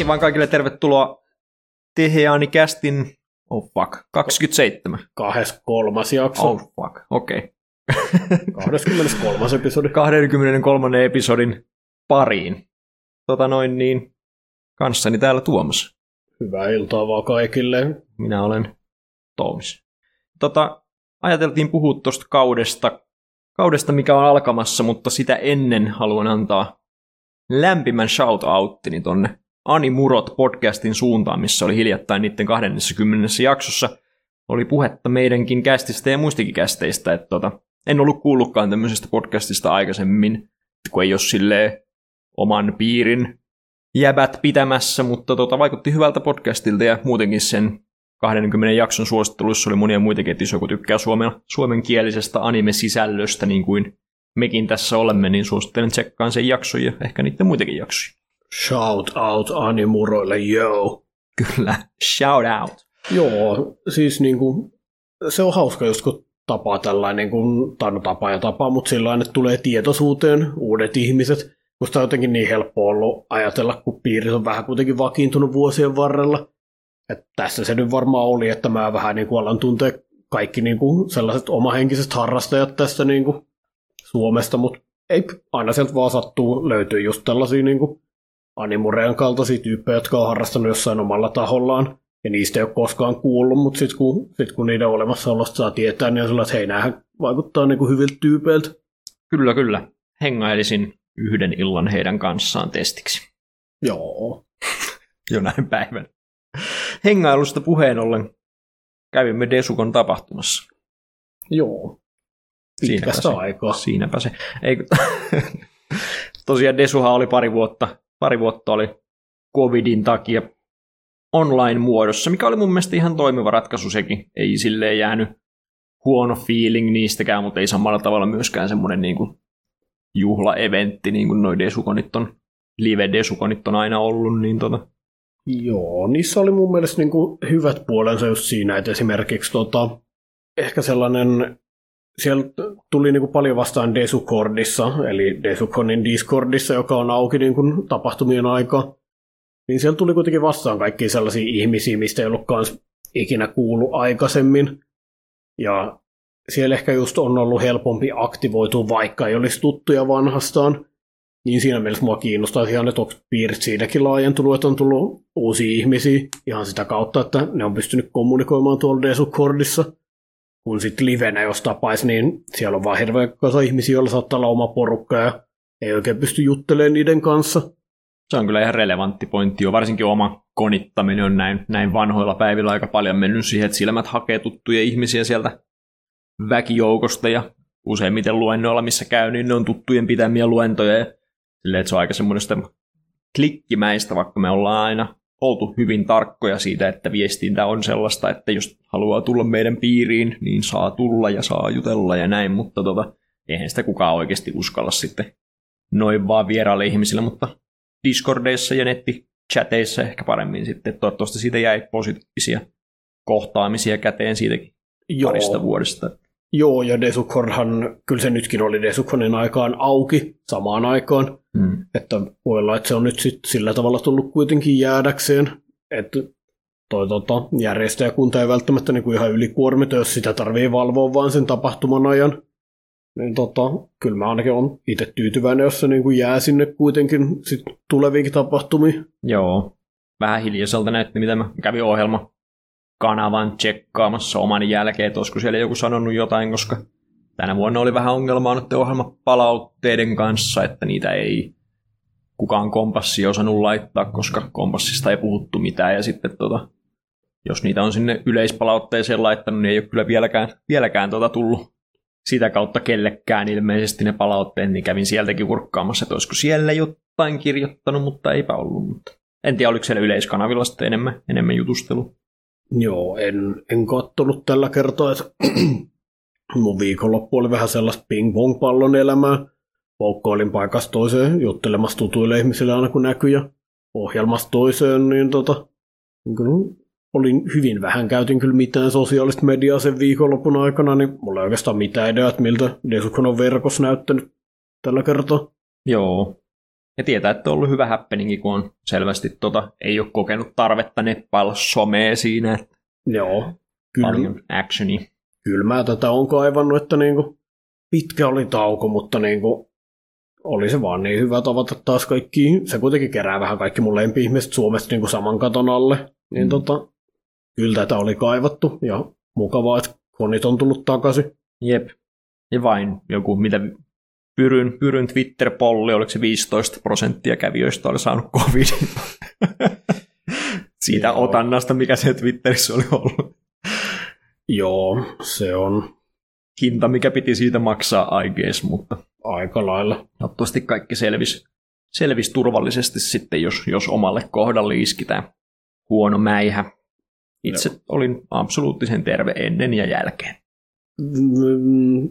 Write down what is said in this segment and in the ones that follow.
Ei vaan kaikille tervetuloa Teheani Kästin, oh fuck, 27. 23. jakso. Oh fuck, okei. Okay. 23. episodi. 23. episodin pariin. Tota noin niin, kanssani täällä Tuomas. Hyvää iltaa vaan kaikille. Minä olen Toomis. Tota, ajateltiin puhua tuosta kaudesta, kaudesta, mikä on alkamassa, mutta sitä ennen haluan antaa lämpimän shout-outtini tonne Ani Murot podcastin suuntaan, missä oli hiljattain niiden 20. jaksossa. Oli puhetta meidänkin kästistä ja muistikin kästeistä, että tota, en ollut kuullutkaan tämmöisestä podcastista aikaisemmin, kun ei ole silleen oman piirin jäbät pitämässä, mutta tota, vaikutti hyvältä podcastilta ja muutenkin sen 20 jakson suositteluissa oli monia muitakin, että jos joku tykkää suomen, suomenkielisestä anime-sisällöstä, niin kuin mekin tässä olemme, niin suosittelen tsekkaan sen jakson ja ehkä niiden muitakin jaksoja. Shout out animuroille, yo! Kyllä, shout out. Joo, siis niinku, se on hauska, jos kun tapaa tällainen, niin kuin, tai no tapaa ja tapaa, mutta sillä että tulee tietoisuuteen uudet ihmiset, Musta on jotenkin niin helppo ollut ajatella, kun piiri on vähän kuitenkin vakiintunut vuosien varrella. Että tässä se nyt varmaan oli, että mä vähän niin kuin alan tuntea kaikki niin kuin sellaiset omahenkiset harrastajat tästä niin kuin Suomesta, mutta ei aina sieltä vaan sattuu löytyy just tällaisia niin kuin animurean kaltaisia tyyppejä, jotka on harrastanut jossain omalla tahollaan. Ja niistä ei ole koskaan kuullut, mutta sitten kun, sit kun niiden olemassaolosta saa tietää, niin on sellainen, että hei, näähän vaikuttaa niin kuin hyviltä tyypeiltä. Kyllä, kyllä. Hengailisin yhden illan heidän kanssaan testiksi. Joo. Jonain päivän. Hengailusta puheen ollen kävimme Desukon tapahtumassa. Joo. Pitkästä siinäpä aikaa. Se, siinäpä se. Ei, tosiaan Desuhan oli pari vuotta, pari vuotta oli covidin takia online-muodossa, mikä oli mun mielestä ihan toimiva ratkaisu sekin. Ei silleen jäänyt huono feeling niistäkään, mutta ei samalla tavalla myöskään semmoinen niin kuin juhlaeventti, niin kuin noi Desukonit on, live Desukonit on aina ollut, niin tota. Joo, niissä oli mun mielestä niin kuin hyvät puolensa just siinä, että esimerkiksi tota, ehkä sellainen, siellä tuli niin kuin paljon vastaan Desukordissa, eli Desukonin Discordissa, joka on auki niin kuin tapahtumien aika, niin siellä tuli kuitenkin vastaan kaikki sellaisia ihmisiä, mistä ei ollutkaan ikinä kuullut aikaisemmin. Ja siellä ehkä just on ollut helpompi aktivoitua, vaikka ei olisi tuttuja vanhastaan. Niin siinä mielessä mua kiinnostaa ihan, että onko piirit siitäkin laajentunut, että on tullut uusia ihmisiä ihan sitä kautta, että ne on pystynyt kommunikoimaan tuolla Desukordissa. Kun sitten livenä jos tapaisi, niin siellä on vaan hirveä kasa ihmisiä, joilla saattaa olla oma porukka ja ei oikein pysty juttelemaan niiden kanssa. Se on kyllä ihan relevantti pointti jo, varsinkin oma konittaminen on näin, näin vanhoilla päivillä aika paljon mennyt siihen, että silmät hakee tuttuja ihmisiä sieltä väkijoukosta ja useimmiten luennoilla, missä käy, niin ne on tuttujen pitämiä luentoja ja silleen, että se on aika semmoista klikkimäistä, vaikka me ollaan aina oltu hyvin tarkkoja siitä, että viestintä on sellaista, että jos haluaa tulla meidän piiriin, niin saa tulla ja saa jutella ja näin, mutta tota, eihän sitä kukaan oikeasti uskalla sitten noin vaan vieraille ihmisille, mutta Discordeissa ja nettichateissa ehkä paremmin sitten. Toivottavasti siitä jäi positiivisia kohtaamisia käteen siitäkin Joo. parista vuodesta. Joo, ja Desukordhan, kyllä se nytkin oli Desukonin aikaan auki samaan aikaan. Mm. Että voi olla, että se on nyt sit sillä tavalla tullut kuitenkin jäädäkseen. Että toi tota, järjestäjäkunta ei välttämättä niin kuin ihan ylikuormita, jos sitä tarvii valvoa vain sen tapahtuman ajan. Niin tota, kyllä mä ainakin on itse tyytyväinen, jos se niin kuin jää sinne kuitenkin sit tuleviinkin tapahtumiin. Joo, vähän hiljaiselta näytti, mitä mä kävin ohjelma kanavan tsekkaamassa oman jälkeen, että olisiko siellä joku sanonut jotain, koska tänä vuonna oli vähän ongelmaa nyt ohjelmapalautteiden kanssa, että niitä ei kukaan kompassi osannut laittaa, koska kompassista ei puhuttu mitään, ja sitten tota, jos niitä on sinne yleispalautteeseen laittanut, niin ei ole kyllä vieläkään, vieläkään tota tullut sitä kautta kellekään ilmeisesti ne palautteet, niin kävin sieltäkin kurkkaamassa, että olisiko siellä jotain kirjoittanut, mutta eipä ollut. Mutta en tiedä, oliko siellä yleiskanavilla sitten enemmän, enemmän jutustelu. Joo, en, en kattonut tällä kertaa, että mun viikonloppu oli vähän sellaista ping-pong-pallon elämää. Poukkoilin paikasta toiseen juttelemassa tutuille ihmisille aina kun näkyi ja ohjelmasta toiseen, niin tota, niin kyllä olin hyvin vähän, käytin kyllä mitään sosiaalista mediaa sen viikonlopun aikana, niin mulla ei oikeastaan mitään ideaa, että miltä Desukon on verkossa näyttänyt tällä kertaa. Joo, Ja tietää, että on ollut hyvä happeningi, kun on selvästi tota, ei ole kokenut tarvetta neppailla somea siinä. Että Joo, kyllä, paljon actioni. kyllä mä tätä on kaivannut, että niinku pitkä oli tauko, mutta niinku oli se vaan niin hyvä tavata taas kaikki. Se kuitenkin kerää vähän kaikki mun lempi-ihmiset Suomesta niinku saman katon alle. Niin Mm. tota, kyllä tätä oli kaivattu ja mukavaa, että konit on tullut takaisin. Jep. Ja vain joku, mitä Pyryn, Pyryn Twitter-polli, oliko se 15 prosenttia kävijöistä oli saanut covidin. Siitä Joo. otannasta, mikä se Twitterissä oli ollut. Joo, se on Hinta, mikä piti siitä maksaa, I guess, mutta aika lailla. toivottavasti kaikki selvisi, selvisi turvallisesti sitten, jos, jos omalle kohdalle iski tämä huono mäihä. Itse olin absoluuttisen terve ennen ja jälkeen. Mm,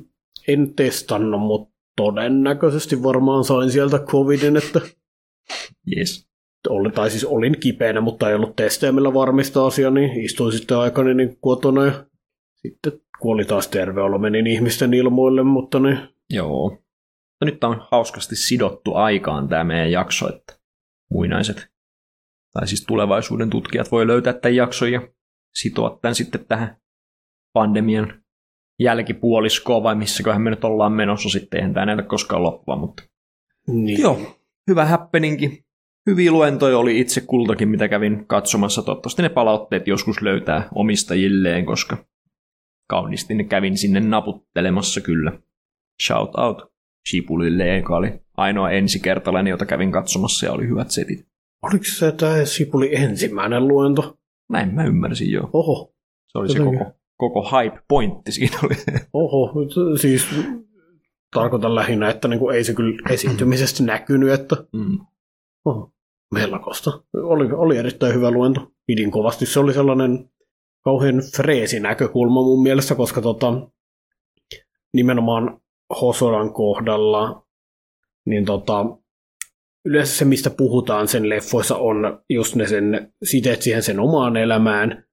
En testannut, mutta todennäköisesti varmaan sain sieltä covidin, että Yes. oli, tai siis olin kipeänä, mutta ei ollut testejä, millä varmistaa asia, niin istuin sitten aikani niin kotona ja sitten kun oli taas terve olo, menin ihmisten ilmoille, mutta niin, Joo. Mutta nyt on hauskasti sidottu aikaan tämä meidän jakso, että muinaiset, tai siis tulevaisuuden tutkijat voi löytää tämän jakson ja sitoa tämän sitten tähän pandemian jälkipuoliskoon, vai missäköhän me nyt ollaan menossa sitten, eihän tämä näytä koskaan loppua, mutta niin. Joo, hyvä happeningi. Hyviä luentoja oli itse kultakin, mitä kävin katsomassa. Toivottavasti ne palautteet joskus löytää omistajilleen, koska kauniisti ne kävin sinne naputtelemassa kyllä. Shout out Shipulille, joka oli ainoa ensikertalainen, jota kävin katsomassa ja oli hyvät setit. Oliko se tämä Sipuli ensimmäinen luento? Näin mä ymmärsin jo. Oho, Se oli se koko, koko hype-pointti siinä oli. oho, siis tarkoitan lähinnä, että niinku ei se kyllä esiintymisestä näkynyt, että Mm. oho, melkoista. Oli, oli erittäin hyvä luento. Pidin kovasti. Se oli sellainen kauhean freesi näkökulma mun mielestä, koska tota, nimenomaan Hosoran kohdalla niin tota, yleensä se, mistä puhutaan sen leffoissa, on just ne sen siteet siihen sen omaan elämään,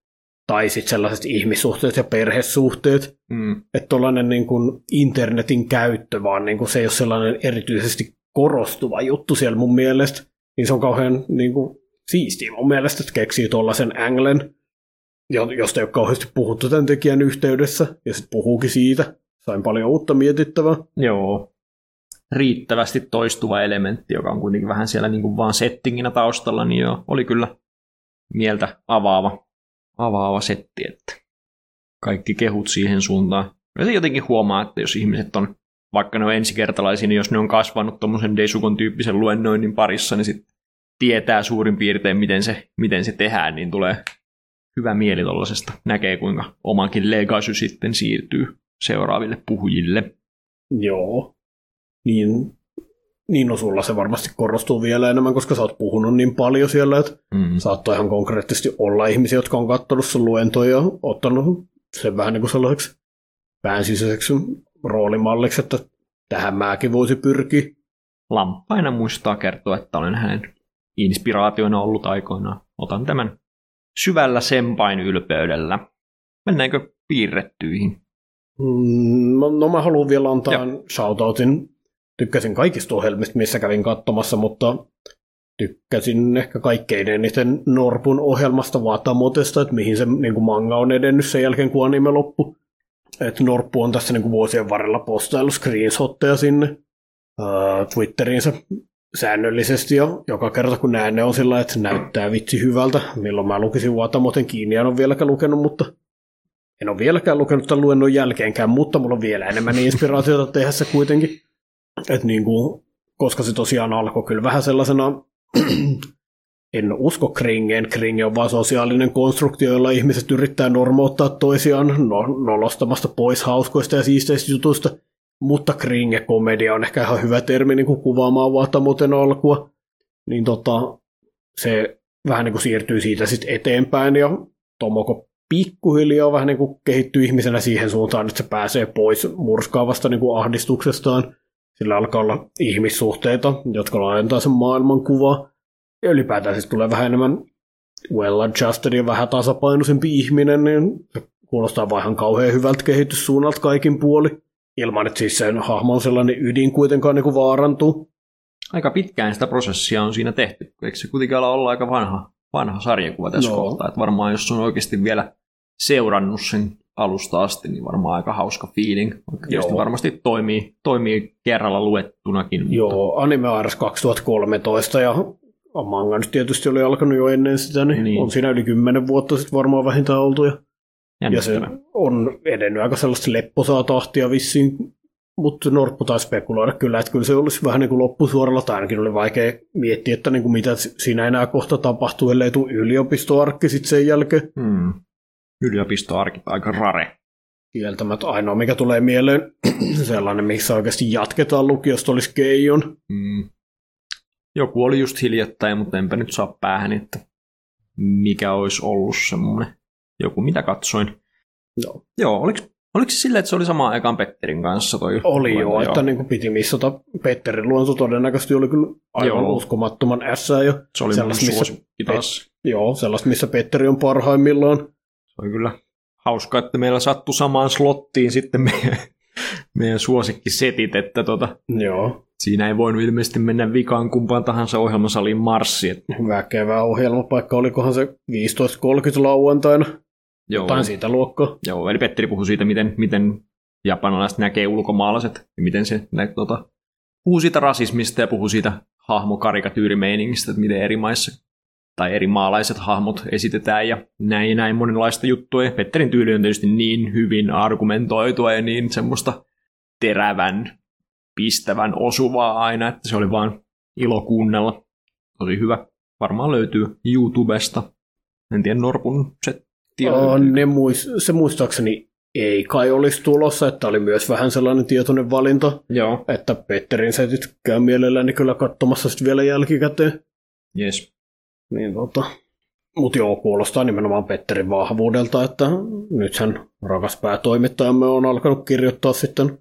tai sitten sellaiset ihmissuhteet ja perhesuhteet. Mm. Että tuollainen niin kuin internetin käyttö, vaan niin kuin se ei ole sellainen erityisesti korostuva juttu siellä mun mielestä. Niin se on kauhean niin kuin, siistiä mun mielestä, että keksii tuollaisen anglen, jo- josta ei ole kauheasti puhuttu tämän tekijän yhteydessä, ja sitten puhuukin siitä. Sain paljon uutta mietittävää. Joo. Riittävästi toistuva elementti, joka on kuitenkin vähän siellä niin kuin vaan settinginä taustalla, niin joo, oli kyllä mieltä avaava, avaava setti, että kaikki kehut siihen suuntaan. Ja se jotenkin huomaa, että jos ihmiset on, vaikka ne on ensikertalaisia, niin jos ne on kasvanut tuommoisen Deisukon tyyppisen luennoinnin parissa, niin sitten tietää suurin piirtein, miten se, miten se tehdään, niin tulee hyvä mieli tollasesta. Näkee, kuinka omankin legacy sitten siirtyy seuraaville puhujille. Joo. Niin, niin no sulla se varmasti korostuu vielä enemmän, koska sä oot puhunut niin paljon siellä, että Mm. saattoi ihan konkreettisesti olla ihmisiä, jotka on katsonut sun luentoja ja ottanut sen vähän niin kuin sellaiseksi päänsisäiseksi roolimalliksi, että tähän mäkin voisi pyrkiä. Lamppaina muistaa kertoa, että olen hänen inspiraationa ollut aikoinaan. Otan tämän syvällä sempain ylpeydellä. Mennäänkö piirrettyihin? Mm, no- no mä haluan vielä antaa shoutoutin. Tykkäsin kaikista ohjelmista, missä kävin katsomassa, mutta tykkäsin ehkä kaikkein eniten Norpun ohjelmasta Vatamotesta, että mihin se niin kuin manga on edennyt sen jälkeen, kun anime loppu. Että Norppu on tässä niin kuin vuosien varrella postaillut screenshotteja sinne uh, Twitteriinsä säännöllisesti ja joka kerta kun näen ne on sillä että näyttää vitsi hyvältä. Milloin mä lukisin Vatamoten kiinni, en ole vieläkään lukenut, mutta en ole vieläkään lukenut tämän luennon jälkeenkään, mutta mulla on vielä enemmän inspiraatiota tehdä se kuitenkin. Et niin kuin, koska se tosiaan alkoi kyllä vähän sellaisena, en usko Kringeen, Kringe on vaan sosiaalinen konstruktio, jolla ihmiset yrittää normouttaa toisiaan no, nolostamasta pois hauskoista ja siisteistä jutuista, mutta Kringe-komedia on ehkä ihan hyvä termi niin kuin kuvaamaan Vatamoten alkua, niin tota, se vähän niin kuin siirtyy siitä sitten eteenpäin ja Tomoko pikkuhiljaa vähän niin kuin kehittyy ihmisenä siihen suuntaan, että se pääsee pois murskaavasta niin kuin ahdistuksestaan. Sillä alkaa olla ihmissuhteita, jotka laajentaa sen maailmankuvaa. Ja ylipäätään siis tulee vähän enemmän well-adjusted ja vähän tasapainoisempi ihminen, niin se kuulostaa vaan ihan kauhean hyvältä kehityssuunnalta kaikin puoli. Ilman, että siis sen hahmon sellainen ydin kuitenkaan niin kuin vaarantuu. aika pitkään sitä prosessia on siinä tehty. Eikö se kuitenkin ala olla aika vanha, vanha sarjakuva tässä no. kohtaa? Että varmaan jos on oikeasti vielä seurannut sen alusta asti, niin varmaan aika hauska feeling. Joo. varmasti toimii, toimii kerralla luettunakin. Mutta... Joo, Anime Ars 2013 ja manga nyt tietysti oli alkanut jo ennen sitä, niin, niin. on siinä yli kymmenen vuotta sitten varmaan vähintään oltu. Ja, ja se on edennyt aika sellaista lepposaa tahtia vissiin, mutta Norppu taisi spekuloida kyllä, että kyllä se olisi vähän niin kuin loppusuoralla, tai ainakin oli vaikea miettiä, että niin kuin mitä siinä enää kohta tapahtuu, ellei tule yliopistoarkki sitten sen jälkeen. Hmm. Yliopistoarkki aika rare. Kieltämättä ainoa, mikä tulee mieleen, sellainen, missä oikeasti jatketaan lukiosta, olisi Keijon. Hmm. Joku oli just hiljattain, mutta enpä nyt saa päähän, että mikä olisi ollut semmoinen joku, mitä katsoin. Joo. Joo, oliko, oliko se silleen, että se oli samaan aikaan Petterin kanssa? Toi oli joo, joo, että niin kuin piti missata. Petterin luonto todennäköisesti oli kyllä aivan joo. uskomattoman ässää. Ja se oli suosikki taas. Pet, joo, sellaista, missä Petteri on parhaimmillaan. Se oli kyllä hauska, että meillä sattui samaan slottiin sitten meidän, meidän suosikkisetit, että tota, Joo. siinä ei voinut ilmeisesti mennä vikaan kumpaan tahansa ohjelmasaliin marssi. Että... Väkevä ohjelmapaikka, olikohan se 15.30 lauantaina? Joo. Jotain siitä luokkaa. Joo, eli Petteri puhui siitä, miten, miten japanilaiset näkee ulkomaalaiset ja miten se nä, tota, puhuu siitä rasismista ja puhuu siitä hahmokarikatyyrimeiningistä, että miten eri maissa tai eri maalaiset hahmot esitetään ja näin ja näin monenlaista juttua. Ja Petterin tyyli on tietysti niin hyvin argumentoitua ja niin semmoista terävän, pistävän osuvaa aina, että se oli vaan ilo kuunnella. Tosi hyvä. Varmaan löytyy YouTubesta. En tiedä, Norpun se on, ne muist, se muistaakseni ei kai olisi tulossa, että oli myös vähän sellainen tietoinen valinta, Joo. että Petterin setit käy mielelläni kyllä katsomassa sitten vielä jälkikäteen. Yes. Niin tota, mutta joo, kuulostaa nimenomaan Petterin vahvuudelta, että nythän rakas päätoimittajamme on alkanut kirjoittaa sitten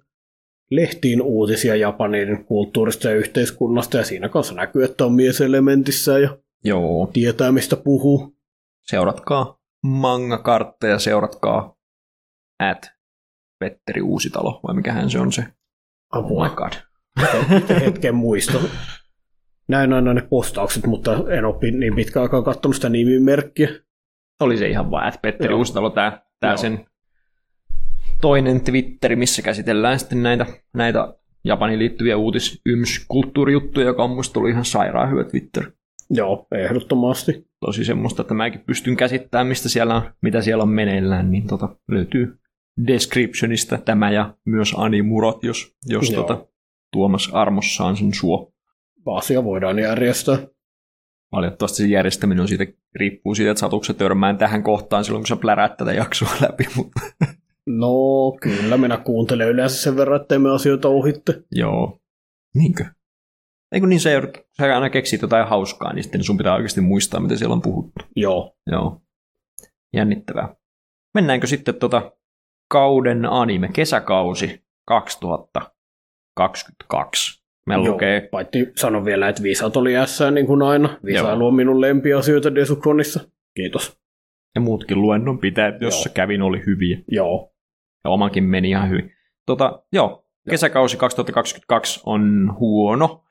lehtiin uutisia Japanin kulttuurista ja yhteiskunnasta, ja siinä kanssa näkyy, että on mies elementissä ja joo. tietää, mistä puhuu. Seuratkaa manga-kartteja, seuratkaa at Petteri Uusitalo, vai mikähän se on se? Apua. Oh my god. Hetken muisto. Näin aina ne postaukset, mutta en ole niin pitkään aikaa katsonut sitä nimimerkkiä. Oli se ihan vaan, että Petteri Joo. Uusitalo, tämä, tämä sen toinen Twitteri, missä käsitellään sitten näitä, näitä Japanin liittyviä uutis yms kulttuurijuttuja, joka on musta tullut ihan sairaan hyvä Twitter. Joo, ehdottomasti. Tosi semmoista, että mäkin pystyn käsittämään, mistä siellä on, mitä siellä on meneillään, niin tota, löytyy descriptionista tämä ja myös animurot, jos, jos tota, Tuomas armossaan sen suo. Asia voidaan järjestää. Valitettavasti se järjestäminen on siitä, riippuu siitä, että satukse törmään tähän kohtaan silloin, kun sä pläräät tätä jaksoa läpi. Mutta... No, kyllä minä kuuntelen yleensä sen verran, ettei me asioita ohitte. Joo. Niinkö? Eikö niin, se, sä aina keksit jotain hauskaa, niin sitten sun pitää oikeasti muistaa, mitä siellä on puhuttu. Joo. Joo. Jännittävää. Mennäänkö sitten tota kauden anime, kesäkausi 2022? Meillä Joo, lukee... paitsi sanon vielä, että viisat oli S niin kuin aina. Visailu on minun lempiasioita Desukronissa. Kiitos. Ja muutkin luennon pitää, jos kävin, oli hyviä. Joo. Ja omankin meni ihan hyvin. Tota, joo, kesäkausi 2022 on huono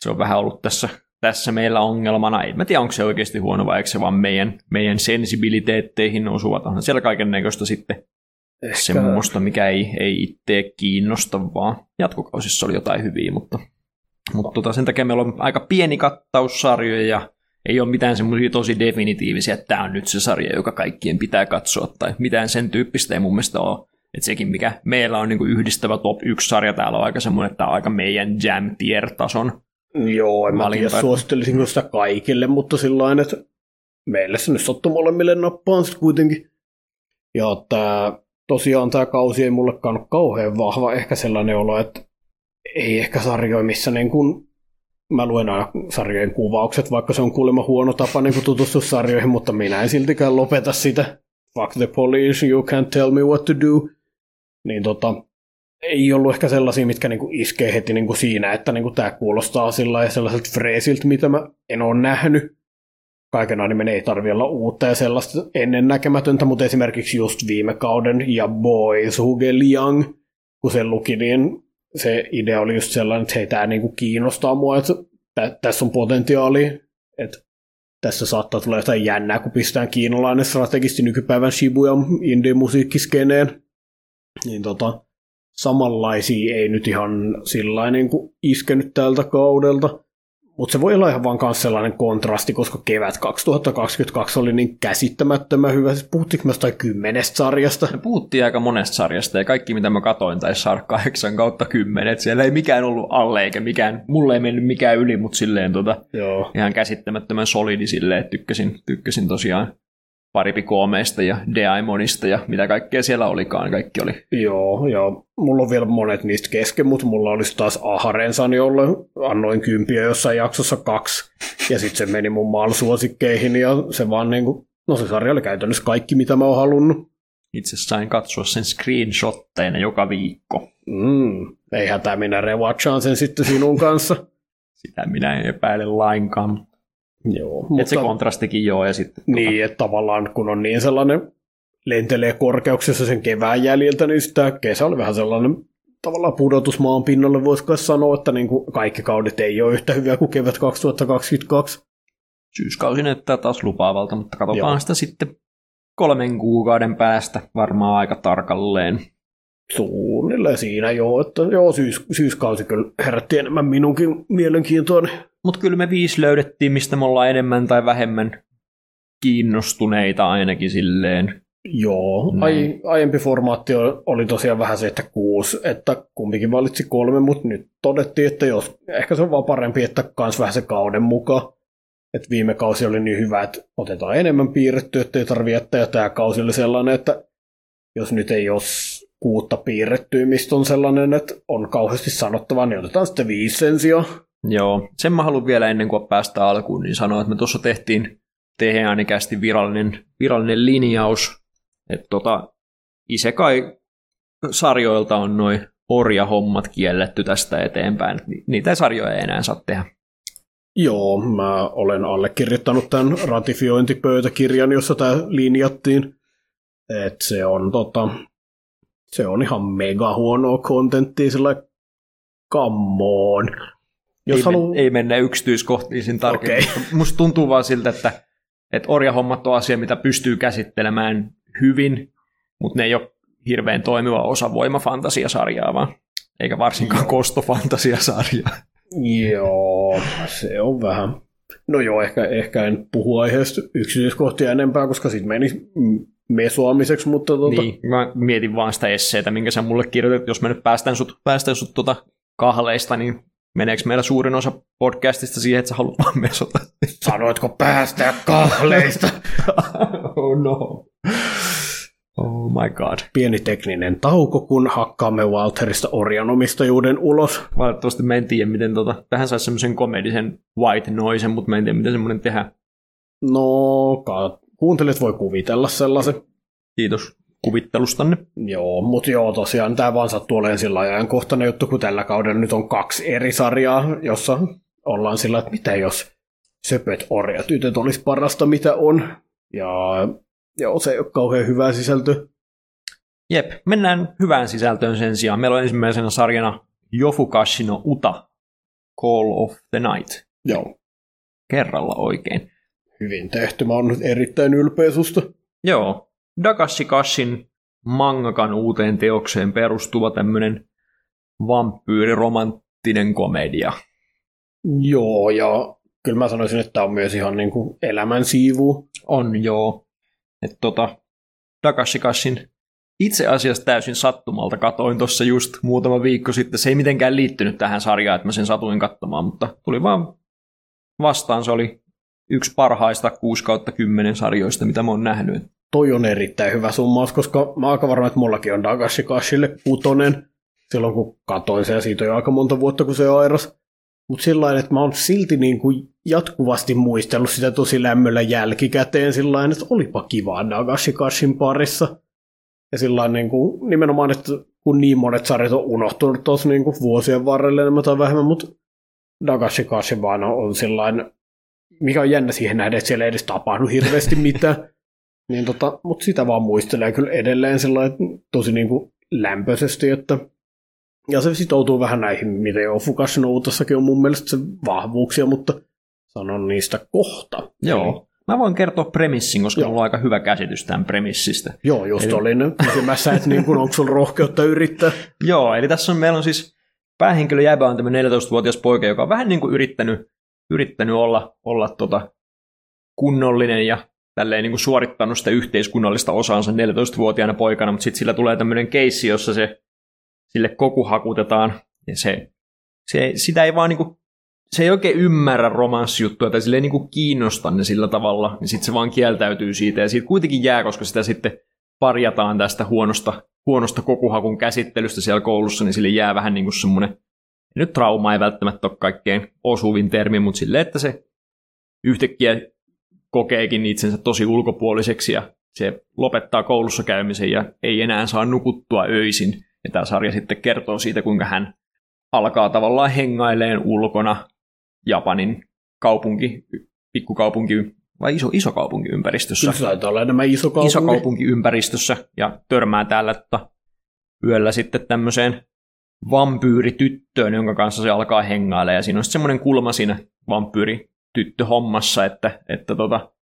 se on vähän ollut tässä, tässä meillä ongelmana. En mä tiedä, onko se oikeasti huono vai eikö se vaan meidän, meidän sensibiliteetteihin osuvat. Onhan siellä kaiken näköistä sitten Ehkä... semmoista, mikä ei, ei itse kiinnosta, vaan jatkokausissa oli jotain hyviä, mutta, mutta tota, sen takia meillä on aika pieni kattaus sarjoja ja ei ole mitään semmoisia tosi definitiivisia, että tämä on nyt se sarja, joka kaikkien pitää katsoa, tai mitään sen tyyppistä ei mun mielestä ole. Että sekin, mikä meillä on niin yhdistävä top 1 sarja, täällä on aika semmoinen, että tämä on aika meidän jam tier tason Joo, en mä tiedä suosittelisinko sitä kaikille, mutta sillä että meille se nyt sattuu molemmille nappaan sitten kuitenkin. Ja tämä, tosiaan tämä kausi ei mullekaan ole kauhean vahva, ehkä sellainen olo, että ei ehkä sarjoja, missä niin kun, mä luen aina sarjojen kuvaukset, vaikka se on kuulemma huono tapa niin tutustua sarjoihin, mutta minä en siltikään lopeta sitä. Fuck the police, you can't tell me what to do. Niin tota, ei ollut ehkä sellaisia, mitkä niinku iskee heti niinku siinä, että niinku tämä kuulostaa sillä sellaiselta freesiltä, mitä mä en ole nähnyt. Kaiken animen ei tarvi olla uutta ja sellaista ennennäkemätöntä, mutta esimerkiksi just viime kauden ja Boys Who Young, kun se luki, niin se idea oli just sellainen, että hei, tämä niinku kiinnostaa mua, että tä- tässä on potentiaali, että tässä saattaa tulla jotain jännää, kun pistetään kiinalainen strategisti nykypäivän Shibuya indie-musiikkiskeneen. Niin tota, samanlaisia ei nyt ihan sillä niin iskenyt tältä kaudelta. Mutta se voi olla ihan vaan myös sellainen kontrasti, koska kevät 2022 oli niin käsittämättömän hyvä. Siis puhuttiinko me jostain kymmenestä sarjasta? Me puhuttiin aika monesta sarjasta ja kaikki mitä mä katoin taisi saada 8 kautta 10. Et siellä ei mikään ollut alle eikä mikään, mulle ei mennyt mikään yli, mutta silleen tota, Joo. ihan käsittämättömän solidi silleen, että tykkäsin, tykkäsin tosiaan paripikoomeista ja Deaimonista ja mitä kaikkea siellä olikaan, kaikki oli. Joo, ja mulla on vielä monet niistä kesken, mutta mulla olisi taas Aharensan, jolle annoin kympiä jossain jaksossa kaksi, ja sitten se meni mun maalsuosikkeihin, ja se vaan niinku, no se sarja oli käytännössä kaikki, mitä mä oon halunnut. Itse sain katsoa sen screenshotteina joka viikko. Mm, ei hätää, minä rewatchaan sen sitten sinun kanssa. Sitä minä en epäile lainkaan. Joo, Mutta... se kontrastikin joo. Ja sitten, niin, että tavallaan kun on niin sellainen lentelee korkeuksessa sen kevään jäljiltä, niin sitä kesä oli vähän sellainen tavallaan pudotus maan pinnalle, voisiko sanoa, että niin kuin kaikki kaudet ei ole yhtä hyviä kuin kevät 2022. Syyskausi näyttää taas lupaavalta, mutta katsotaan Joo. sitä sitten kolmen kuukauden päästä varmaan aika tarkalleen. Suunnilleen siinä joo, että joo, syys, syyskausi kyllä herätti enemmän minunkin mielenkiintoa. Mutta kyllä me viisi löydettiin, mistä me ollaan enemmän tai vähemmän kiinnostuneita ainakin silleen. Joo, ai, aiempi formaatti oli tosiaan vähän se, että kuusi, että kumpikin valitsi kolme, mutta nyt todettiin, että jos, ehkä se on vaan parempi, että kans vähän se kauden mukaan. Et viime kausi oli niin hyvä, että otetaan enemmän piirrettyä, ettei tarvitse jättää, ja tämä kausi oli sellainen, että jos nyt ei ole kuutta piirrettyä, mistä on sellainen, että on kauheasti sanottavaa, niin otetaan sitten viisi sen sijaan. Joo, sen mä haluan vielä ennen kuin päästä alkuun, niin sanoa, että me tuossa tehtiin teheäänikästi virallinen, virallinen linjaus, että tota, Isekai sarjoilta on noin orjahommat kielletty tästä eteenpäin. Niitä sarjoja ei enää saa tehdä. Joo, mä olen allekirjoittanut tämän ratifiointipöytäkirjan, jossa tämä linjattiin. Et se on tota, se on ihan mega huonoa kontenttia, sillä come on. Jos ei, halu... ei mennä yksityiskohtiin tarkemmin. Okay. Musta tuntuu vaan siltä, että, että orjahommat on asia, mitä pystyy käsittelemään hyvin, mutta ne ei ole hirveän toimiva osa voimafantasiasarjaa vaan, eikä varsinkaan kostofantasiasarjaa. Joo, se on vähän. No joo, ehkä, ehkä en puhu aiheesta yksityiskohtia enempää, koska sitten meni mesoamiseksi, mutta... Tuota... Niin, mä mietin vaan sitä esseitä, minkä sä mulle kirjoitit, jos me nyt päästään sut, päästään sut tuota kahleista, niin meneekö meillä suurin osa podcastista siihen, että sä haluat vaan mesota? Sanoitko päästää kahleista? oh no. Oh my god. Pieni tekninen tauko, kun hakkaamme Walterista orjanomistajuuden ulos. Valitettavasti mä en tiedä, miten tota, tähän saisi semmoisen komedisen white noisen, mutta mä en tiedä, miten semmoinen tehdään. No, kuuntelijat voi kuvitella sellaisen. Kiitos kuvittelustanne. Joo, mutta joo, tosiaan tämä vaan sattuu olemaan sillä ajankohtainen juttu, kun tällä kaudella nyt on kaksi eri sarjaa, jossa ollaan sillä, että mitä jos söpöt orjat tytöt olisi parasta, mitä on. Ja joo, se ei ole kauhean hyvää sisältö. Jep, mennään hyvään sisältöön sen sijaan. Meillä on ensimmäisenä sarjana Yofukashi no Uta, Call of the Night. Joo. Kerralla oikein. Hyvin tehty. Mä oon nyt erittäin ylpeä susta. Joo. Dakashi Kashin mangakan uuteen teokseen perustuva tämmönen vampyyriromanttinen komedia. Joo, ja kyllä mä sanoisin, että tämä on myös ihan niin kuin elämän siivu. On, joo. Että tota, Dakashi Kashin itse asiassa täysin sattumalta katoin tuossa just muutama viikko sitten. Se ei mitenkään liittynyt tähän sarjaan, että mä sen satuin katsomaan, mutta tuli vaan vastaan. Se oli yksi parhaista 6 kautta 10 sarjoista, mitä mä oon nähnyt. Toi on erittäin hyvä summaus, koska mä aika varma, että mullakin on Dagashi Kashille kutonen silloin, kun katoin sen, ja siitä on jo aika monta vuotta, kun se airas. Mutta sillä että mä oon silti niin kuin jatkuvasti muistellut sitä tosi lämmöllä jälkikäteen sillä että olipa kiva Dagashi Kashin parissa. Ja sillä niin kuin, nimenomaan, että kun niin monet sarjat on unohtunut tuossa niin vuosien varrelle enemmän tai vähemmän, mutta Dagashi Kashi vaan on sillä mikä on jännä siihen nähdä, että siellä ei edes tapahdu hirveästi mitään. niin tota, mutta sitä vaan muistelee kyllä edelleen sellainen tosi niin kuin lämpöisesti, että Ja se sitoutuu vähän näihin, miten jo Fukashi Noutassakin on mun mielestä se vahvuuksia, mutta sanon niistä kohta. Joo. Eli... Mä voin kertoa premissin, koska mulla on aika hyvä käsitys tämän premissistä. Joo, just eli... olin kysymässä, että niin kun, onko sulla rohkeutta yrittää. Joo, eli tässä on, meillä on siis päähenkilö Jäbä on tämmöinen 14-vuotias poika, joka on vähän niin kuin yrittänyt, yrittänyt olla, olla tota kunnollinen ja tälleen niin kuin suorittanut sitä yhteiskunnallista osaansa 14-vuotiaana poikana, mutta sitten sillä tulee tämmöinen keissi, jossa se sille koku hakutetaan, ja se, se, sitä ei vaan niin kuin, se ei oikein ymmärrä romanssijuttua, tai sille ei niin kuin kiinnosta ne sillä tavalla, niin sitten se vaan kieltäytyy siitä, ja siitä kuitenkin jää, koska sitä sitten parjataan tästä huonosta, huonosta kokuhakun käsittelystä siellä koulussa, niin sille jää vähän niin kuin semmoinen, nyt trauma ei välttämättä ole kaikkein osuvin termi, mutta silleen, että se yhtäkkiä kokeekin itsensä tosi ulkopuoliseksi ja se lopettaa koulussa käymisen ja ei enää saa nukuttua öisin. Ja tämä sarja sitten kertoo siitä, kuinka hän alkaa tavallaan hengaileen ulkona Japanin kaupunki, pikkukaupunki vai iso, iso kaupunkiympäristössä. Kyllä taitaa olla enemmän iso kaupunki. Iso kaupunkiympäristössä ja törmää täällä että yöllä sitten tämmöiseen vampyyrityttöön, jonka kanssa se alkaa hengailla. Ja siinä on sitten semmoinen kulma siinä vampyyrityttöhommassa, että, että tota,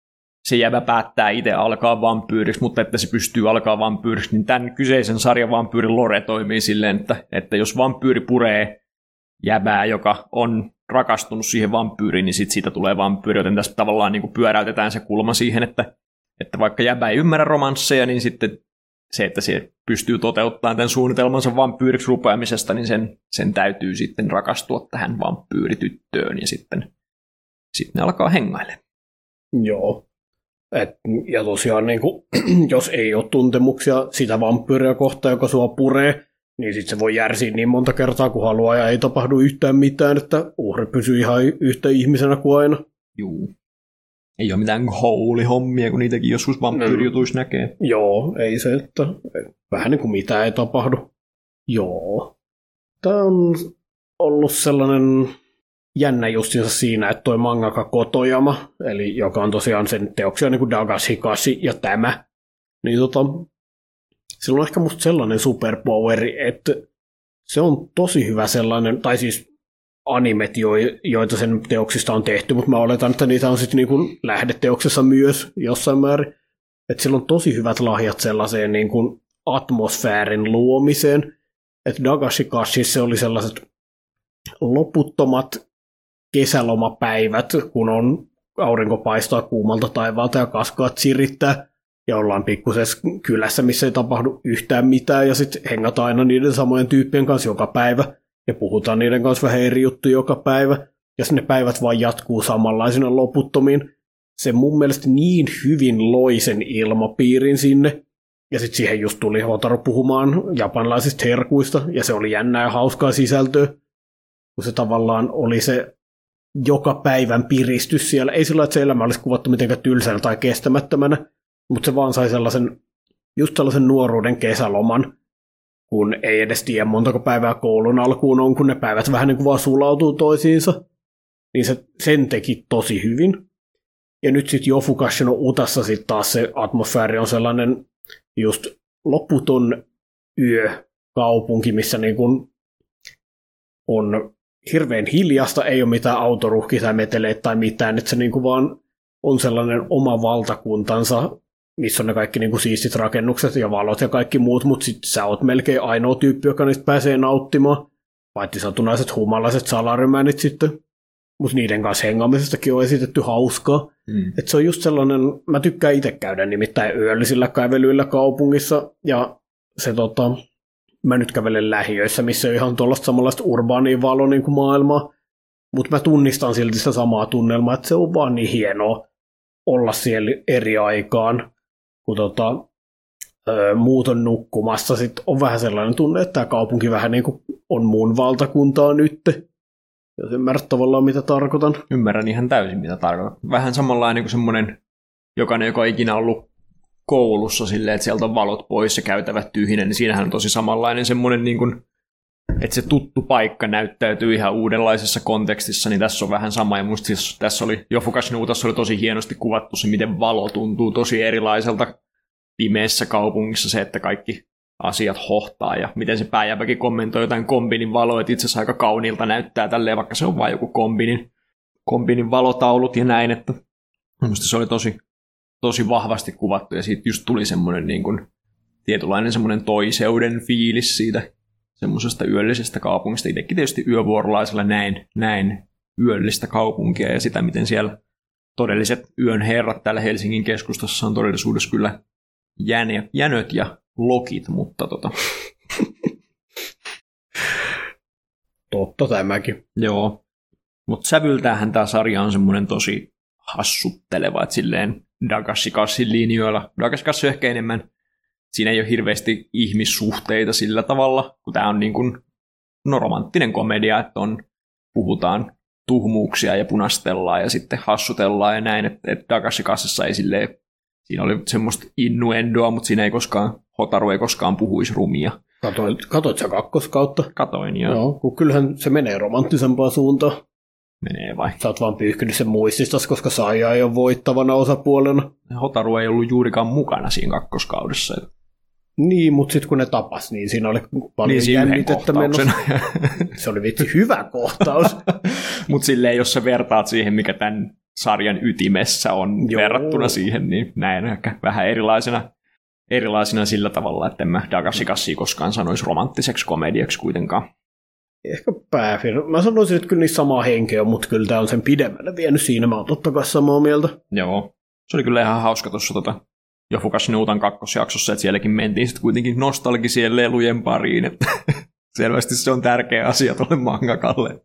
se jävä päättää itse alkaa vampyyriksi, mutta että se pystyy alkaa vampyyriksi, niin tämän kyseisen sarjan vampyyrin lore toimii silleen, että, että jos vampyyri puree jäbää, joka on rakastunut siihen vampyyriin, niin sit siitä tulee vampyyri, joten tässä tavallaan niin kuin pyöräytetään se kulma siihen, että, että vaikka jäbä ei ymmärrä romansseja, niin sitten se, että se pystyy toteuttamaan tämän suunnitelmansa vampyyriksi rupeamisesta, niin sen, sen täytyy sitten rakastua tähän vampyyrityttöön ja sitten, sitten ne alkaa hengaille. Joo. Et, ja tosiaan, niin kuin, jos ei ole tuntemuksia sitä vampyyriä kohtaan, joka sua puree, niin sitten se voi järsiä niin monta kertaa kuin haluaa ja ei tapahdu yhtään mitään, että uhri pysyy ihan yhtä ihmisenä kuin aina. Juu. Ei ole mitään houli-hommia, kun niitäkin joskus vampyyrijutuissa mm. näkee. Joo, ei se, että vähän niin kuin mitään ei tapahdu. Joo. Tämä on ollut sellainen jännä justinsa siinä, että toi mangaka Kotoyama, eli joka on tosiaan sen teoksia niin kuin Dagashi Kashi ja tämä, niin tota, sillä on ehkä musta sellainen superpoweri, että se on tosi hyvä sellainen, tai siis animet, joita sen teoksista on tehty, mutta mä oletan, että niitä on sitten niin lähdeteoksessa myös jossain määrin. Että sillä on tosi hyvät lahjat sellaiseen niin kuin atmosfäärin luomiseen. Että Dagashi Kashi se oli sellaiset loputtomat kesälomapäivät, kun on aurinko paistaa kuumalta taivaalta ja kaskaat sirittää. Ja ollaan pikkusessa kylässä, missä ei tapahdu yhtään mitään. Ja sitten hengataan aina niiden samojen tyyppien kanssa joka päivä. Ja puhutaan niiden kanssa vähän eri juttuja joka päivä. Ja ne päivät vaan jatkuu samanlaisina loputtomiin. Se mun mielestä niin hyvin loi sen ilmapiirin sinne, ja sitten siihen just tuli Hotaro puhumaan japanlaisista herkuista, ja se oli jännää ja hauskaa sisältöä, kun se tavallaan oli se joka päivän piristys siellä. Ei sillä että se elämä olisi kuvattu mitenkään tylsänä tai kestämättömänä, mutta se vaan sai sellaisen, just sellaisen nuoruuden kesäloman, kun ei edes tiedä montako päivää koulun alkuun on, kun ne päivät vähän niin kuin vaan sulautuu toisiinsa. Niin se sen teki tosi hyvin. Ja nyt sitten Jofukashino Utassa sitten taas se atmosfääri on sellainen just loputon yö kaupunki, missä niin kuin on hirveän hiljasta, ei ole mitään autoruhkia tai meteleitä tai mitään, että se niin kuin vaan on sellainen oma valtakuntansa, missä on ne kaikki niin kuin siistit rakennukset ja valot ja kaikki muut, mutta sitten sä oot melkein ainoa tyyppi, joka niistä pääsee nauttimaan, paitsi satunaiset humalaiset salarymänit sitten. Mutta niiden kanssa hengaamisestakin on esitetty hauskaa. Mm. Et se on just sellainen, mä tykkään itse käydä nimittäin yöllisillä kävelyillä kaupungissa, ja se tota, mä nyt kävelen lähiöissä, missä on ihan tuollaista samanlaista urbaania valo niin kuin maailmaa, mutta mä tunnistan silti sitä samaa tunnelmaa, että se on vaan niin hienoa olla siellä eri aikaan, kun tota, ö, muut on nukkumassa. Sitten on vähän sellainen tunne, että tämä kaupunki vähän niin kuin on muun valtakuntaa nyt. Jos ymmärrät tavallaan, mitä tarkoitan. Ymmärrän ihan täysin, mitä tarkoitan. Vähän samanlainen kuin semmoinen jokainen, joka on ikinä ollut koulussa silleen, että sieltä on valot pois ja käytävät tyhjinen, niin siinähän on tosi samanlainen semmoinen, niin kuin, että se tuttu paikka näyttäytyy ihan uudenlaisessa kontekstissa, niin tässä on vähän sama. Ja musta siis, tässä oli, Jofukas Nuutassa oli tosi hienosti kuvattu se, miten valo tuntuu tosi erilaiselta pimeässä kaupungissa, se, että kaikki asiat hohtaa ja miten se pääjäväkin kommentoi jotain kombinin valoa, että itse asiassa aika kauniilta näyttää tälleen, vaikka se on vain joku kombinin, kombinin valotaulut ja näin, että minusta se oli tosi, tosi vahvasti kuvattu ja siitä just tuli semmoinen niin kuin, tietynlainen semmoinen toiseuden fiilis siitä semmoisesta yöllisestä kaupungista. Itsekin tietysti yövuorolaisella näin, näin yöllistä kaupunkia ja sitä, miten siellä todelliset yön herrat täällä Helsingin keskustassa on todellisuudessa kyllä jänö, jänöt ja lokit, mutta tota... Totta tämäkin. Joo. Mutta sävyltähän tämä sarja on semmoinen tosi hassutteleva, että silleen Dagashi linjoilla. Dagashi on ehkä enemmän, siinä ei ole hirveästi ihmissuhteita sillä tavalla, kun tämä on niin kuin, no, romanttinen komedia, että on, puhutaan tuhmuuksia ja punastellaan ja sitten hassutellaan ja näin, että, että Dagashi ei silleen, siinä oli semmoista innuendoa, mutta siinä ei koskaan, Hotaru ei koskaan puhuisi rumia. Katoit, katoit sä kakkoskautta? Katoin, joo. Joo, kun kyllähän se menee romanttisempaan suuntaan. Menee vai? Sä oot vaan pyyhkinyt sen muististas, koska Saija ei ole voittavana osapuolena. Hotaru ei ollut juurikaan mukana siinä kakkoskaudessa. Niin, mutta sitten kun ne tapas, niin siinä oli paljon niin, jännitettä menossa. se oli vitsi hyvä kohtaus. mutta silleen, jos sä vertaat siihen, mikä tämän sarjan ytimessä on Joo. verrattuna siihen, niin näin ehkä vähän erilaisena, erilaisena sillä tavalla, että en mä Dagashi koskaan sanoisi romanttiseksi komediaksi kuitenkaan. Ehkä pääfirma. Mä sanoisin, että kyllä niissä samaa henkeä, mutta kyllä tämä on sen pidemmälle vienyt siinä. Mä oon totta kai samaa mieltä. Joo. Se oli kyllä ihan hauska tuossa tota, Jofukas Nuutan kakkosjaksossa, että sielläkin mentiin sitten kuitenkin nostalgisien lelujen pariin, että selvästi se on tärkeä asia tuolle mangakalle.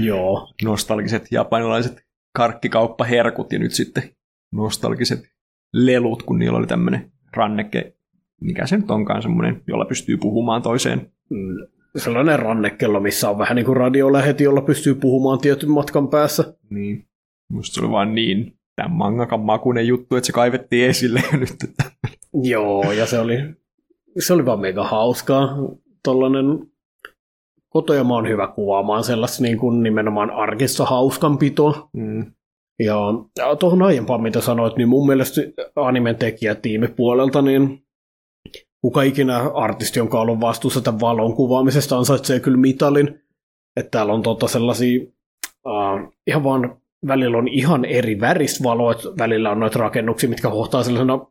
Joo. Nostalgiset japanilaiset karkkikauppaherkut ja nyt sitten nostalgiset lelut, kun niillä oli tämmöinen ranneke, mikä se nyt onkaan semmoinen, jolla pystyy puhumaan toiseen. Mm, sellainen rannekello, missä on vähän niin kuin radioläheti, jolla pystyy puhumaan tietyn matkan päässä. Niin. Musta se oli vaan niin tämän mangakan makunen juttu, että se kaivettiin esille nyt. Joo, ja se oli, se oli vaan mega hauskaa. Tollainen Kotojama on hyvä kuvaamaan sellaista niin kuin nimenomaan arkissa hauskanpitoa. Mm. Ja, ja tuohon aiempaan, mitä sanoit, niin mun mielestä animen tekijätiimi puolelta, niin kuka ikinä artisti, jonka on ollut vastuussa tämän valon kuvaamisesta, ansaitsee kyllä mitalin. Että täällä on tota sellaisia uh, ihan vaan välillä on ihan eri että välillä on noita rakennuksia, mitkä hohtaa sellaisena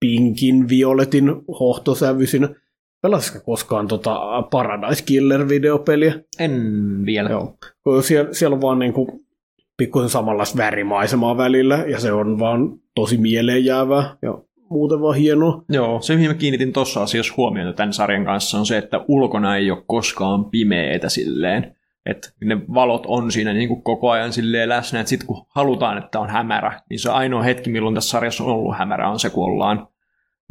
pinkin, violetin hohtosävyisinä. Pelasitko koskaan tota Paradise Killer-videopeliä? En vielä. Joo. Siellä, siellä on vaan niinku pikkusen samanlaista värimaisemaa välillä, ja se on vaan tosi mieleenjäävää ja muuten vaan hienoa. Joo, se mihin mä kiinnitin tuossa asiassa huomiota tämän sarjan kanssa on se, että ulkona ei ole koskaan pimeetä silleen. Että ne valot on siinä niin kuin koko ajan silleen läsnä, että sitten kun halutaan, että on hämärä, niin se ainoa hetki, milloin tässä sarjassa on ollut hämärä, on se, kun ollaan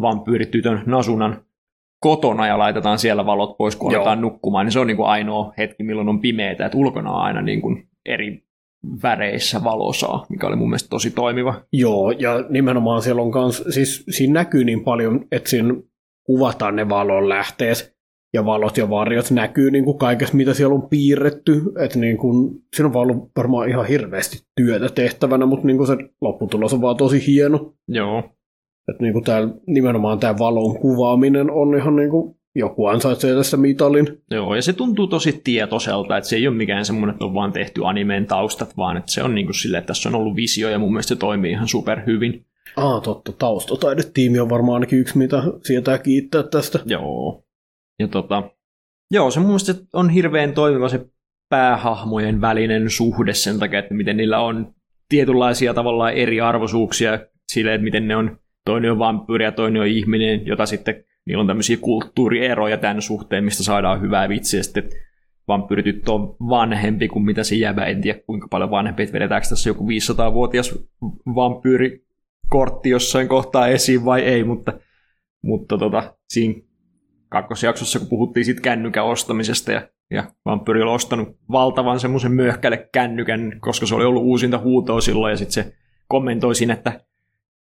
vampyyritytön Nasunan kotona ja laitetaan siellä valot pois, kun aletaan nukkumaan, niin se on niin kuin ainoa hetki, milloin on pimeää, että ulkona on aina niin kuin eri väreissä valosaa, mikä oli mun mielestä tosi toimiva. Joo, ja nimenomaan siellä on kans, siis siinä näkyy niin paljon, että siinä kuvataan ne valon lähteet, ja valot ja varjot näkyy niin kuin kaikessa, mitä siellä on piirretty. Että niin kuin, siinä on vaan ollut varmaan ihan hirveästi työtä tehtävänä, mutta niin kuin se lopputulos on vaan tosi hieno. Joo. Että niin kuin tää, nimenomaan tämä valon kuvaaminen on ihan niin kuin, joku ansaitsee tässä mitalin. Joo, ja se tuntuu tosi tietoiselta, että se ei ole mikään semmoinen, että on vaan tehty animeen taustat, vaan että se on niin kuin silleen, että tässä on ollut visio ja mun mielestä se toimii ihan super hyvin. Ah, totta. Taustataidetiimi on varmaan ainakin yksi, mitä sietää kiittää tästä. Joo. Ja tota, joo, se mun mielestä on hirveän toimiva se päähahmojen välinen suhde sen takia, että miten niillä on tietynlaisia tavallaan eri arvoisuuksia sille, että miten ne on, toinen on vampyyri ja toinen on ihminen, jota sitten niillä on tämmöisiä kulttuurieroja tämän suhteen, mistä saadaan hyvää vitsiä, sitten vampyyrityttö on vanhempi kuin mitä se jäbä, en tiedä kuinka paljon vanhempi, että vedetäänkö tässä joku 500-vuotias vampyyrikortti jossain kohtaa esiin vai ei, mutta, mutta tota, siinä kakkosjaksossa, kun puhuttiin siitä kännykän ostamisesta ja, ja vampyyri oli ostanut valtavan semmoisen möhkälle kännykän, koska se oli ollut uusinta huutoa silloin ja sitten se kommentoi siinä, että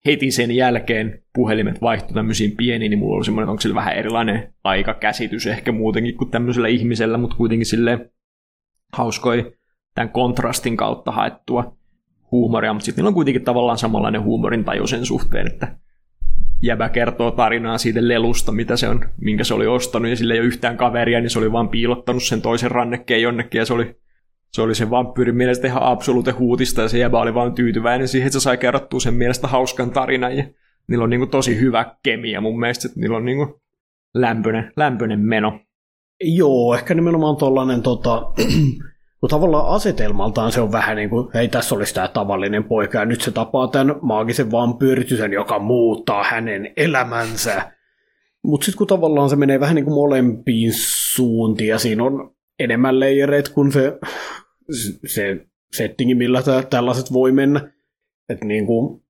heti sen jälkeen puhelimet vaihtui tämmöisiin pieniin, niin mulla oli semmoinen, onko sillä vähän erilainen aikakäsitys ehkä muutenkin kuin tämmöisellä ihmisellä, mutta kuitenkin sille hauskoi tämän kontrastin kautta haettua huumoria, mutta sitten on kuitenkin tavallaan samanlainen huumorin taju sen suhteen, että jäbä kertoo tarinaa siitä lelusta, mitä se on, minkä se oli ostanut, ja sillä ei ole yhtään kaveria, niin se oli vaan piilottanut sen toisen rannekkeen jonnekin, ja se oli se oli se vampyyrin mielestä ihan absoluute huutista, ja se jäbä oli vaan tyytyväinen siihen, että se sai kerrottua sen mielestä hauskan tarinan, ja niillä on niin kuin tosi hyvä kemia mun mielestä, että niillä on niin kuin lämpöinen, lämpöinen meno. Joo, ehkä nimenomaan tuollainen tota, kun tavallaan asetelmaltaan se on vähän niin kuin, hei tässä olisi tämä tavallinen poika ja nyt se tapaa tämän maagisen vampyyritysen, joka muuttaa hänen elämänsä. Mutta sitten kun tavallaan se menee vähän niin kuin molempiin suuntiin ja siinä on enemmän leijereet kuin se, se settingi, millä tällaiset voi mennä. Että niin kuin,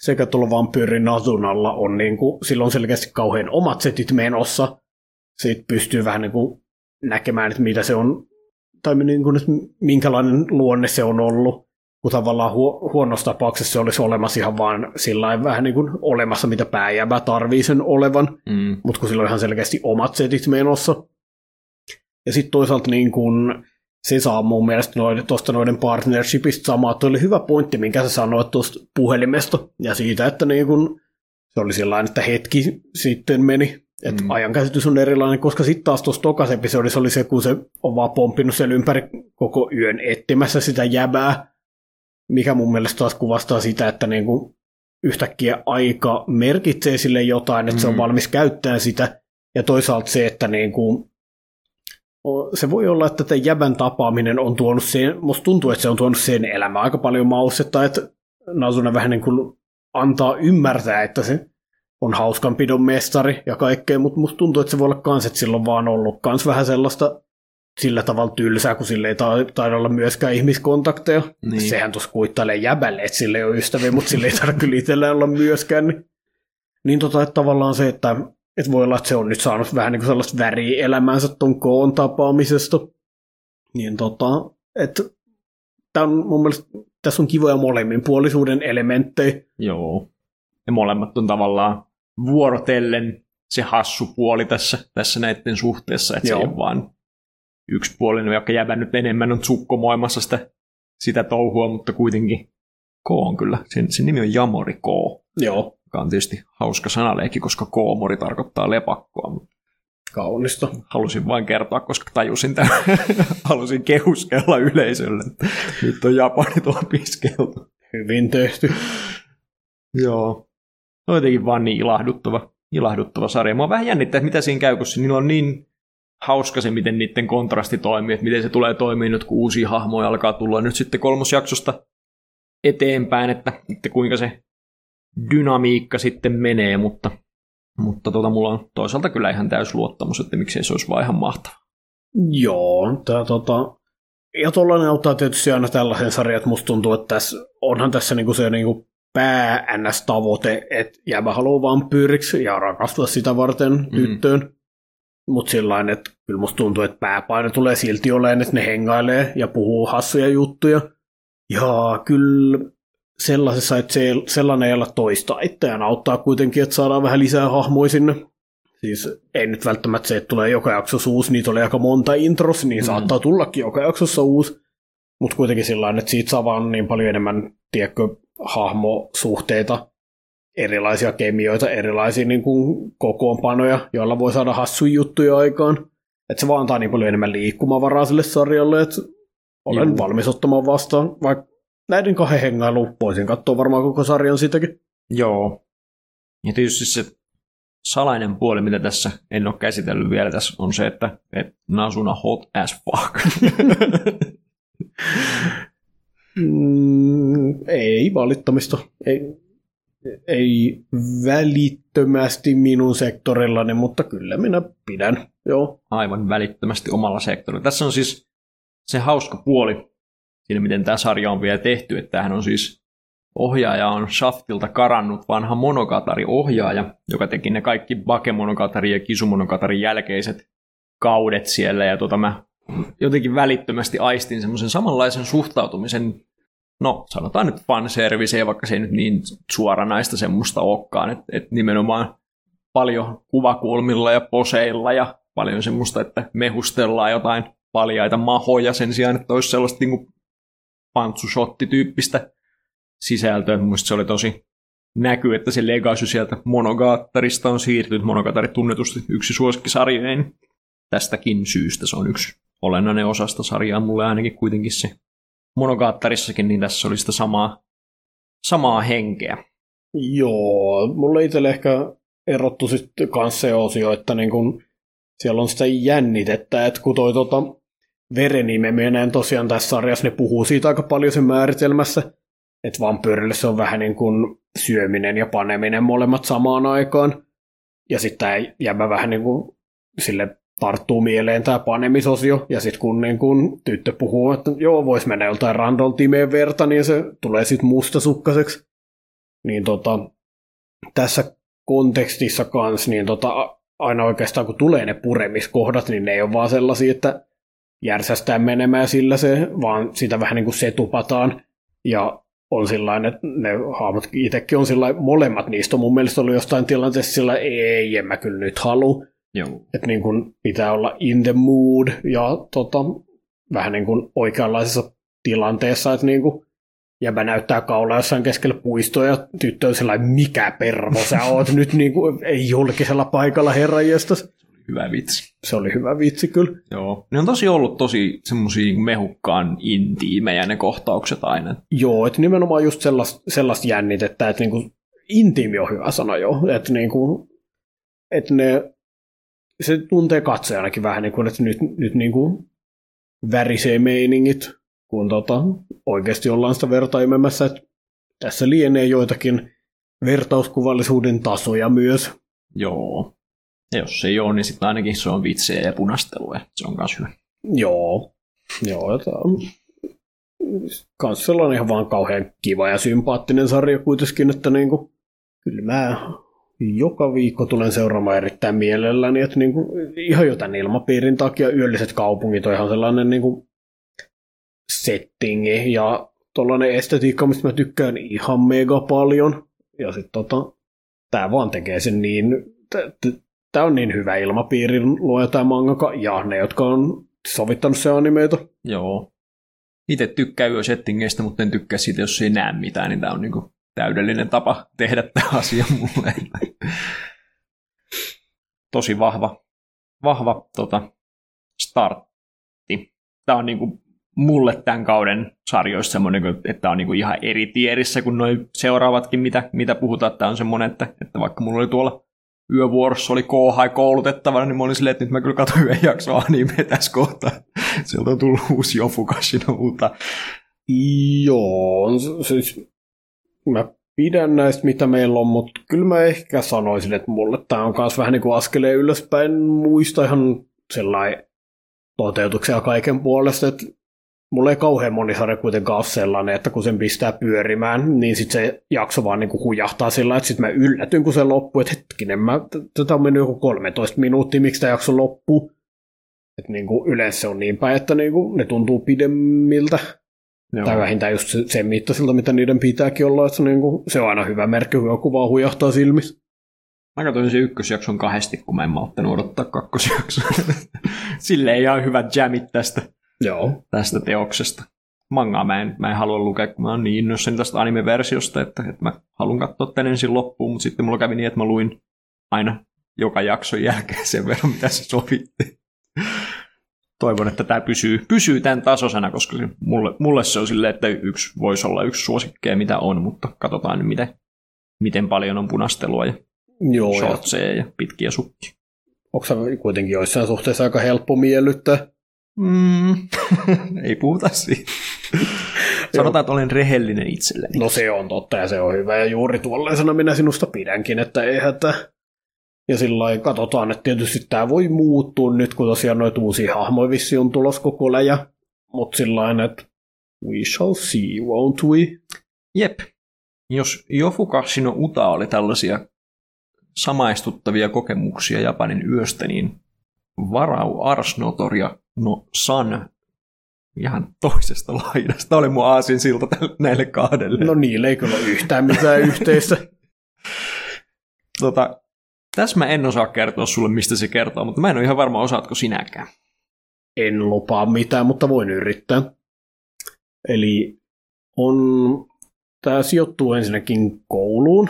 sekä tuolla vampyyrin asunalla on niin kuin, silloin selkeästi kauhean omat setit menossa. Sitten pystyy vähän niin kuin näkemään, että mitä se on tai niin kuin, että minkälainen luonne se on ollut, kun tavallaan hu- huonossa tapauksessa se olisi olemassa ihan vaan sillä vähän niin kuin olemassa, mitä pääjävä tarvii sen olevan, mm. mutta kun sillä on ihan selkeästi omat setit menossa. Ja sitten toisaalta niin kuin, se saa mun mielestä tuosta noiden partnershipista samaa. Tuo oli hyvä pointti, minkä sä sanoit tuosta puhelimesta ja siitä, että niin kun, se oli sellainen, että hetki sitten meni et mm. ajankäsitys on erilainen, koska sitten taas tuossa tokas episodissa oli se, kun se on vaan pomppinut siellä ympäri koko yön etsimässä sitä jäbää, mikä mun mielestä taas kuvastaa sitä, että niinku yhtäkkiä aika merkitsee sille jotain, että mm. se on mm. valmis käyttämään sitä, ja toisaalta se, että niinku, se voi olla, että tämän jäbän tapaaminen on tuonut sen, musta tuntuu, että se on tuonut sen elämään aika paljon maustetta, että Nasuna vähän niin kuin antaa ymmärtää, että se on hauskanpidon mestari ja kaikkea, mutta musta tuntuu, että se voi olla kans, että sillä on vaan ollut kans vähän sellaista sillä tavalla tylsää, kun sille ei taida olla myöskään ihmiskontakteja. Niin. Sehän tuossa kuittailee jäbälle, että sille ei ole ystäviä, mutta sille ei tarvitse kyllä olla myöskään. Niin, niin tota, että tavallaan se, että, että voi olla, että se on nyt saanut vähän niin kuin sellaista väriä elämänsä ton koon tapaamisesta. Niin tota, että tämä on mun mielestä, tässä on kivoja molemminpuolisuuden elementtejä. Joo. Ja molemmat on tavallaan vuorotellen se hassu puoli tässä, tässä näiden suhteessa, että Joo. se ole vaan yksipuolinen, joka jäävä nyt enemmän on sukkomoimassa sitä, sitä touhua, mutta kuitenkin K on kyllä, sen, sen nimi on Jamori K. Joo. Joka on tietysti hauska sanaleikki, koska Koomori tarkoittaa lepakkoa. Kaunista. Halusin vain kertoa, koska tajusin tämän. Halusin kehuskella yleisölle. Nyt on japanit opiskeltu. Hyvin tehty. Joo on jotenkin vaan niin ilahduttava, ilahduttava sarja. Mua vähän jännittää, että mitä siinä käy, kun niillä on niin hauska se, miten niiden kontrasti toimii, että miten se tulee toimimaan nyt, kun uusia hahmoja alkaa tulla nyt sitten kolmosjaksosta eteenpäin, että, että kuinka se dynamiikka sitten menee, mutta, mutta tota, mulla on toisaalta kyllä ihan täys luottamus, että miksei se olisi vaan ihan mahtava. Joo, tää, tota, ja tuollainen auttaa tietysti aina tällaisen sarjan, että musta tuntuu, että tässä, onhan tässä niinku se niinku pää tavoite että jäbä haluaa vampyyriksi ja rakastua sitä varten mm. tyttöön. Mutta sillä että kyllä musta tuntuu, että pääpaino tulee silti olemaan, että ne hengailee ja puhuu hassuja juttuja. Ja kyllä sellaisessa, että se, sellainen ei olla toista itseään auttaa kuitenkin, että saadaan vähän lisää hahmoja sinne. Siis ei nyt välttämättä se, että tulee joka jaksossa uusi, niitä oli aika monta intros, niin mm. saattaa tullakin joka jaksossa uusi. Mutta kuitenkin sillä että siitä saa vaan niin paljon enemmän, tiedätkö, hahmosuhteita, erilaisia kemioita, erilaisia niin kuin, kokoonpanoja, joilla voi saada hassuja juttuja aikaan. Että se vaan antaa niin paljon enemmän liikkumavaraa sille sarjalle, että olen Joo. valmis ottamaan vastaan, vaikka näiden kahden hengailu voisin katsoa varmaan koko sarjan sitäkin. Joo. Ja tietysti se salainen puoli, mitä tässä en ole käsitellyt vielä tässä, on se, että, että Nasuna hot as fuck. Mm, ei valittamista. Ei, ei välittömästi minun sektorillani, mutta kyllä minä pidän. Joo. Aivan välittömästi omalla sektorilla. Tässä on siis se hauska puoli siinä, miten tämä sarja on vielä tehty, että tämähän on siis ohjaaja on Shaftilta karannut vanha Monogatari-ohjaaja, joka teki ne kaikki Bakemonogatari ja Kisumonogatari jälkeiset kaudet siellä, ja tota mä jotenkin välittömästi aistin semmoisen samanlaisen suhtautumisen, no sanotaan nyt fanserviceä, vaikka se ei nyt niin suoranaista semmoista olekaan, että, että nimenomaan paljon kuvakulmilla ja poseilla ja paljon semmoista, että mehustellaan jotain paljaita mahoja sen sijaan, että olisi sellaista niin pantsusotti-tyyppistä sisältöä. Mielestäni se oli tosi, näkyy, että se legacy sieltä Monogattarista on siirtynyt. Monogatari tunnetusti yksi suosikkisarjojen. Tästäkin syystä se on yksi olennainen osasta sarjaa mulle ainakin kuitenkin se Monogattarissakin, niin tässä oli sitä samaa, samaa henkeä. Joo, mulle itselle ehkä erottu sitten kanssa se osio, että niin kun siellä on sitä jännitettä, että kun toi tota, verenimeminen tosiaan tässä sarjassa, ne puhuu siitä aika paljon sen määritelmässä, että vampyyrille se on vähän niin kuin syöminen ja paneminen molemmat samaan aikaan. Ja sitten tämä vähän niin kuin sille tarttuu mieleen tämä panemisosio, ja sitten kun niin kun tyttö puhuu, että joo, voisi mennä joltain randol timeen verta, niin se tulee sitten mustasukkaseksi. Niin tota, tässä kontekstissa kanssa, niin tota, aina oikeastaan kun tulee ne puremiskohdat, niin ne ei ole vaan sellaisia, että järsästään menemään sillä se, vaan sitä vähän niin kuin setupataan. Ja on sillain, että ne hahmot itsekin on sillä molemmat niistä on mun mielestä ollut jostain tilanteessa sillä ei, en mä kyllä nyt halu. Että niin kuin pitää olla in the mood ja tota, vähän niin kuin oikeanlaisessa tilanteessa, että niin kuin jäbä näyttää kaulaa jossain keskellä puistoa ja tyttö on sellainen, mikä pervo sä oot nyt niin kuin, ei julkisella paikalla herranjestas. Hyvä vitsi. Se oli hyvä vitsi kyllä. Joo. Ne on tosi ollut tosi semmosia niin mehukkaan intiimejä ne kohtaukset aina. Joo, että nimenomaan just sellaista, sellaista jännitettä, että niinku, intiimi on hyvä sana jo, että niinku, että ne, se tuntee katsojanakin vähän niin kuin, että nyt, nyt niinku värisee meiningit, kun tota, oikeasti ollaan sitä vertaimemässä, että tässä lienee joitakin vertauskuvallisuuden tasoja myös. Joo. Ja jos ei ole, niin sitten ainakin se on vitsejä ja punastelua. Se on myös hyvä. Joo. Joo, tämä on kans sellainen ihan vaan kauhean kiva ja sympaattinen sarja kuitenkin, että niinku, kyllä mä joka viikko tulen seuraamaan erittäin mielelläni, että niinku, ihan jo tämän ilmapiirin takia yölliset kaupungit on ihan sellainen niinku, settingi ja tuollainen estetiikka, mistä mä tykkään ihan mega paljon. Ja sitten tota, tää vaan tekee sen niin, tämä on niin hyvä ilmapiiri luoja tämä mangaka, ja ne, jotka on sovittanut se animeita. Joo. Itse tykkään yösettingeistä, mutta en tykkää siitä, jos ei näe mitään, niin tämä on niinku täydellinen tapa tehdä tämä asia mulle. Tosi vahva, vahva tota, startti. Tämä on niinku mulle tämän kauden sarjoissa semmoinen, että tämä on niinku ihan eri tierissä kuin noin seuraavatkin, mitä, mitä puhutaan. Tämä on semmoinen, että, että vaikka mulla oli tuolla yövuorossa oli kohai koulutettavana, niin mä olin silleen, että nyt mä kyllä katsoin yhden jaksoa anime tässä kohtaa. Sieltä on tullut uusi Jofukashina uutta. Joo, siis mä pidän näistä, mitä meillä on, mutta kyllä mä ehkä sanoisin, että mulle tämä on myös vähän niin kuin askeleen ylöspäin muista ihan sellainen toteutuksia kaiken puolesta, että mulla ei kauhean moni sarja kuitenkaan ole sellainen, että kun sen pistää pyörimään, niin sitten se jakso vaan niinku hujahtaa sillä että sitten mä yllätyn, kun se loppuu, että hetkinen, mä, tätä on mennyt joku 13 minuuttia, miksi tämä jakso loppuu. Että niinku yleensä se on niin päin, että niinku ne tuntuu pidemmiltä. Joo. Tai vähintään just sen mittaisilta, mitä niiden pitääkin olla, että se, niinku, se on aina hyvä merkki, kun joku vaan hujahtaa silmissä. Mä katsoin sen ykkösjakson kahdesti, kun mä en malttanut odottaa kakkosjaksoa. Silleen ihan hyvät jamit tästä. Joo. tästä teoksesta. Mangaa mä en, mä en halua lukea, kun mä oon niin innoissani tästä anime-versiosta, että, että mä haluan katsoa tän ensin loppuun, mutta sitten mulla kävi niin, että mä luin aina joka jakson jälkeen sen verran, mitä se sovitti. Toivon, että tämä pysyy, pysyy tämän tasosena, koska se, mulle, mulle se on silleen, että yksi voisi olla yksi suosikkeja, mitä on, mutta katsotaan nyt, miten, miten paljon on punastelua ja Joo, shortseja ja, ja pitkiä sukkia. Onko se kuitenkin joissain suhteessa aika helppo miellyttää? Mm. Ei puhuta siitä. Sanotaan, että olen rehellinen itselleni. No se on totta ja se on hyvä. Ja juuri tuollaisena minä sinusta pidänkin, että ei hätä. Ja sillä katsotaan, että tietysti tämä voi muuttua nyt, kun tosiaan noita uusia hahmoja vissi on tulos koko läjä. Mutta sillä että we shall see, won't we? Jep. Jos Jofukashino Uta oli tällaisia samaistuttavia kokemuksia Japanin yöstä, niin Varau Arsnotoria no San ihan toisesta laidasta. Oli mun aasin silta näille kahdelle. No niille ei kyllä ole yhtään mitään yhteistä. tota, tässä mä en osaa kertoa sulle, mistä se kertoo, mutta mä en ole ihan varma, osaatko sinäkään. En lupaa mitään, mutta voin yrittää. Eli on tämä sijoittuu ensinnäkin kouluun,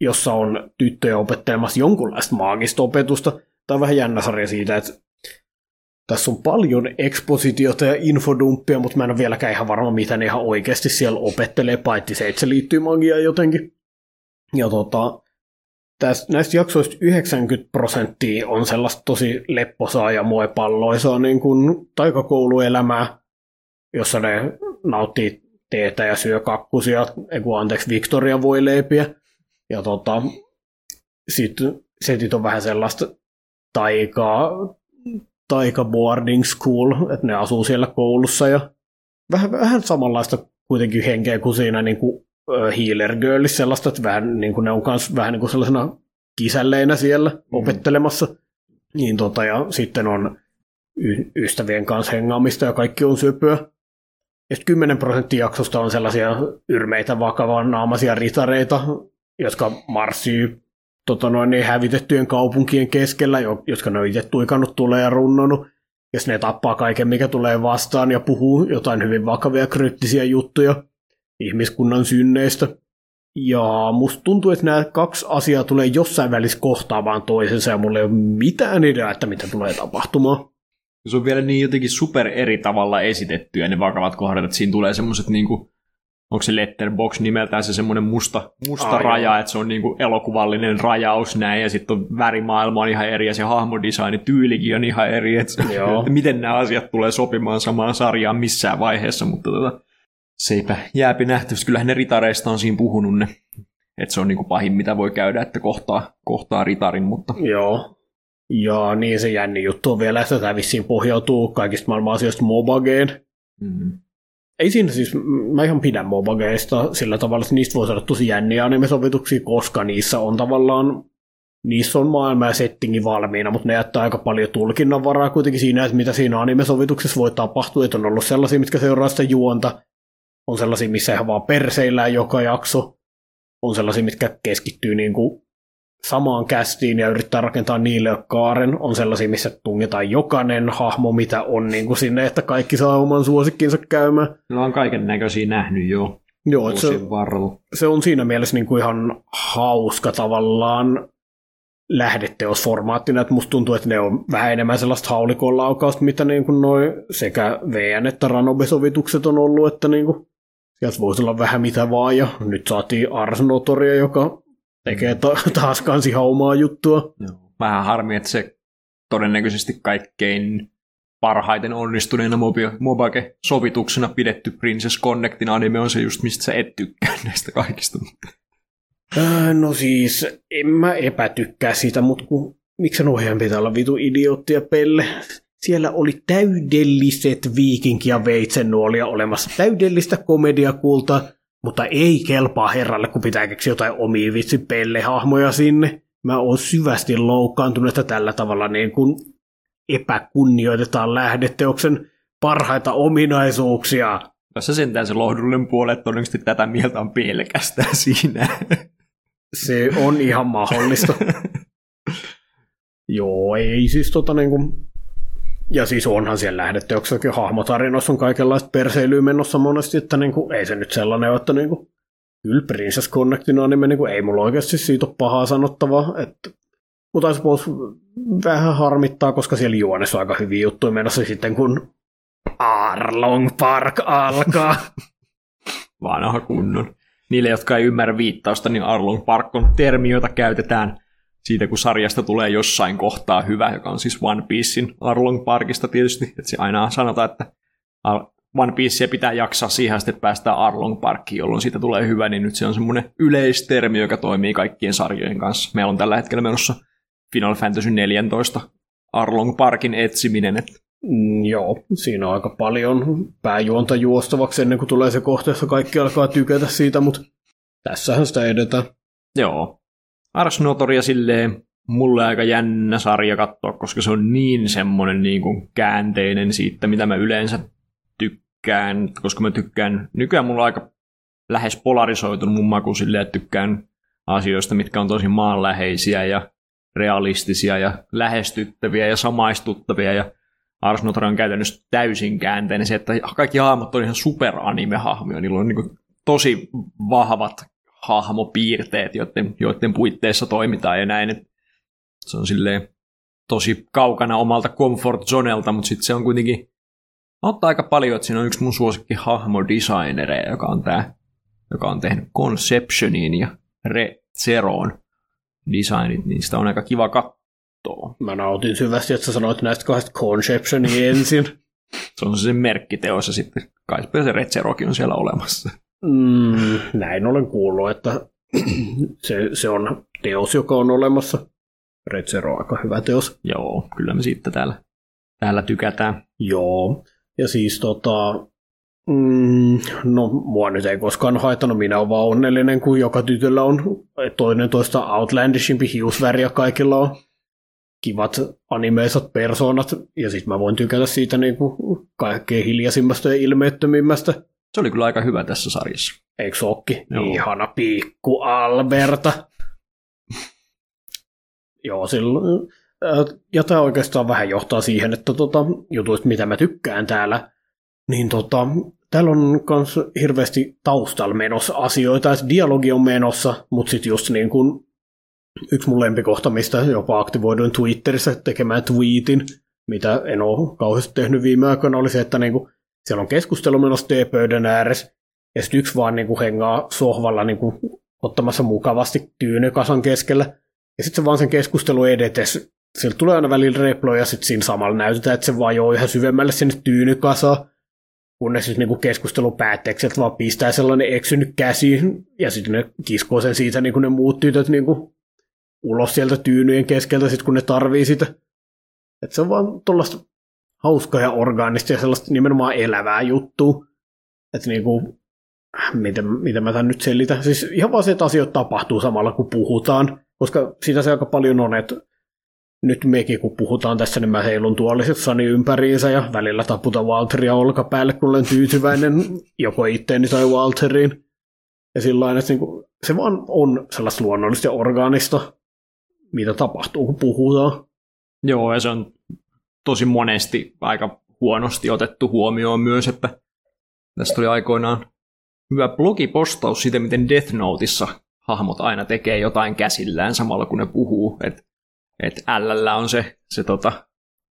jossa on tyttöjä opettelemassa jonkunlaista maagista opetusta. Tämä on vähän jännä sarja siitä, että tässä on paljon ekspositiota ja infodumppia, mutta mä en ole vieläkään ihan varma, mitä ne ihan oikeasti siellä opettelee, paitsi se, että se liittyy magiaan jotenkin. Ja tota, tästä, näistä jaksoista 90 prosenttia on sellaista tosi lepposaa ja muepalloisaa niin kuin taikakouluelämää, jossa ne nauttii teetä ja syö kakkusia, eiku anteeksi, Victoria voi leipiä. Ja tota, sitten setit on vähän sellaista taikaa, taika boarding school, että ne asuu siellä koulussa ja vähän, vähän samanlaista kuitenkin henkeä kuin siinä niin kuin Healer Girlissä sellaista, että vähän, niin kuin ne on myös vähän niin kuin sellaisena kisälleinä siellä mm. opettelemassa. Niin tota, ja sitten on y- ystävien kanssa hengaamista ja kaikki on syöpyä. Ja 10 prosenttia jaksosta on sellaisia yrmeitä vakavan naamaisia ritareita, jotka marssii tota noin, niin hävitettyjen kaupunkien keskellä, jotka ne on itse tuikannut tulee ja runnonut. Ja ne tappaa kaiken, mikä tulee vastaan ja puhuu jotain hyvin vakavia kryptisiä juttuja ihmiskunnan synneistä. Ja musta tuntuu, että nämä kaksi asiaa tulee jossain välissä kohtaamaan toisensa ja mulla ei ole mitään ideaa, että mitä tulee tapahtumaan. Se on vielä niin jotenkin super eri tavalla esitettyä ne vakavat kohdat, että siinä tulee semmoiset niinku, onko se letterbox nimeltään se semmoinen musta, musta Ai raja, joo. että se on niinku elokuvallinen rajaus näin, ja sitten on värimaailma on ihan eri, ja se hahmodesign tyylikin on ihan eri, että, että miten nämä asiat tulee sopimaan samaan sarjaan missään vaiheessa, mutta tota, seipä jääpi nähtävästi. Kyllähän ne ritareista on siinä puhunut ne. Että se on niinku pahin, mitä voi käydä, että kohtaa, kohtaa ritarin, mutta... Joo. Ja niin se jänni juttu on vielä, että tämä vissiin pohjautuu kaikista maailman asioista Mobageen. Mm-hmm. Ei siinä siis, mä ihan pidän Mobageista sillä tavalla, että niistä voi saada tosi jänniä animesovituksia, koska niissä on tavallaan niissä on maailma ja settingi valmiina, mutta ne jättää aika paljon tulkinnanvaraa kuitenkin siinä, että mitä siinä animesovituksessa voi tapahtua, että on ollut sellaisia, mitkä seuraa sitä juonta, on sellaisia, missä ihan vaan perseillään joka jakso. On sellaisia, mitkä keskittyy niin kuin samaan kästiin ja yrittää rakentaa niille kaaren. On sellaisia, missä tungetaan jokainen hahmo, mitä on niin kuin sinne, että kaikki saa oman suosikkinsa käymään. No on kaiken näköisiä nähnyt jo. Joo, se, se on siinä mielessä niin kuin ihan hauska tavallaan lähdeteosformaattina, että musta tuntuu, että ne on vähän enemmän sellaista haulikon laukausta, mitä niin kuin noi sekä VN että Ranobe-sovitukset on ollut, että niin kuin sieltä voisi olla vähän mitä vaan, ja nyt saatiin Ars Notoria, joka tekee ta- taas kans ihan omaa juttua. Joo. Vähän harmi, että se todennäköisesti kaikkein parhaiten onnistuneena Mobage-sovituksena pidetty Princess Connectin anime on se just, mistä sä et tykkää näistä kaikista. Äh, no siis, en mä epätykkää sitä, mutta kun, miksi ohjaajan pitää olla vitu idiootti ja pelle? Siellä oli täydelliset viikinki- ja veitsennuolia olemassa. Täydellistä komediakulta, mutta ei kelpaa herralle, kun pitää keksiä jotain omia vitsi hahmoja sinne. Mä oon syvästi loukkaantunut, että tällä tavalla niin kuin epäkunnioitetaan lähdeteoksen parhaita ominaisuuksia. Tässä sentään se lohdullinen puoli, että todennäköisesti tätä mieltä on pelkästään siinä. Se on ihan mahdollista. Joo, ei siis tota niin kuin, ja siis onhan siellä lähdeteoksellakin hahmotarinoissa on kaikenlaista perseilyä menossa monesti, että niin kuin, ei se nyt sellainen ole, että niin kuin, kyllä Princess Connectin anime, niin kuin, ei mulla oikeasti siitä ole pahaa sanottavaa. Että, mutta I suppose vähän harmittaa, koska siellä juonessa on aika hyviä juttuja menossa sitten, kun Arlong Park alkaa. Vanha kunnon. Niille, jotka ei ymmärrä viittausta, niin Arlong Park on termi, jota käytetään siitä, kun sarjasta tulee jossain kohtaa hyvä, joka on siis One Piecein Arlong Parkista tietysti, että se aina sanotaan, että One Piecea pitää jaksaa siihen asti, että päästään Arlong Parkiin, jolloin siitä tulee hyvä, niin nyt se on semmoinen yleistermi, joka toimii kaikkien sarjojen kanssa. Meillä on tällä hetkellä menossa Final Fantasy 14 Arlong Parkin etsiminen. Että... Mm, joo, siinä on aika paljon pääjuonta juostavaksi ennen kuin tulee se kohta, jossa kaikki alkaa tykätä siitä, mutta tässähän sitä edetään. Joo, Ars Notoria silleen mulle aika jännä sarja katsoa, koska se on niin semmoinen niin kuin käänteinen siitä, mitä mä yleensä tykkään, koska mä tykkään, nykyään mulla on aika lähes polarisoitunut mun maku silleen, että tykkään asioista, mitkä on tosi maanläheisiä ja realistisia ja lähestyttäviä ja samaistuttavia ja Ars Notoria on käytännössä täysin käänteinen. Se, että kaikki hahmot on ihan super anime-hahmoja, niillä on niin tosi vahvat hahmopiirteet, joiden, joiden puitteissa toimitaan ja näin. Et se on silleen tosi kaukana omalta comfort zonelta, mutta sitten se on kuitenkin ottaa aika paljon, että siinä on yksi mun suosikki hahmodesignereja, joka on tämä, joka on tehnyt Conceptionin ja Re Zeroon designit, niin sitä on aika kiva katsoa. Mä nautin syvästi, että sä sanoit näistä kahdesta Conceptionia ensin. se on se merkkiteos ja sitten kai se Red Zerokin on siellä olemassa. Mm, näin olen kuullut, että se, se on teos, joka on olemassa. Red Zero on aika hyvä teos. Joo, kyllä me siitä täällä, täällä tykätään. Joo, ja siis tota, mm, no mua nyt ei koskaan haitannut, minä olen vaan onnellinen, kun joka tytöllä on toinen toista outlandishimpi hiusväri ja kaikilla on kivat animeisat persoonat, ja sitten mä voin tykätä siitä niin kuin kaikkein hiljaisimmasta ja ilmeettömimmästä. Se oli kyllä aika hyvä tässä sarjassa. Eikö sokki? Ihana piikku Alberta. Joo, silloin, ja tämä oikeastaan vähän johtaa siihen, että tota, jutuista, mitä mä tykkään täällä, niin tota, täällä on myös hirveästi taustalla menossa asioita, että dialogi on menossa, mutta sitten just niin kuin yksi mun lempikohta, mistä jopa aktivoiduin Twitterissä tekemään tweetin, mitä en ole kauheasti tehnyt viime aikoina, oli se, että niinku, siellä on keskustelu menossa T-pöydän ääressä, ja sitten yksi vaan niinku hengaa sohvalla niinku, ottamassa mukavasti tyynykasan keskellä, ja sitten se vaan sen keskustelu edetes, sieltä tulee aina välillä reploja, ja sitten siinä samalla näytetään, että se vaan joo ihan syvemmälle sinne tyynykasaan, kunnes sitten niinku keskustelu päätteeksi, että vaan pistää sellainen eksynyt käsi, ja sitten ne kiskoo sen siitä niinku ne muut tytöt niinku ulos sieltä tyynyjen keskeltä, sit kun ne tarvii sitä. Et se on vaan tuollaista hauskaa ja orgaanista ja sellaista nimenomaan elävää juttua. Että niinku, miten, miten mä tämän nyt selitän. Siis ihan vaan se, että asiat tapahtuu samalla kun puhutaan, koska sitä se aika paljon on, että nyt mekin kun puhutaan tässä, niin mä heilun tuolisessani ympäriinsä ja välillä taputa Walteria olkapäälle, kun olen tyytyväinen joko itteeni tai Walteriin. Ja sillä että niinku, se vaan on sellaista luonnollista ja orgaanista, mitä tapahtuu, kun puhutaan. Joo, ja se on tosi monesti aika huonosti otettu huomioon myös, että tästä oli aikoinaan hyvä blogipostaus siitä, miten Death Noteissa hahmot aina tekee jotain käsillään samalla kun ne puhuu. Että et L on se, se tota,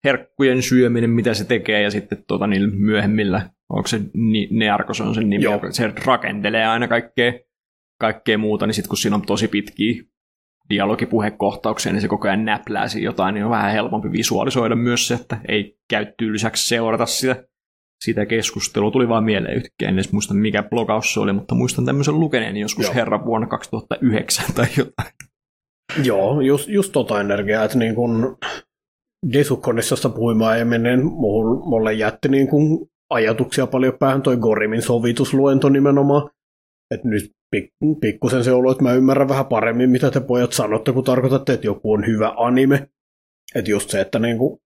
herkkujen syöminen, mitä se tekee, ja sitten tota, niillä myöhemmillä, onko se ni, Nearkos on sen nimi, Joo. se rakentelee aina kaikkea, kaikkea muuta, niin sitten kun siinä on tosi pitkiä dialogipuhekohtauksia, niin se koko ajan näplää jotain, niin on vähän helpompi visualisoida myös se, että ei käy tylsäksi seurata sitä, sitä keskustelua. Tuli vaan mieleen yhtäkkiä, en edes muista mikä blogaus se oli, mutta muistan tämmöisen lukeneen joskus Joo. herran vuonna 2009 tai jotain. Joo, just, just tota energiaa, että niin kun Desukkonissa puhuimme aiemmin, niin mulle jätti niin kun ajatuksia paljon päähän toi Gorimin sovitusluento nimenomaan. Että nyt pik- pikkusen se ollut, että mä ymmärrän vähän paremmin, mitä te pojat sanotte, kun tarkoitatte, että joku on hyvä anime. Että just se, että niin kuin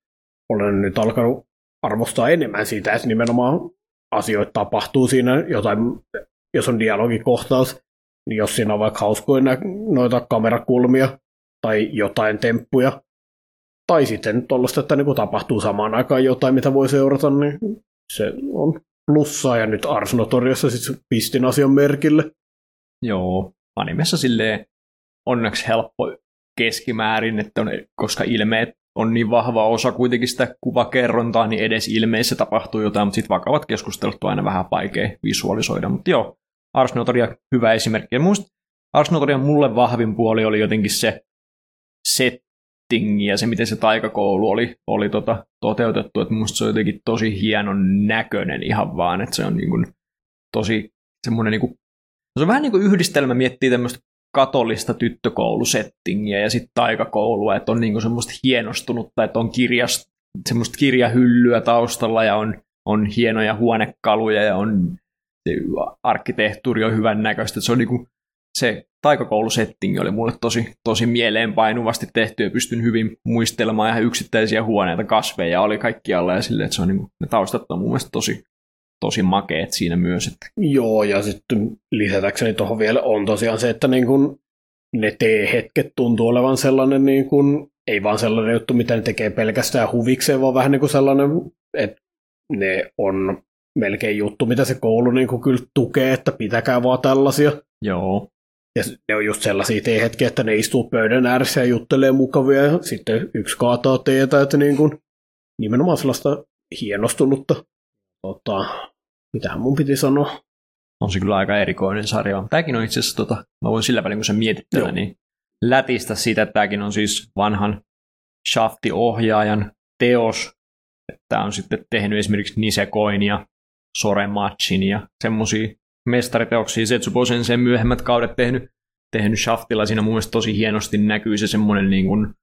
olen nyt alkanut arvostaa enemmän siitä, että nimenomaan asioita tapahtuu siinä jotain, jos on dialogikohtaus, niin jos siinä on vaikka hauskoja noita kamerakulmia tai jotain temppuja, tai sitten tuollaista, että niin tapahtuu samaan aikaan jotain, mitä voi seurata, niin se on plussaa, ja nyt Ars Notoriassa sitten pistin asian merkille. Joo, animessa silleen onneksi helppo keskimäärin, että on, koska ilmeet on niin vahva osa kuitenkin sitä kuvakerrontaa, niin edes ilmeissä tapahtuu jotain, mutta sitten vakavat keskustelut on aina vähän vaikea visualisoida. Mutta joo, Ars Notoria hyvä esimerkki. Ja muista Ars Notorian mulle vahvin puoli oli jotenkin se setting ja se, miten se taikakoulu oli, oli tota, toteutettu. Että musta se on jotenkin tosi hienon näköinen ihan vaan, että se on niin kuin tosi semmoinen niin kuin se on vähän niin kuin yhdistelmä miettii tämmöistä katolista tyttökoulusettingiä ja sitten taikakoulua, että on niinku semmoista hienostunutta, että on kirjast, semmoista kirjahyllyä taustalla ja on, on hienoja huonekaluja ja on arkkitehtuuri on hyvän näköistä. Se on niinku, se taikakoulusettingi oli mulle tosi, tosi mieleenpainuvasti tehty ja pystyn hyvin muistelemaan ihan yksittäisiä huoneita, kasveja oli kaikkialla ja silleen, että se on niinku, ne taustat on mun mielestä tosi, tosi makeet siinä myös. Että... Joo, ja sitten lisätäkseni tuohon vielä on tosiaan se, että niin kun ne tee-hetket tuntuu olevan sellainen, niin kun, ei vaan sellainen juttu, mitä ne tekee pelkästään huvikseen, vaan vähän niin kuin sellainen, että ne on melkein juttu, mitä se koulu niin kuin kyllä tukee, että pitäkää vaan tällaisia. Joo. Ja ne on just sellaisia hetkiä, että ne istuu pöydän ääressä ja juttelee mukavia ja sitten yksi kaataa teetä, että niin kuin, nimenomaan sellaista hienostunutta. Tota, mitähän mun piti sanoa? On se kyllä aika erikoinen sarja. Tämäkin on itse asiassa, tota, mä voin sillä välin kun sä mietit tällä, niin lätistä siitä, että tämäkin on siis vanhan Shafti-ohjaajan teos. Tämä on sitten tehnyt esimerkiksi Nisekoin ja Sorematchin ja semmoisia mestariteoksia. Setsubo sen, sen myöhemmät kaudet tehnyt, tehnyt Shaftilla. Siinä mun mielestä tosi hienosti näkyy se semmoinen niin kuin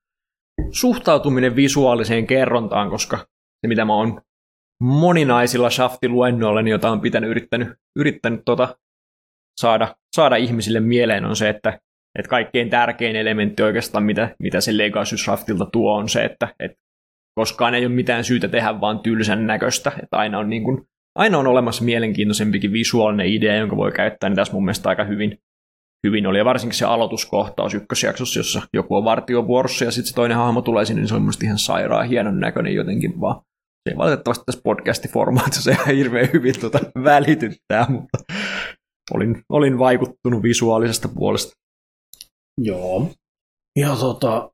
suhtautuminen visuaaliseen kerrontaan, koska se mitä mä oon moninaisilla Shafti-luennoilla, niin jota on pitänyt yrittänyt, yrittänyt tota, saada, saada ihmisille mieleen, on se, että, että kaikkein tärkein elementti oikeastaan, mitä, mitä se Legacy Shaftilta tuo, on se, että, että koskaan ei ole mitään syytä tehdä vaan tylsän näköistä, että aina on, niin kuin, aina on olemassa mielenkiintoisempikin visuaalinen idea, jonka voi käyttää, niin tässä mun mielestä aika hyvin, hyvin oli. Ja varsinkin se aloituskohtaus ykkösjaksossa, jossa joku on vartiovuorossa ja sitten se toinen hahmo tulee sinne, niin se on mun ihan sairaan hienon näköinen jotenkin vaan se ei valitettavasti tässä podcastiformaatissa ihan hirveän hyvin tuota välityttää, mutta olin, olin vaikuttunut visuaalisesta puolesta. Joo. Ja tota,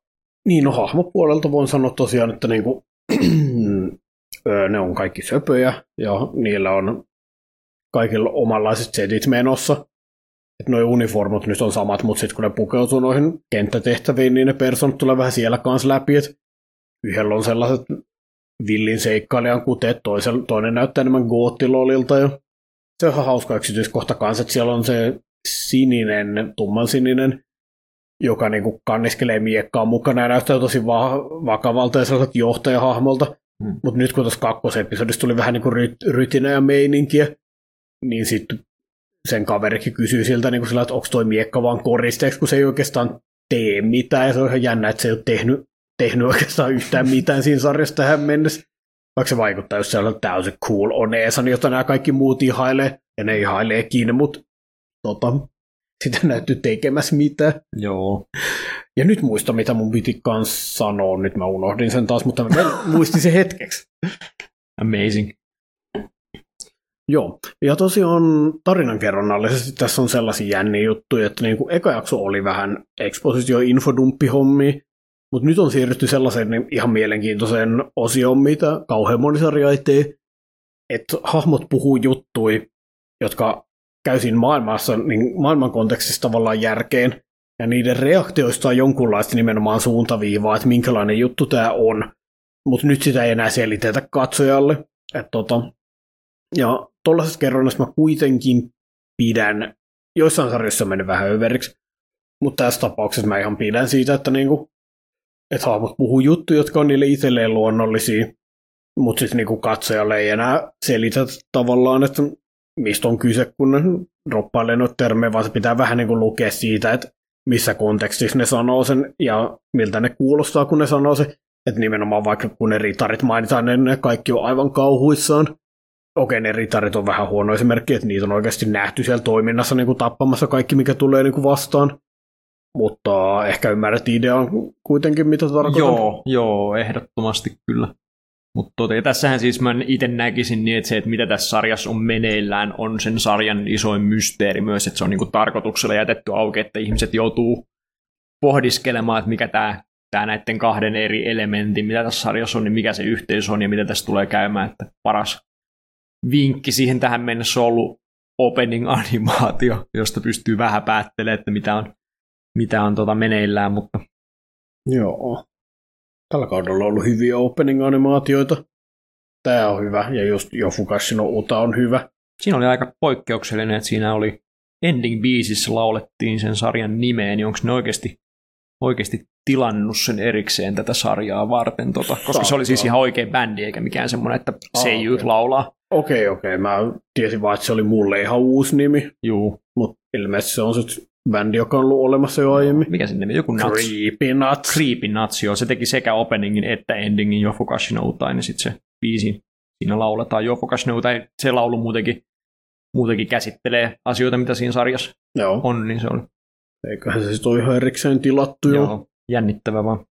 niin no hahmopuolelta voin sanoa tosiaan, että niinku, ne on kaikki söpöjä ja niillä on kaikilla omanlaiset setit menossa. Että nuo uniformut nyt on samat, mutta sitten kun ne pukeutuu noihin kenttätehtäviin, niin ne personat tulee vähän siellä kanssa läpi, että yhdellä on sellaiset villin seikkailijan kuteet, toisen, toinen näyttää enemmän goottilolilta ja se on ihan hauska yksityiskohta kanssa, että siellä on se sininen, tumman sininen, joka niin kuin kanniskelee miekkaa mukana ja näyttää tosi va- vakavalta ja sellaiselta johtajahahmolta. Hmm. Mutta nyt kun tuossa kakkosepisodissa tuli vähän niin kuin ry- rytinä ja meininkiä, niin sitten sen kaverikin kysyy siltä niin kuin sillä, että onko toi miekka vaan koristeeksi, kun se ei oikeastaan tee mitään. Ja se on ihan jännä, että se ei ole tehnyt tehnyt oikeastaan yhtään mitään siinä sarjassa tähän mennessä. Vaikka se vaikuttaa just sellainen täysin cool oneesan, jota nämä kaikki muut ihailee, ja ne ihaileekin, mutta tota, sitä näyttyy tekemässä mitään. Joo. Ja nyt muista, mitä mun piti kans sanoa. Nyt mä unohdin sen taas, mutta mä muistin se hetkeksi. Amazing. Joo, ja tosiaan tarinankerronnallisesti tässä on sellaisia jänniä juttuja, että niin kuin eka jakso oli vähän expositio-infodumppihommi, mutta nyt on siirrytty sellaiseen niin ihan mielenkiintoiseen osioon, mitä kauhean moni sarja että hahmot puhuu juttui, jotka käy siinä maailmassa, niin maailman kontekstissa tavallaan järkeen, ja niiden reaktioista on jonkunlaista nimenomaan suuntaviivaa, että minkälainen juttu tämä on, mutta nyt sitä ei enää selitetä katsojalle. Et tota, ja tuollaisesta kerronnasta mä kuitenkin pidän, joissain sarjoissa mennyt vähän överiksi, mutta tässä tapauksessa mä ihan pidän siitä, että niinku että hahmot puhuu juttuja, jotka on niille itselleen luonnollisia, mutta sitten niinku katsojalle ei enää selitä tavallaan, että mistä on kyse, kun ne droppailee noita termejä, vaan se pitää vähän niinku lukea siitä, että missä kontekstissa ne sanoo sen ja miltä ne kuulostaa, kun ne sanoo se. Että nimenomaan vaikka kun ne ritarit mainitaan, niin ne kaikki on aivan kauhuissaan. Okei, ne ritarit on vähän huono esimerkki, että niitä on oikeasti nähty siellä toiminnassa niin kuin tappamassa kaikki, mikä tulee niin kuin vastaan. Mutta ehkä ymmärrät idean kuitenkin, mitä tarkoitan. Joo, joo ehdottomasti kyllä. Mutta tota, tässähän siis mä itse näkisin niin, että se, että mitä tässä sarjassa on meneillään, on sen sarjan isoin mysteeri myös, että se on niinku tarkoituksella jätetty auki, että ihmiset joutuu pohdiskelemaan, että mikä tämä tää näiden kahden eri elementin, mitä tässä sarjassa on, niin mikä se yhteys on ja mitä tässä tulee käymään. Että paras vinkki siihen tähän mennessä on ollut opening-animaatio, josta pystyy vähän päättelemään, että mitä on mitä on tota meneillään, mutta... Joo. Tällä kaudella on ollut hyviä opening-animaatioita. Tämä on hyvä, ja just Yofukashi no Uta on hyvä. Siinä oli aika poikkeuksellinen, että siinä oli ending-biisissä laulettiin sen sarjan nimeen, niin onko ne oikeasti, oikeasti tilannut sen erikseen tätä sarjaa varten, tota, koska Saattaa. se oli siis ihan oikein bändi, eikä mikään semmoinen, että seijyt okay. laulaa. Okei, okay, okei. Okay. Mä tiesin vaan, että se oli mulle ihan uusi nimi. Juu. Mutta ilmeisesti se on sitten bändi, joka on ollut olemassa jo aiemmin. Mikä sen nimi? Joku Nuts. Creepy Nuts. Creepy Nuts, joo. Se teki sekä openingin että endingin Yofukashi no Uta, ja sitten se biisi, siinä lauletaan Yofukashi no Uta. Se laulu muutenkin, muutenkin käsittelee asioita, mitä siinä sarjassa joo. on, niin se oli. Eiköhän se sitten ole ihan erikseen tilattu jo. Joo, jännittävä vaan.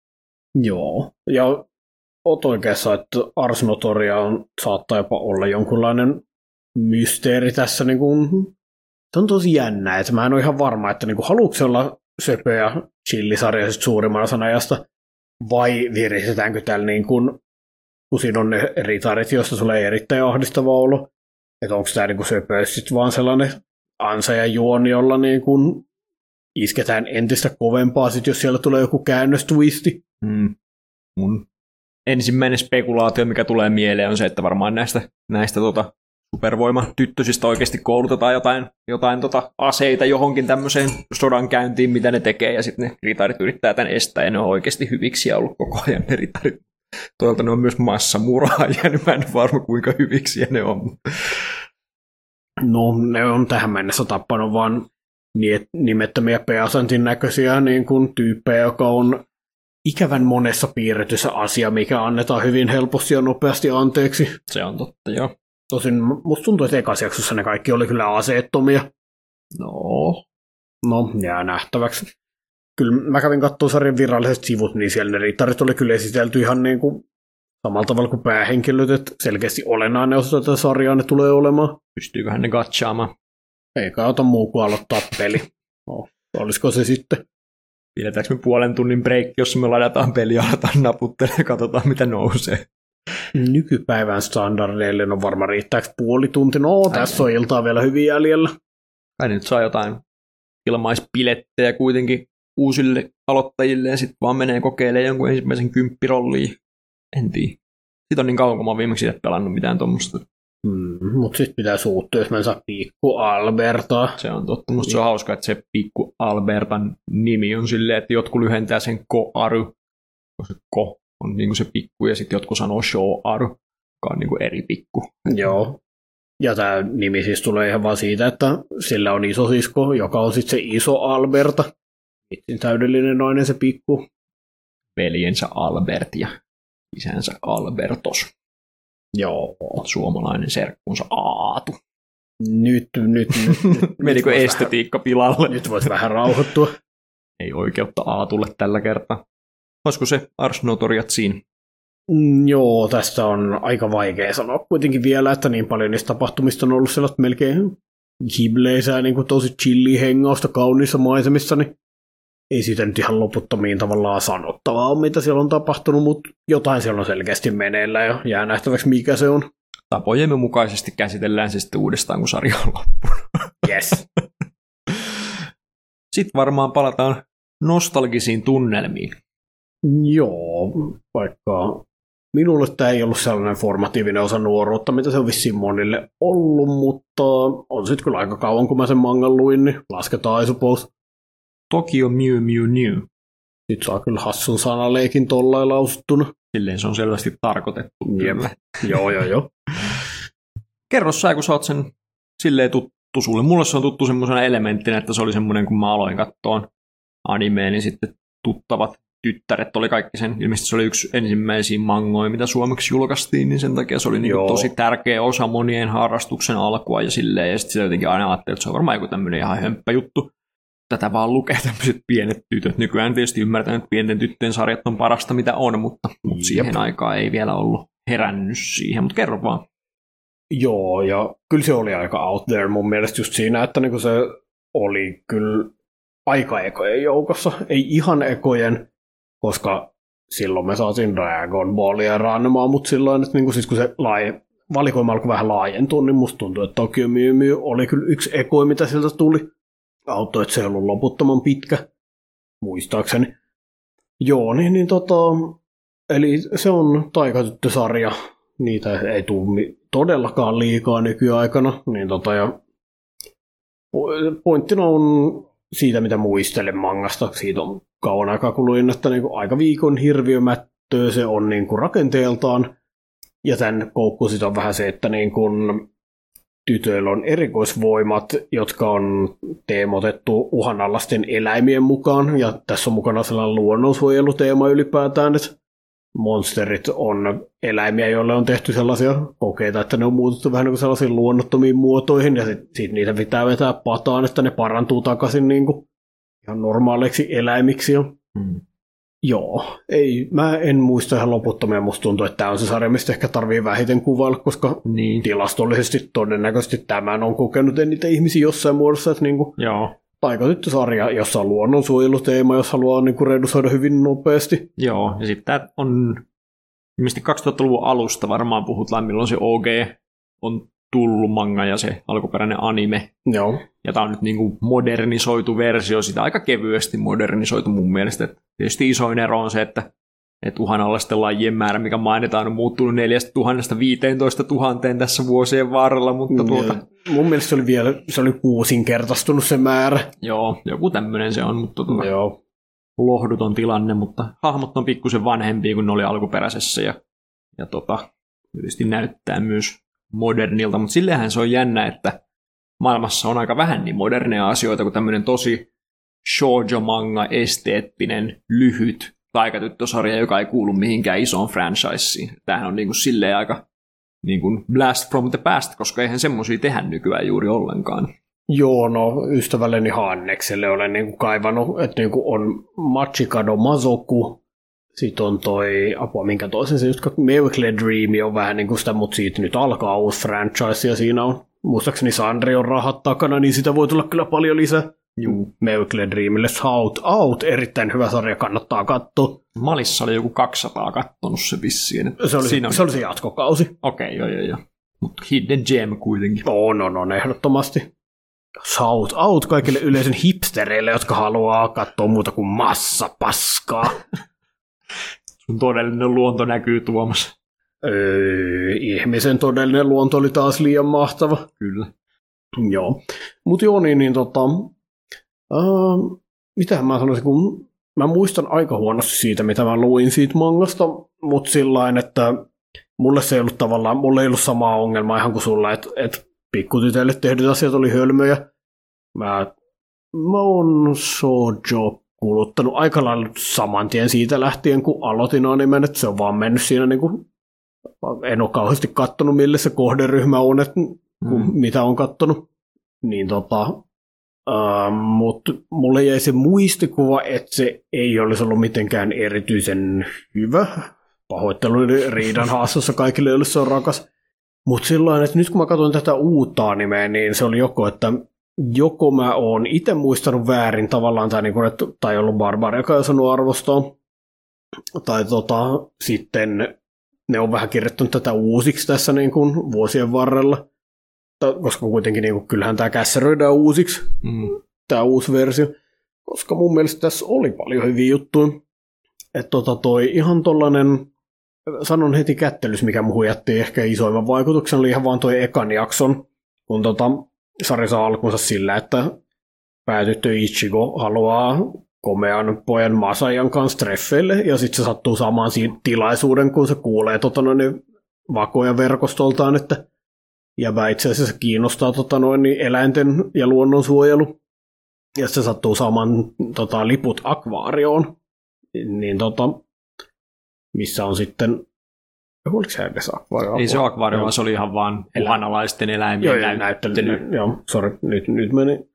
Joo, ja oot oikeassa, että Ars Notoria on, saattaa jopa olla jonkunlainen mysteeri tässä. Niin kuin, se on tosi jännä, että mä en ole ihan varma, että niin kuin, haluatko olla ja chillisarja suurimman osan ajasta, vai viristetäänkö täällä niin kuin, kun siinä on ne ritarit, joista sulle erittäin ahdistava olo, että onko tämä niin söpö sitten vaan sellainen ansa ja juoni, jolla niin kuin isketään entistä kovempaa, sit jos siellä tulee joku käännöstwisti. Mm. Mun ensimmäinen spekulaatio, mikä tulee mieleen, on se, että varmaan näistä, näistä tota, supervoimatyttösistä oikeasti koulutetaan jotain, jotain tota aseita johonkin tämmöiseen sodan käyntiin, mitä ne tekee, ja sitten ne ritarit yrittää tämän estää, ja ne on oikeasti hyviksi ollut koko ajan ne ritarit. Toisaalta ne on myös massamuraajia, niin mä en varma kuinka hyviksi ne on. No, ne on tähän mennessä tappanut vaan nimettömiä Peasantin näköisiä niin kuin tyyppejä, joka on ikävän monessa piirretyssä asia, mikä annetaan hyvin helposti ja nopeasti anteeksi. Se on totta, joo. Tosin musta tuntuu, että ekassa jaksossa ne kaikki oli kyllä aseettomia. No. No, jää nähtäväksi. Kyllä mä kävin katsoa sarjan viralliset sivut, niin siellä ne riittarit oli kyllä esitelty ihan niin kuin samalla tavalla kuin päähenkilöt, että selkeästi olennainen osa tätä sarjaa ne tulee olemaan. Pystyyköhän ne gatchaamaan? Eikä ota muu kuin aloittaa peli. No, olisiko se sitten? Pidetäänkö me puolen tunnin break, jos me ladataan peli ja aletaan naputtelemaan ja katsotaan mitä nousee. Nykypäivän standardeille no varmaan riittääkö puoli tunti. No, Ai tässä on iltaa vielä hyvin jäljellä. Kai nyt saa jotain ilmaispilettejä kuitenkin uusille aloittajille ja sitten vaan menee kokeilemaan jonkun ensimmäisen kymppirolliin. En tiedä. Siitä on niin kauan, kun mä oon viimeksi itse pelannut mitään tuommoista. Mm, mutta sitten pitää suuttua, jos mä en saa Pikku Alberta. Se on totta. Musta se on hauska, että se Pikku Albertan nimi on silleen, että jotkut lyhentää sen Ko-Aru, koska Ko on niin se pikku, ja sitten jotkut sanoo Show-Aru, joka on niin eri pikku. Joo. Ja tämä nimi siis tulee ihan vaan siitä, että sillä on iso sisko, joka on sitten se iso Alberta. Itse täydellinen nainen se pikku. Veljensä Albert ja isänsä Albertos. Joo. Suomalainen serkkunsa Aatu. Nyt, nyt, nyt. nyt Menikö estetiikka vähän, pilalle? Nyt voisi vähän rauhoittua. Ei oikeutta Aatulle tällä kertaa. Olisiko se Ars Notoriatsiin? Mm, joo, tästä on aika vaikea sanoa kuitenkin vielä, että niin paljon niistä tapahtumista on ollut sellaista melkein hibleisää, niin kuin tosi chilli hengausta kauniissa maisemissa, niin ei siitä nyt ihan loputtomiin tavallaan sanottavaa mitä siellä on tapahtunut, mutta jotain siellä on selkeästi meneillä ja jää nähtäväksi mikä se on. Tapojemme mukaisesti käsitellään se sitten uudestaan, kun sarja on loppunut. Yes. sitten varmaan palataan nostalgisiin tunnelmiin. Joo, vaikka minulle tämä ei ollut sellainen formatiivinen osa nuoruutta, mitä se on vissiin monille ollut, mutta on sitten kyllä aika kauan, kun mä sen mangan luin, niin lasketaan I suppose. Tokyo Mew Mew New. Sitten saa kyllä hassun sanaleikin tollain lausuttuna. Silleen se on selvästi tarkoitettu. Jep. joo, joo, joo. Kerro sä, kun sä oot sen silleen tuttu sulle. Mulle se on tuttu semmoisena elementtinä, että se oli semmoinen, kun mä aloin kattoon animeen, niin sitten tuttavat tyttäret oli kaikki sen, ilmeisesti se oli yksi ensimmäisiä mangoja, mitä suomeksi julkaistiin, niin sen takia se oli niin tosi tärkeä osa monien harrastuksen alkua ja silleen, ja sitten sitä jotenkin aina ajattelin, että se on varmaan joku tämmöinen ihan hömppä juttu. Tätä vaan lukee tämmöiset pienet tytöt. Nykyään tietysti ymmärtää, että pienten tyttöjen sarjat on parasta mitä on, mutta, mutta siihen aikaan ei vielä ollut herännyt siihen, mutta kerro vaan. Joo, ja kyllä se oli aika out there mun mielestä just siinä, että niin se oli kyllä aika ekojen joukossa. Ei ihan ekojen, koska silloin me saatiin Dragon Ballia Ranmaa, mutta silloin, että niin kuin, siis kun se laaje, valikoima alkoi vähän laajentua, niin musta tuntuu, että Tokyo Mew Mew oli kyllä yksi ekoi, mitä sieltä tuli. Auttoi, että se ei ollut loputtoman pitkä, muistaakseni. Joo, niin, niin tota, eli se on taikatyttösarja. Niitä ei tule todellakaan liikaa nykyaikana. Niin tota, ja pointtina on siitä, mitä muistelen mangasta. Siitä on kauan aikaa kuluin, että niin kuin aika viikon hirviömättöä se on niin kuin rakenteeltaan. Ja tämän koukku on vähän se, että niin kuin tytöillä on erikoisvoimat, jotka on teemotettu uhanalaisten eläimien mukaan. Ja tässä on mukana sellainen luonnonsuojeluteema ylipäätään, että monsterit on eläimiä, joille on tehty sellaisia kokeita, että ne on muutettu vähän niin kuin sellaisiin luonnottomiin muotoihin, ja sitten sit niitä pitää vetää pataan, että ne parantuu takaisin niin kuin ihan normaaleiksi eläimiksi. Hmm. Joo, ei, mä en muista ihan loputtomia, musta tuntuu, että tämä on se sarja, mistä ehkä tarvii vähiten kuvailla, koska niin. tilastollisesti todennäköisesti tämän on kokenut eniten ihmisiä jossain muodossa, että niinku, Joo. Taikatyttösarja, jossa on luonnonsuojeluteema, jos haluaa niinku redusoida hyvin nopeasti. Joo, ja sitten tämä on ilmeisesti 2000-luvun alusta varmaan puhutaan, milloin se OG on tullut manga ja se alkuperäinen anime. Joo. Ja tämä on nyt niin kuin modernisoitu versio, sitä aika kevyesti modernisoitu mun mielestä. Et tietysti isoin ero on se, että että uhanalaisten lajien määrä, mikä mainitaan, on muuttunut 4000 15 000 tässä vuosien varrella, mutta tuota... Ja mun mielestä se oli vielä, se oli kuusinkertaistunut se määrä. Joo, joku tämmöinen se on, mutta tuota, Joo. lohduton tilanne, mutta hahmot on pikkusen vanhempia kuin ne oli alkuperäisessä ja, ja tota, tietysti näyttää myös modernilta, mutta sillehän se on jännä, että maailmassa on aika vähän niin moderneja asioita kuin tämmöinen tosi shoujo manga, esteettinen, lyhyt taikatyttösarja, joka ei kuulu mihinkään isoon franchiseen. Tämähän on niin kuin silleen aika niin kuin blast from the past, koska eihän semmoisia tehdä nykyään juuri ollenkaan. Joo, no ystävälleni Hannekselle olen niinku kaivannut, että niinku on Machikado Mazoku, sitten on toi, apua minkä toisen se just, Miracle Dream on vähän niin kuin sitä, mutta siitä nyt alkaa uusi franchise ja siinä on, muistaakseni Sandri on rahat takana, niin sitä voi tulla kyllä paljon lisää. Juu. Miracle Dreamille Shout Out, erittäin hyvä sarja, kannattaa katsoa. Malissa oli joku 200 kattonut se vissiin. Se oli Siinä on... se, oli se jatkokausi. Okei, joo, joo, joo. Mutta Hidden Gem kuitenkin. On, on, on, ehdottomasti. Shout out kaikille yleisön hipstereille, jotka haluaa katsoa muuta kuin massa paskaa. Sun todellinen luonto näkyy Tuomas. öö, ihmisen todellinen luonto oli taas liian mahtava. Kyllä. Joo. Mutta joo, niin, niin tota, uh, mitähän mä sanoisin, kun mä muistan aika huonosti siitä, mitä mä luin siitä mangasta, mutta sillä että mulle se ei ollut tavallaan, mulle ei ollut samaa ongelmaa ihan kuin sulla, että, että pikkutytöille tehdyt asiat oli hölmöjä. Mä, mä oon Sojo kuluttanut aika lailla saman tien siitä lähtien, kun aloitin animen, että se on vaan mennyt siinä niin kuin, en ole kauheasti kattonut, mille se kohderyhmä on, että Mm. mitä on kattonut. Niin tota, uh, mutta mulle jäi se muistikuva, että se ei olisi ollut mitenkään erityisen hyvä. Pahoittelu riidan haastossa kaikille, joille se on rakas. Mutta sillä että nyt kun mä katson tätä uutta animea, niin se oli joko, että joko mä oon itse muistanut väärin tavallaan, tai, niin kuin, että, tai ollut barbaari, joka ei osannut arvostaa, tai tota, sitten ne on vähän kirjoittanut tätä uusiksi tässä niin kuin vuosien varrella, koska kuitenkin niin kuin, kyllähän tämä kässeröidään uusiksi, Mm. tämä uusi versio, koska mun mielestä tässä oli paljon hyviä juttuja. Että tota toi ihan tollanen, sanon heti kättelys, mikä muuhun jätti ehkä isoimman vaikutuksen, oli ihan vaan toi ekan jakson, kun tota, sarja saa alkunsa sillä, että päätyttö Ichigo haluaa komean pojan Masajan kanssa treffeille, ja sitten se sattuu saamaan siinä tilaisuuden, kun se kuulee tota noin, vakoja verkostoltaan, että ja itse asiassa kiinnostaa tota noin, niin eläinten ja luonnonsuojelu. Ja se sattuu saamaan tota, liput akvaarioon, niin tota, missä on sitten, oliko se edes akvaario? Ei se ole akvaario, vaan se oli ihan vaan uhanalaisten eläimien Joo, joo, näyttely. näyttely. Joo, sorry, nyt, nyt meni.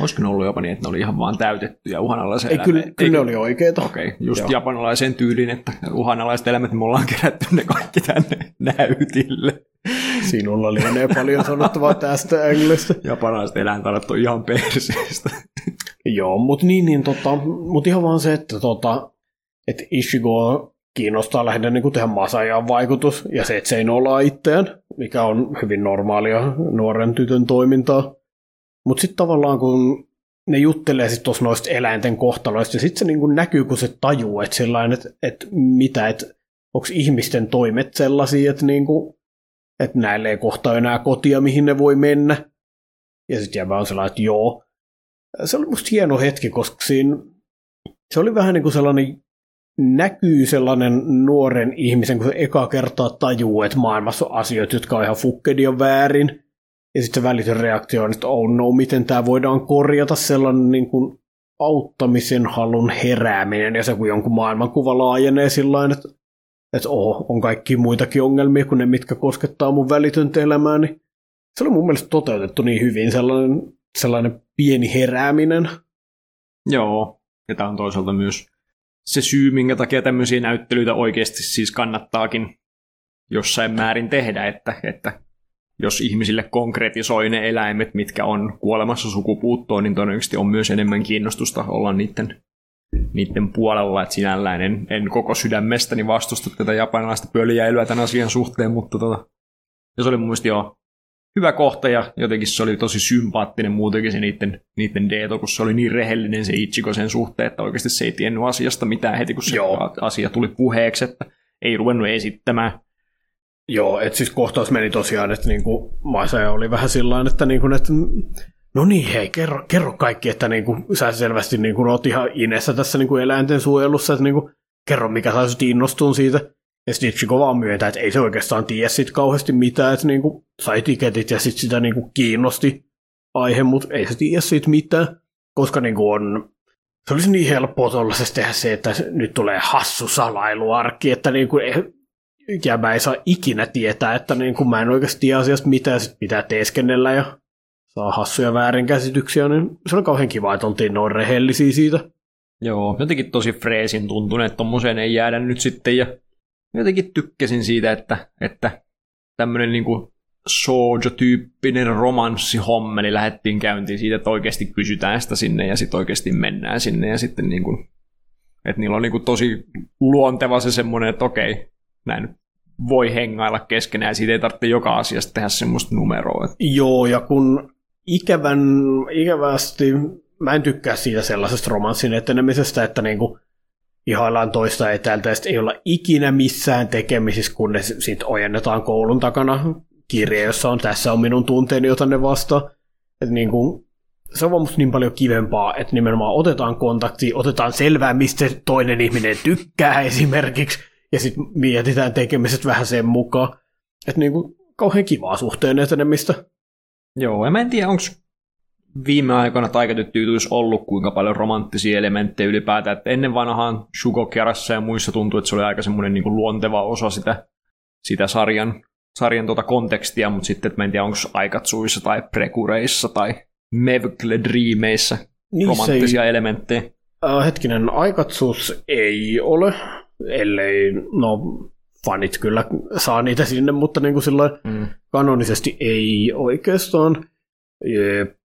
Olisiko ne ollut jopa niin, että ne oli ihan vaan täytettyjä uhanalaisia Ei, kyllä, kyllä ne oli oikeita. Okei, okay, just Joo. japanalaisen tyylin, että uhanalaiset eläimet, me ollaan kerätty ne kaikki tänne näytille. Sinulla lienee paljon sanottavaa tästä Englistä. Japanalaiset eläintarat on ihan perseestä. Joo, mutta niin, niin tota, mut ihan vaan se, että tota, et Ishigo kiinnostaa lähinnä niin tehdä Masajan vaikutus ja se, että se ei nollaa itseään, mikä on hyvin normaalia nuoren tytön toimintaa. Mutta sitten tavallaan kun ne juttelee sit tuossa noista eläinten kohtaloista, ja sitten se niinku näkyy, kun se tajuu, että sellainen, että et mitä, että onko ihmisten toimet sellaisia, että niinku, et näille ei kohta enää kotia, mihin ne voi mennä. Ja sitten jää vaan sellainen, että joo. Se oli musta hieno hetki, koska siinä se oli vähän niin kuin sellainen näkyy sellainen nuoren ihmisen, kun se eka kertaa tajuu, että maailmassa on asioita, jotka on ihan fukkedion väärin. Ja sitten se välitön reaktio on, että oh no, miten tämä voidaan korjata sellainen niin kuin auttamisen halun herääminen, ja se kun jonkun maailmankuva laajenee sillä että, että oh, on kaikki muitakin ongelmia kuin ne, mitkä koskettaa mun välitöntä elämää, niin se oli mun mielestä toteutettu niin hyvin, sellainen, sellainen pieni herääminen. Joo, ja tämä on toisaalta myös se syy, minkä takia tämmöisiä näyttelyitä oikeasti siis kannattaakin jossain määrin tehdä, että, että jos ihmisille konkretisoi ne eläimet, mitkä on kuolemassa sukupuuttoon, niin todennäköisesti on myös enemmän kiinnostusta olla niiden, niiden puolella, että sinällään en, en koko sydämestäni vastusta tätä japanilaista pöljäilyä tämän asian suhteen, mutta tota, ja se oli mun mielestä jo hyvä kohta ja jotenkin se oli tosi sympaattinen muutenkin se niiden, niiden Deeto, kun se oli niin rehellinen se Ichigo sen suhteen, että oikeasti se ei tiennyt asiasta mitään heti, kun se Joo. asia tuli puheeksi, että ei ruvennut esittämään. Joo, että siis kohtaus meni tosiaan, että niinku Maisa oli vähän sillä että, niinku, että no niin hei, kerro, kerro kaikki, että niinku, sä selvästi niinku, oot ihan inessä tässä niinku eläinten suojelussa, että niinku, kerro mikä saisit innostuun siitä. Ja sitten Ichigo vaan myöntää, että ei se oikeastaan tiedä sit kauheasti mitään, että niinku, sai tiketit ja sitten sitä niinku, kiinnosti aihe, mutta ei se tiedä siitä mitään, koska niinku, on se olisi niin helppoa tuollaisessa tehdä se, että nyt tulee hassu salailuarkki, että niinku, ja mä ei saa ikinä tietää, että niin kun mä en oikeasti tiedä asiasta mitään, sit pitää teeskennellä ja saa hassuja väärinkäsityksiä, niin se on kauhean kiva, että oltiin noin rehellisiä siitä. Joo, jotenkin tosi freesin tuntunut, että tommoseen ei jäädä nyt sitten, ja jotenkin tykkäsin siitä, että, että tämmöinen niinku Shoujo-tyyppinen romanssihommeli lähdettiin käyntiin siitä, että oikeasti kysytään sitä sinne ja sitten oikeasti mennään sinne ja sitten niin kuin, että niillä on niin kuin tosi luonteva se semmoinen, että okei, näin voi hengailla keskenään ja siitä ei tarvitse joka asiasta tehdä semmoista numeroa. Joo, ja kun ikävän, ikävästi, mä en tykkää siitä sellaisesta romanssin etenemisestä, että niinku ihaillaan toista etäältä ja ei olla ikinä missään tekemisissä, ne sitten ojennetaan koulun takana kirje, jossa on tässä on minun tunteeni, jota ne vastaa. Että niinku, se on musta niin paljon kivempaa, että nimenomaan otetaan kontakti, otetaan selvää, mistä toinen ihminen tykkää esimerkiksi, ja sitten mietitään tekemiset vähän sen mukaan. Että niinku kauhean kivaa suhteen etenemistä. Joo, ja mä en tiedä, onko viime aikoina taikatyttyytyys ollut kuinka paljon romanttisia elementtejä ylipäätään. Että ennen vanhaan Shugokerassa ja muissa tuntui, että se oli aika semmoinen niin luonteva osa sitä, sitä sarjan, sarjan tuota kontekstia, mutta sitten, että mä en tiedä, onko Aikatsuissa tai Prekureissa tai Mevkle Dreameissä niin romanttisia ei... elementtejä. Äh, hetkinen, Aikatsuus ei ole ellei, no fanit kyllä saa niitä sinne, mutta niin kuin sillä mm. kanonisesti ei oikeastaan.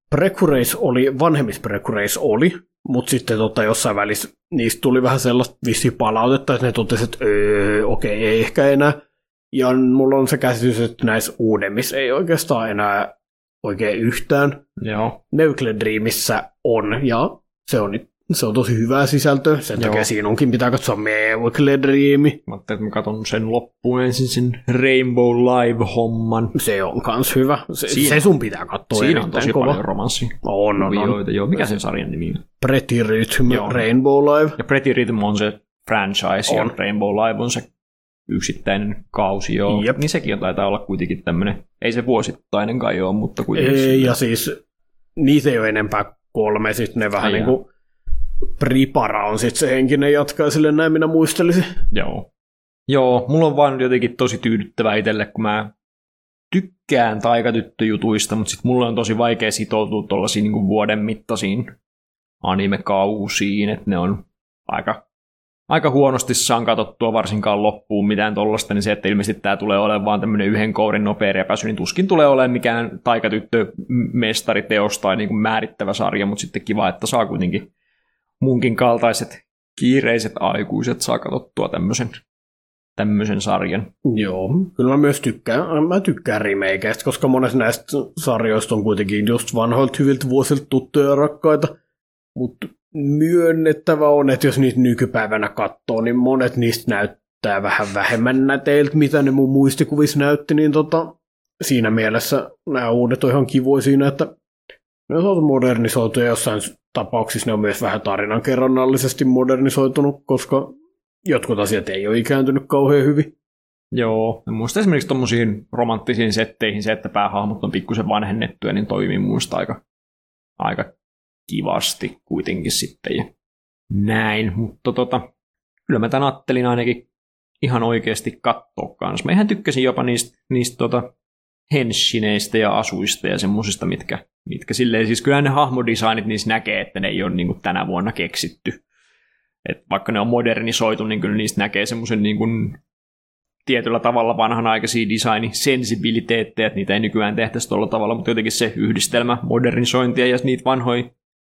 Prekureis oli, vanhemmissa Prekureis oli, mutta sitten tota, jossain välissä niistä tuli vähän sellaista vissi palautetta, että ne totesivat, että öö, okei, okay, ei ehkä enää. Ja mulla on se käsitys, että näissä uudemmissa ei oikeastaan enää oikein yhtään. Joo. Nuclear Dreamissa on, ja se on se on tosi hyvää sisältöä, sen Joo. takia sinunkin pitää katsoa Miracle Dream. Mä ajattelin, että mä katson sen loppuun ensin sen Rainbow Live-homman. Se on kans hyvä. Se, siinä, se sun pitää katsoa Siinä on tosi kova. paljon romanssia. On, on, on. Joo, mikä sen sarjan nimi on? Pretty Rhythm, Joo. Rainbow Live. Ja Pretty Rhythm on se franchise, on. ja Rainbow Live on se yksittäinen kausi, joo. Jep. Niin sekin on, taitaa olla kuitenkin tämmöinen, ei se vuosittainen kai ole, mutta kuitenkin. Ei, ja siis niitä ei ole enempää kolme, sitten ne vähän niin kuin Pripara on sitten se henkinen jatkaa sille näin minä muistelisin. Joo. Joo, mulla on vaan jotenkin tosi tyydyttävä itselle, kun mä tykkään taikatyttöjutuista, mutta sitten mulla on tosi vaikea sitoutua tuollaisiin niin vuoden mittaisiin animekausiin, että ne on aika, aika huonosti saan katsottua varsinkaan loppuun mitään tollasta, niin se, että ilmeisesti tämä tulee olemaan vaan tämmöinen yhden kourin nopea repäsy, niin tuskin tulee olemaan mikään taikatyttö mestariteos tai niin kuin määrittävä sarja, mutta sitten kiva, että saa kuitenkin munkin kaltaiset kiireiset aikuiset saa katsottua tämmöisen, tämmöisen sarjan. Joo, kyllä mä myös tykkään, mä tykkään remakeista, koska monet näistä sarjoista on kuitenkin just vanhoilta hyviltä vuosilta tuttuja ja rakkaita. Mutta myönnettävä on, että jos niitä nykypäivänä katsoo, niin monet niistä näyttää vähän vähemmän näteiltä, mitä ne mun muistikuvissa näytti, niin tota, siinä mielessä nämä uudet on ihan kivoja siinä, että ne on modernisoitu ja jossain tapauksissa ne on myös vähän tarinankerronnallisesti modernisoitunut, koska jotkut asiat ei ole ikääntynyt kauhean hyvin. Joo, ja muista esimerkiksi tuommoisiin romanttisiin setteihin se, että päähahmot on pikkusen vanhennettuja, niin toimii muista aika, aika kivasti kuitenkin sitten. Ja näin, mutta tota, kyllä mä tämän ajattelin ainakin ihan oikeasti katsoa kanssa. Mä ihan tykkäsin jopa niistä, niistä tota, henshineistä ja asuista ja semmoisista, mitkä, mitkä silleen, siis kyllä ne hahmodesignit niissä näkee, että ne ei ole niin tänä vuonna keksitty. Et vaikka ne on modernisoitu, niin kyllä niistä näkee semmoisen niin kuin tietyllä tavalla vanhanaikaisia design-sensibiliteettejä, että niitä ei nykyään tehtäisi tuolla tavalla, mutta jotenkin se yhdistelmä modernisointia ja niitä vanhoja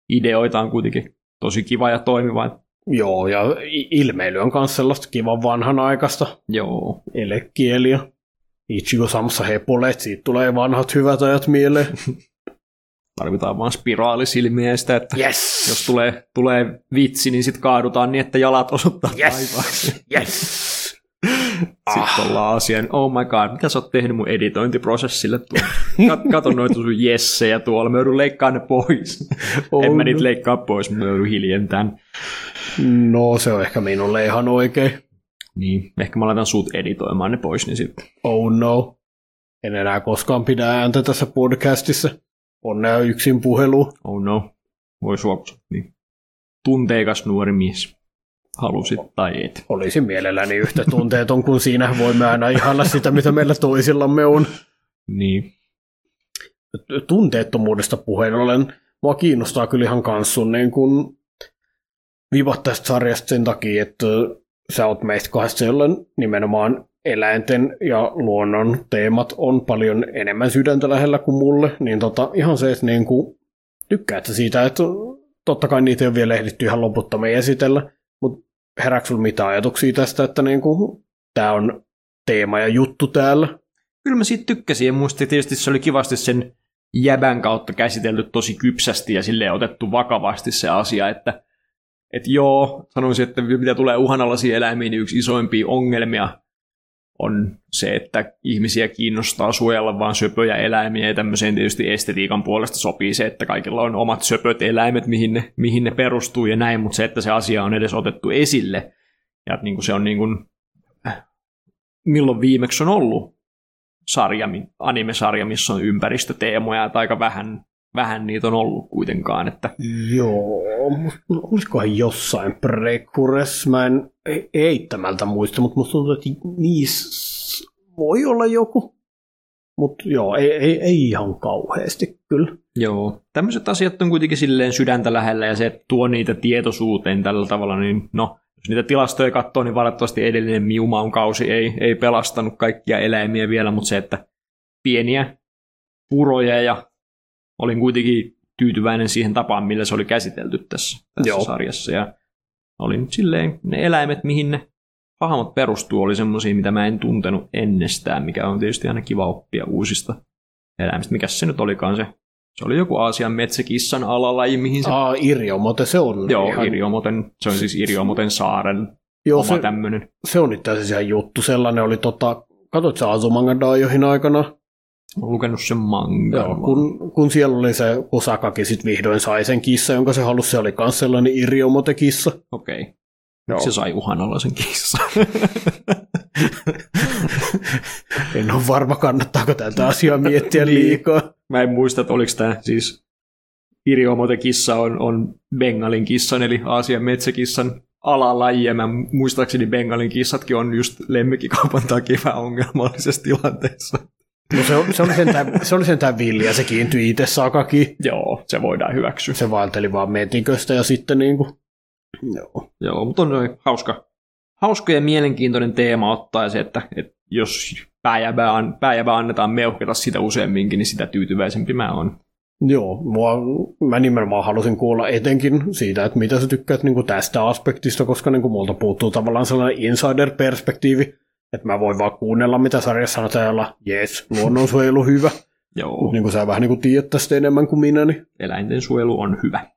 ideoita on kuitenkin tosi kiva ja toimiva. Joo, ja ilmeily on myös sellaista kivan vanhanaikaista Joo. elekieliä. Ichigo samassa hepolet, siitä tulee vanhat hyvät ajat mieleen. Tarvitaan vaan spiraalisilmiä ja sitä, että Yes! jos tulee, tulee vitsi, niin sitten kaadutaan niin, että jalat osoittaa Yes! taivaaksi. Yes! Sitten ollaan asian, oh my god, mitä sä oot tehnyt mun editointiprosessille tuolla? Kat- kato noita sun jessejä tuolla, mä joudun leikkaa ne pois. Oh en mä no. niitä leikkaa pois, mä joudun hiljentään. No, se on ehkä minulle ihan oikein. Niin, ehkä mä laitan sut editoimaan ne pois, niin sitten. Oh no. En enää koskaan pidä ääntä tässä podcastissa. Onnea yksin puhelu. Oh no, voi suoksa. Niin. Tunteikas nuori mies. Halusit tai et. Olisin mielelläni yhtä tunteeton kuin siinä. Voimme aina ihalla sitä, mitä meillä toisillamme on. Niin. Tunteettomuudesta puheen ollen. Mua kiinnostaa kyllä ihan kans sun niin kun vivat tästä sarjasta sen takia, että sä oot meistä kahdesta, jolla nimenomaan eläinten ja luonnon teemat on paljon enemmän sydäntä lähellä kuin mulle, niin tota, ihan se, että niin kuin, tykkäät siitä, että totta kai niitä ei ole vielä ehditty ihan loputtomiin esitellä, mutta herääkö sulla mitään ajatuksia tästä, että niin kuin, tämä on teema ja juttu täällä? Kyllä mä siitä tykkäsin ja muista tietysti se oli kivasti sen jäbän kautta käsitelty tosi kypsästi ja sille otettu vakavasti se asia, että et joo, sanoisin, että mitä tulee uhanalaisiin eläimiin, niin yksi isoimpia ongelmia on se, että ihmisiä kiinnostaa suojella vain söpöjä eläimiä ja tämmöiseen tietysti estetiikan puolesta sopii se, että kaikilla on omat söpöt eläimet, mihin ne, mihin ne perustuu ja näin, mutta se, että se asia on edes otettu esille ja että niin kuin se on niin milloin viimeksi on ollut sarja, anime-sarja, missä on ympäristöteemoja, että aika vähän, vähän niitä on ollut kuitenkaan, että Joo, olisikohan jossain Prekures, mä en e- eittämältä muista, mutta musta tuntuu, että niissä voi olla joku. Mutta joo, ei, ei, ei ihan kauheasti kyllä. Joo, tämmöiset asiat on kuitenkin silleen sydäntä lähellä ja se että tuo niitä tietoisuuteen tällä tavalla, niin no, jos niitä tilastoja katsoo, niin valitettavasti edellinen Miumaun kausi ei, ei pelastanut kaikkia eläimiä vielä, mutta se, että pieniä puroja ja olin kuitenkin tyytyväinen siihen tapaan, millä se oli käsitelty tässä, tässä Joo. sarjassa ja olin silleen, ne eläimet, mihin ne hahmot perustuu, oli semmoisia, mitä mä en tuntenut ennestään, mikä on tietysti aina kiva oppia uusista eläimistä. Mikäs se nyt olikaan se? Se oli joku Aasian metsäkissan alalaji, mihin se... Aa, Iriomote, se on Joo, ihan... Iriomoten, se on siis Iriomoten saaren Joo, oma se, se on itse asiassa ihan juttu. Sellainen oli tota... Katoit sä Azumanga Daiohin aikana? Lukenut sen mangan. Joo, kun, kun siellä oli se Osakaki sit vihdoin sai sen kissa, jonka se halusi, se oli myös sellainen Iriomote-kissa. Okei. Okay. Joo. Se sai uhanalaisen kissan. En ole varma, kannattaako tätä asiaa miettiä Niin. liikaa. Mä en muista, että oliko tämä siis Iriomoten kissa on, on Bengalin kissan, eli Aasian metsäkissan alalaji, ja mä muistaakseni Bengalin kissatkin on just lemmikkikaupan takia vähän ongelmallisessa tilanteessa. No se, on- se, oli sentään, se oli sentään villiä, se kiintyi itse Sakaki. Joo, se voidaan hyväksyä. Se vaelteli vaan metiköstä ja sitten niinku... Joo. Joo, mutta on hauska, hauska ja mielenkiintoinen teema ottaa se, että, että jos pääjäbää, an, pääjäbää annetaan meuhkata sitä useamminkin, niin sitä tyytyväisempi mä oon. Joo, mua, mä nimenomaan halusin kuulla etenkin siitä, että mitä sä tykkäät niin tästä aspektista, koska niin multa puuttuu tavallaan sellainen insider-perspektiivi, että mä voin vaan kuunnella, mitä sarjassa sanotaan, ja olla, jes, luonnonsuojelu hyvä. Joo, niin kuin sä vähän niin kuin tiedät tästä enemmän kuin minä, niin eläinten suojelu on hyvä.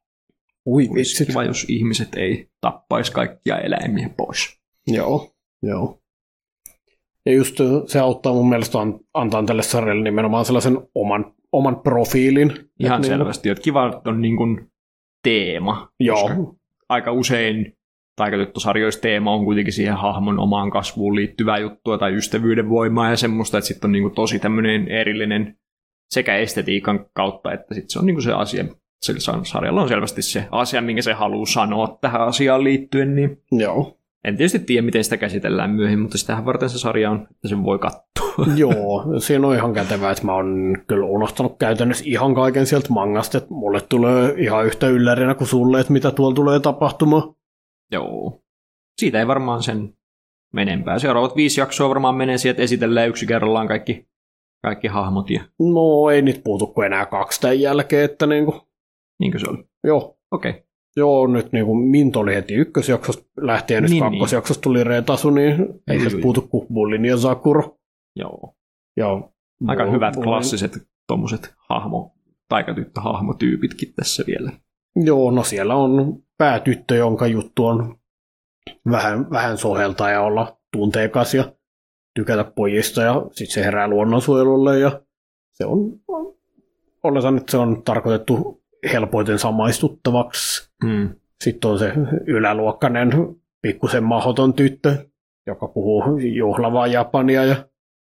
ui vitsit. kiva, jos ihmiset ei tappaisi kaikkia eläimiä pois. Joo, joo. Ja just ö, se auttaa mun mielestä an- antaa tälle sarjalle nimenomaan sellaisen oman, oman profiilin. Ihan Et niin- selvästi, että kiva että on niin kuin teema. Joo, Koska aika usein taikatyttösarjoissa teema on kuitenkin siihen hahmon omaan kasvuun liittyvää juttua tai ystävyyden voimaa ja semmoista, että sitten on niin kuin tosi tämmöinen erillinen sekä estetiikan kautta, että sitten se on niin kuin se asia, sillä sarjalla on selvästi se asia, minkä se haluaa sanoa tähän asiaan liittyen, niin joo. en tietysti tiedä, miten sitä käsitellään myöhemmin, mutta sitähän varten se sarja on, että sen voi katsoa. Joo, siinä on ihan kätevää, että mä oon kyllä unohtanut käytännössä ihan kaiken sieltä mangasta, että mulle tulee ihan yhtä yllärinä kuin sulle, että mitä tuolla tulee tapahtumaan. Joo. Siitä ei varmaan sen menempää. Seuraavat viisi jaksoa varmaan menee sieltä, esitellään yksi kerrallaan kaikki, kaikki hahmot. Ja... No ei nyt puutu kuin enää kaksi tämän jälkeen, että niinku... Niinkö se oli? Joo. Okei. Okay. Joo, nyt niin kuin Mint oli heti ykkösjaksosta lähtien, nyt niin, kakkosjaksosta tuli Retasu, niin ei tässä puutu kuin Bullin ja Sakuro. Joo. Ja Aika Bull, hyvät Bullin. klassiset tuommoiset hahmo, taikatyttö-hahmotyypitkin tässä vielä. Joo, no siellä on päätyttö, jonka juttu on vähän, vähän soheltaa ja olla tunteikas ja tykätä pojista ja sitten se herää luonnonsuojelulle ja se on, oletan, että se on tarkoitettu helpoiten samaistuttavaksi. Mm. Sitten on se yläluokkainen pikkusen mahoton tyttö, joka puhuu juhlavaa japania ja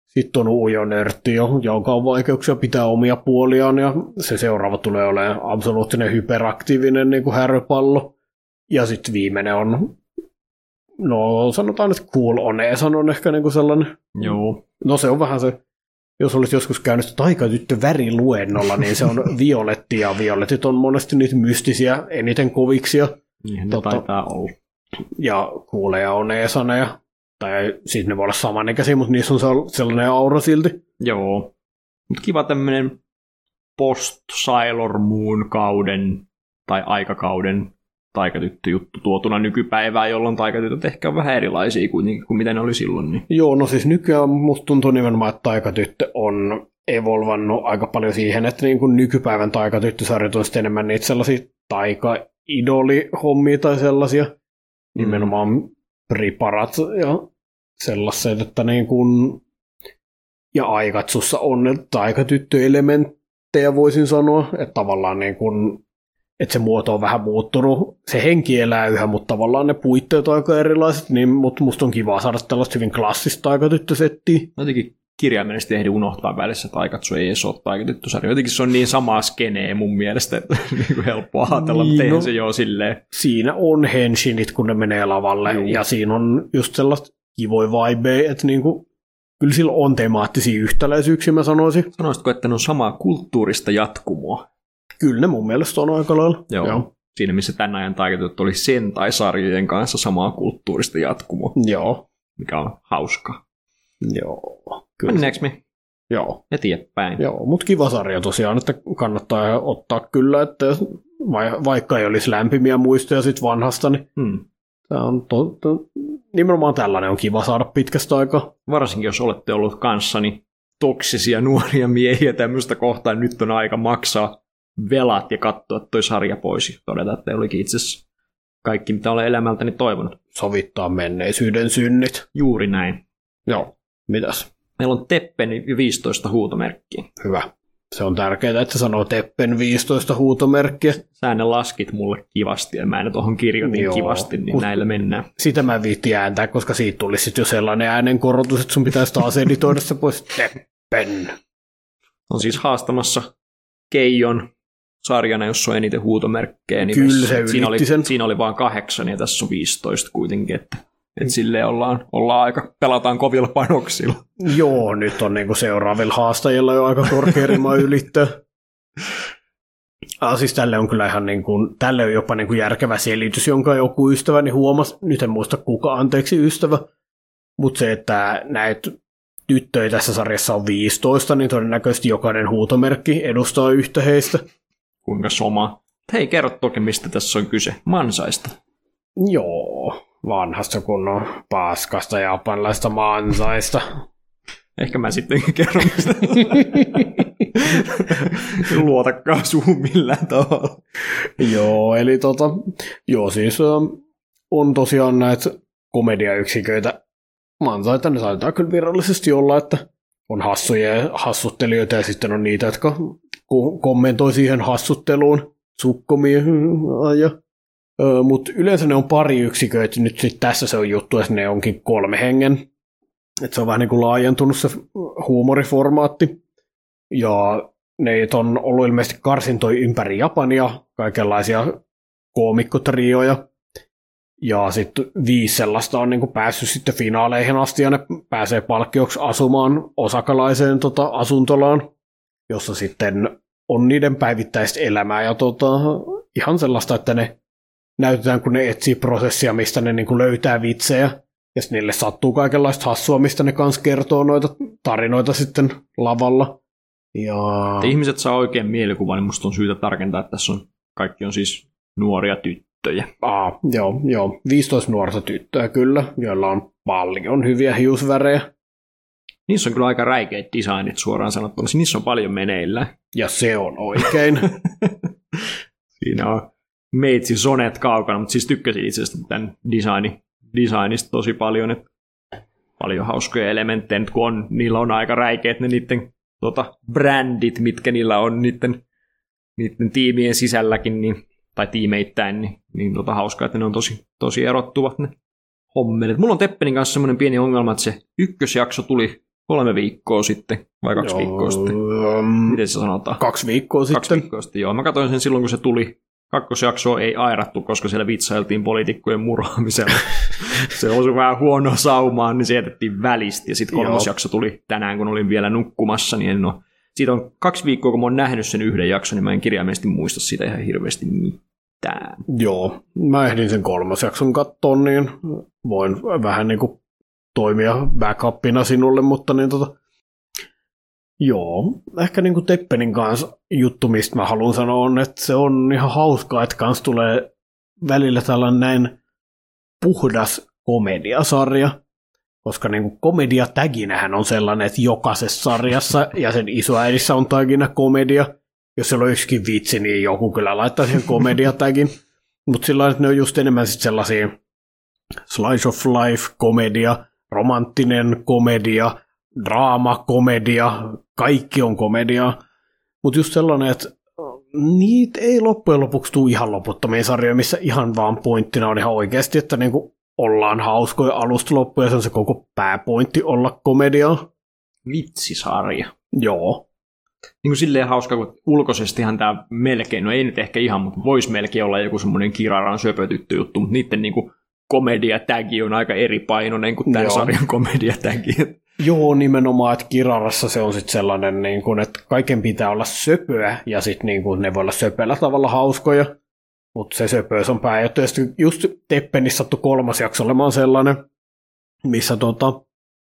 sitten on ujo nörtti, jonka on vaikeuksia pitää omia puoliaan ja se seuraava tulee olemaan absoluuttinen hyperaktiivinen niin kuin härrypallo. Ja sitten viimeinen on, no sanotaan, että cool oneesan on ehkä niin kuin sellainen. Joo. No se on vähän se jos olisi joskus käynyt taikatyttö väriluennolla, niin se on violetti, ja violetit on monesti niitä mystisiä, eniten koviksia. Niin, ne taitaa olla. Ja kuuleja on eesaneja, tai siis ne voi olla samanikäisiä, mutta niissä on sellainen aura silti. Joo. Mutta kiva tämmöinen post-Sailor Moon-kauden tai aikakauden taikatyttö-juttu tuotuna nykypäivään, jolloin taikatytöt ehkä on vähän erilaisia kuin, kuin mitä ne oli silloin. Niin. Joo, no siis nykyään musta tuntuu nimenomaan, että taikatyttö on evolvannut aika paljon siihen, että niin kuin nykypäivän taikatyttösarjat on enemmän niitä sellaisia taika-idoli-hommia tai sellaisia, mm. nimenomaan priparat ja sellaiset, että niin kuin, ja Aikatsussa on taikatyttöelementtejä voisin sanoa, että tavallaan niin kuin että se muoto on vähän muuttunut. Se henki elää yhä, mutta tavallaan ne puitteet on aika erilaiset, niin mutta musta on kiva saada tällaista hyvin klassista aikatyttösettiä. Jotenkin kirjaimellisesti ehdi unohtaa välissä, että Aikatsu ei edes ole taikatyttösarja. Jotenkin se on niin sama skenee mun mielestä, että niin kuin helppo ajatella, niin, mutta no, se jo silleen. Siinä on henshinit, kun ne menee lavalle, Juu. ja siinä on just sellaista kivoi vibe, että niin kuin, kyllä sillä on temaattisia yhtäläisyyksiä, mä sanoisin. Sanoisitko, että ne on samaa kulttuurista jatkumoa? Kyllä ne mun mielestä on aika lailla. Joo. Joo. Siinä missä tämän ajan taiketut oli sen tai sarjojen kanssa samaa kulttuurista jatkumo. Joo. Mikä on hauska. Joo. Kyllä. Mennäänkö me? Joo. Eteenpäin. Joo, mutta kiva sarja tosiaan, että kannattaa ottaa kyllä, että vaikka ei olisi lämpimiä muistoja sit vanhasta, niin hmm. tämä on to, to, nimenomaan tällainen on kiva saada pitkästä aikaa. Varsinkin jos olette ollut kanssani toksisia nuoria miehiä tämmöistä kohtaa, nyt on aika maksaa velat ja katsoa toi sarja pois ja todeta, että olikin itse asiassa kaikki, mitä olen elämältäni toivonut. Sovittaa menneisyyden synnit. Juuri näin. Joo, mitäs? Meillä on Teppen 15 huutomerkkiä. Hyvä. Se on tärkeää, että sanoo Teppen 15 huutomerkkiä. Sä ne laskit mulle kivasti ja mä ne tuohon kirjoitin Joo, kivasti, niin näillä mennään. Sitä mä viitti ääntää, koska siitä tulisi jo sellainen äänenkorotus, että sun pitäisi taas editoida se pois. Teppen. On siis haastamassa Keijon sarjana, jossa on eniten huutomerkkejä. Niin Kyllä se siinä oli, sen. siinä oli vain kahdeksan ja tässä on 15 kuitenkin, että et silleen ollaan, ollaan aika, pelataan kovilla panoksilla. Joo, nyt on niinku seuraavilla haastajilla jo aika korkea rima ylittää. Ah, siis tälle on kyllä ihan niin kuin, tälle on jopa niin kuin järkevä selitys, jonka joku ystäväni huomasi, nyt en muista kuka, anteeksi ystävä, mutta se, että näitä tyttöjä tässä sarjassa on 15, niin todennäköisesti jokainen huutomerkki edustaa yhtä heistä kuinka soma. Hei, kerro toki, mistä tässä on kyse. Mansaista. Joo, vanhasta kunnon paskasta japanlaista mansaista. Ehkä mä sitten kerron, mistä luotakaan suhun millään tavalla. joo, eli tota, joo siis on tosiaan näitä komediayksiköitä mansaita, ne saattaa kyllä virallisesti olla, että on hassuja ja hassuttelijoita ja sitten on niitä, jotka kommentoi siihen hassutteluun sukkomia. Ja, mutta yleensä ne on pari yksiköitä, nyt sit tässä se on juttu, että ne onkin kolme hengen. Et se on vähän niin kuin laajentunut se huumoriformaatti. Ja ne on ollut ilmeisesti karsintoi ympäri Japania, kaikenlaisia koomikkotrioja. Ja sitten viisi sellaista on niinku päässyt sitten finaaleihin asti ja ne pääsee palkkioksi asumaan osakalaiseen tota, asuntolaan, jossa sitten on niiden päivittäistä elämää ja tota, ihan sellaista, että ne näytetään, kun ne etsii prosessia, mistä ne niin kuin löytää vitsejä. Ja sitten niille sattuu kaikenlaista hassua, mistä ne kanssa kertoo noita tarinoita sitten lavalla. Ja... Että ihmiset saa oikein mielikuvan, niin musta on syytä tarkentaa, että tässä on, kaikki on siis nuoria tyttöjä. Aa, joo, joo, 15 nuorta tyttöä kyllä, joilla on paljon hyviä hiusvärejä. Niissä on kyllä aika räikeät designit suoraan sanottuna. Niissä on paljon meneillä. Ja se on oikein. Siinä on meitsi sonet kaukana, mutta siis tykkäsin itse asiassa tämän designi, designista tosi paljon. Että paljon hauskoja elementtejä, nyt kun on, niillä on aika räikeät ne niiden tota, brändit, mitkä niillä on niiden, niiden tiimien sisälläkin, niin, tai tiimeittäin, niin, niin tota, hauskaa, että ne on tosi, tosi erottuvat ne hommelit. Mulla on Teppenin kanssa semmoinen pieni ongelma, että se ykkösjakso tuli kolme viikkoa sitten, vai kaksi joo, viikkoa sitten? Um, Miten se sanotaan? Kaksi viikkoa sitten. Kaksi viikkoa sitten, joo. Mä katsoin sen silloin, kun se tuli. Kakkosjaksoa ei airattu, koska siellä vitsailtiin poliitikkojen murhaamisella. se osui vähän huonoa saumaan, niin se jätettiin välistä. Ja sitten kolmas jakso tuli tänään, kun olin vielä nukkumassa, niin en ole. Siitä on kaksi viikkoa, kun mä oon nähnyt sen yhden jakson, niin mä en kirjaimellisesti muista sitä ihan hirveästi mitään. Joo, mä ehdin sen kolmas jakson katsoa, niin voin vähän niin kuin toimia backupina sinulle, mutta niin tota, joo, ehkä niin kuin Teppenin kanssa juttu, mistä mä haluan sanoa, on, että se on ihan hauskaa, että kans tulee välillä tällainen näin puhdas komediasarja, koska niin kuin komediatäginähän on sellainen, että jokaisessa sarjassa ja sen isoäidissä on tagina komedia. Jos siellä on yksikin vitsi, niin joku kyllä laittaa siihen komediatägin. Mutta sillä että ne on just enemmän sit sellaisia slice of life komedia, romanttinen komedia, draama, komedia, kaikki on komedia. Mutta just sellainen, että niitä ei loppujen lopuksi tule ihan loputtomia sarjoja, missä ihan vaan pointtina on ihan oikeasti, että niinku ollaan hauskoja alusta loppuun ja se on se koko pääpointti olla komedia. Vitsisarja. Joo. Niin kuin silleen hauska, kun ulkoisestihan tämä melkein, no ei nyt ehkä ihan, mutta voisi melkein olla joku semmoinen kiraran söpötytty juttu, mutta niiden niin kuin komediatägi on aika eri painoinen kuin tämän Joo. sarjan komediatägi. Joo, nimenomaan, että Kirarassa se on sitten sellainen, niin kuin, että kaiken pitää olla söpöä, ja sitten niin kuin, ne voi olla söpöllä tavalla hauskoja, mutta se söpöys on pääjuttu. Ja just Teppenissä sattui kolmas jakso olemaan sellainen, missä tota,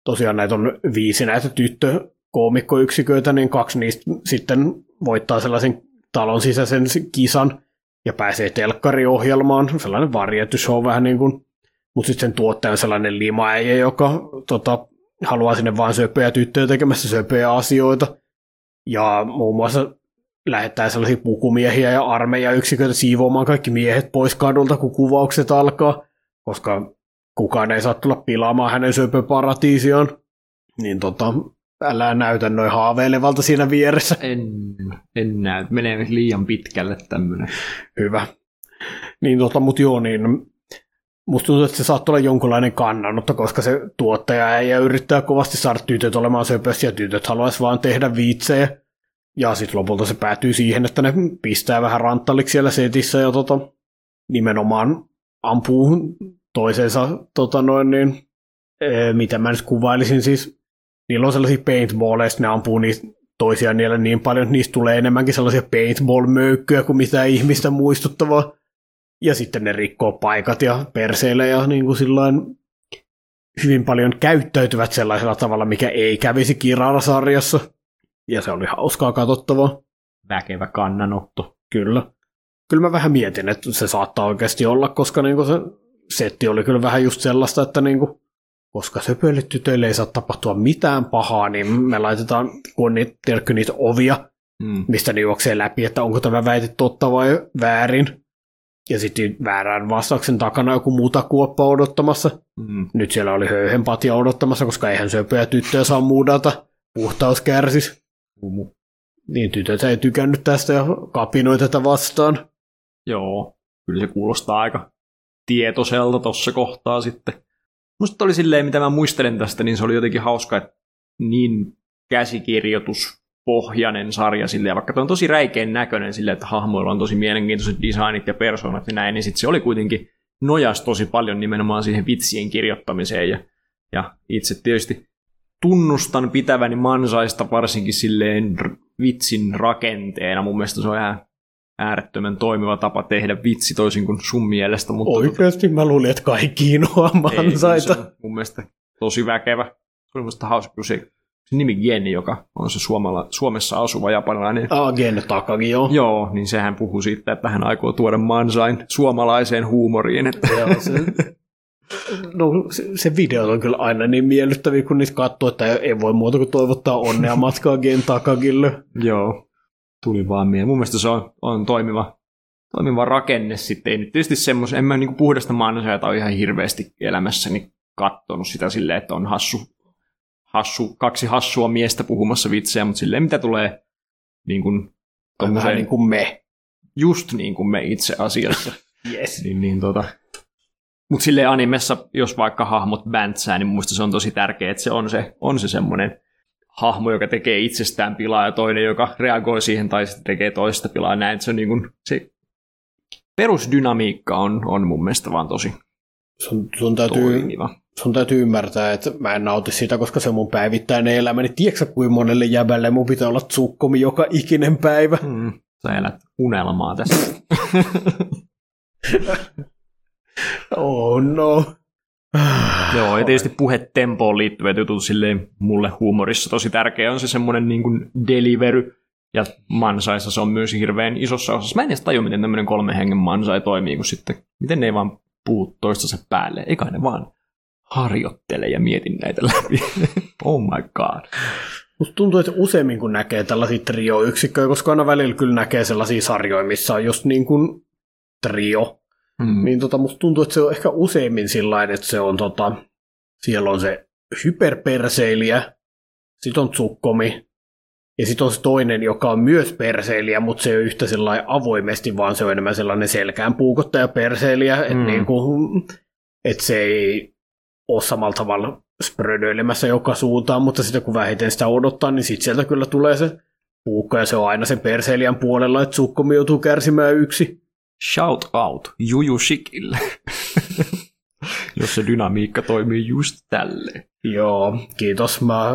tosiaan näitä on viisi näitä tyttökoomikkoyksiköitä, niin kaksi niistä sitten voittaa sellaisen talon sisäisen kisan ja pääsee telkkariohjelmaan, sellainen varjetty show vähän niin kuin mutta sitten sen tuottaja on sellainen limaäijä, joka tota, haluaa sinne vain söpöjä tyttöjä tekemässä söpöjä asioita. Ja muun muassa lähettää sellaisia pukumiehiä ja armeija yksiköitä siivoamaan kaikki miehet pois kadulta, kun kuvaukset alkaa, koska kukaan ei saa tulla pilaamaan hänen söpöparatiisiaan. Niin tota, älä näytä noin haaveilevalta siinä vieressä. En, en näy. Menee liian pitkälle tämmöinen. Hyvä. Niin tota, mut joo, niin Musta tuntuu, että se saattaa olla jonkunlainen kannanotto, koska se tuottaja ei yrittää kovasti saada tytöt olemaan söpössä ja tytöt haluaisi vaan tehdä viitsejä. Ja sitten lopulta se päätyy siihen, että ne pistää vähän ranttaliksi siellä setissä ja tota, nimenomaan ampuu toisensa, tota noin, niin, ee, mitä mä nyt kuvailisin siis, niillä on sellaisia paintballeja, ne ampuu niistä toisiaan niillä niin paljon, että niistä tulee enemmänkin sellaisia paintball-möykkyjä kuin mitään ihmistä muistuttavaa ja sitten ne rikkoo paikat ja perseille ja niin kuin sillain hyvin paljon käyttäytyvät sellaisella tavalla, mikä ei kävisi Kirara-sarjassa. Ja se oli hauskaa katsottavaa. Väkevä kannanotto. Kyllä. Kyllä mä vähän mietin, että se saattaa oikeasti olla, koska niin se setti oli kyllä vähän just sellaista, että niin kuin, koska söpöille tytöille ei saa tapahtua mitään pahaa, niin me laitetaan, kun niitä, niitä ovia, mm. mistä ne juoksee läpi, että onko tämä väite totta vai väärin. Ja sitten väärän vastauksen takana joku muuta kuoppa odottamassa. Mm. Nyt siellä oli höyhenpatja odottamassa, koska eihän söpöjä tyttöjä saa muudata. Puhtaus kärsis. Mm. Niin tytöt ei tykännyt tästä ja kapinoi tätä vastaan. Joo, kyllä se kuulostaa aika tietoiselta tuossa kohtaa sitten. Musta oli silleen, mitä mä muistelen tästä, niin se oli jotenkin hauska, että niin käsikirjoitus pohjainen sarja silleen, vaikka tämä on tosi räikeän näköinen silleen, että hahmoilla on tosi mielenkiintoiset designit ja persoonat ja näin, niin sitten se oli kuitenkin nojas tosi paljon nimenomaan siihen vitsien kirjoittamiseen ja, ja itse tietysti tunnustan pitäväni mansaista varsinkin silleen vitsin rakenteena. Mun mielestä se on ihan äärettömän toimiva tapa tehdä vitsi toisin kuin sun mielestä. Mutta Oikeasti mä luulin, että kaikki inhoa mansaita. Ei, se on mun mielestä tosi väkevä. Se on musta hauska, kun se nimi Gen, joka on se Suomella, Suomessa asuva japanilainen. Ah, Gen Takagi, joo. Joo, niin sehän puhuu siitä, että hän aikoo tuoda mansain suomalaiseen huumoriin. Että... Joo, se, no, se, se video on kyllä aina niin miellyttäviä, kun niitä katsoo, että ei voi muuta kuin toivottaa onnea matkaa Gen Takagille. Joo, tuli vaan mieleen. Mun mielestä se on, on toimiva, toimiva rakenne sitten. Ei nyt tietysti semmoisen, en mä niinku puhdasta mansaita ole ihan hirveästi elämässäni kattonut sitä silleen, että on hassu, hassu, kaksi hassua miestä puhumassa vitsejä, mutta silleen mitä tulee niin kuin, Vähän niin kuin me. just niin kuin me itse asiassa. Yes. niin, niin tota. Mutta silleen animessa, jos vaikka hahmot bäntsää, niin mielestä se on tosi tärkeää, että se on se, on se semmoinen hahmo, joka tekee itsestään pilaa ja toinen, joka reagoi siihen tai sitten tekee toista pilaa. Näin, se, on niin kuin, se perusdynamiikka on, on mun mielestä vaan tosi Sun, sun, täytyy, toimiva. sun täytyy ymmärtää, että mä en nauti sitä, koska se on mun päivittäinen elämäni. Tiedätkö kuin monelle jäbälle mun pitää olla tsukkomi joka ikinen päivä? Mm, sä elät unelmaa tässä. Oh no. Joo, ja tietysti puhetempoon liittyvät jutut silleen mulle huumorissa tosi tärkeä on se semmoinen niin kuin delivery, ja mansaissa se on myös hirveän isossa osassa. Mä en edes tajua, miten tämmöinen kolmen hengen mansai toimii, kun sitten, miten ne ei vaan puhu toistensa päälle. Eikä ne vaan harjoittele ja mietin näitä läpi. oh my god. Musta tuntuu, että useimmin kun näkee tällaisia trio-yksikköjä, koska aina välillä kyllä näkee sellaisia sarjoja, missä on just niin kuin trio, Mm. niin tota, musta tuntuu, että se on ehkä useimmin sillä että se on tota, siellä on se hyperperseilijä, sit on tsukkomi, ja sitten on se toinen, joka on myös perseilijä, mutta se ei ole yhtä sellainen avoimesti, vaan se on enemmän sellainen selkään puukottaja perseilijä, että Mm. niinku, et se ei ole samalla tavalla sprödöilemässä joka suuntaan, mutta sitten kun vähiten sitä odottaa, niin sitten sieltä kyllä tulee se puukko, ja se on aina sen perseilijän puolella, että tsukkomi joutuu kärsimään yksi. Shout out Juju Shikille. Jos se dynamiikka toimii just tälleen. Joo, kiitos. Mä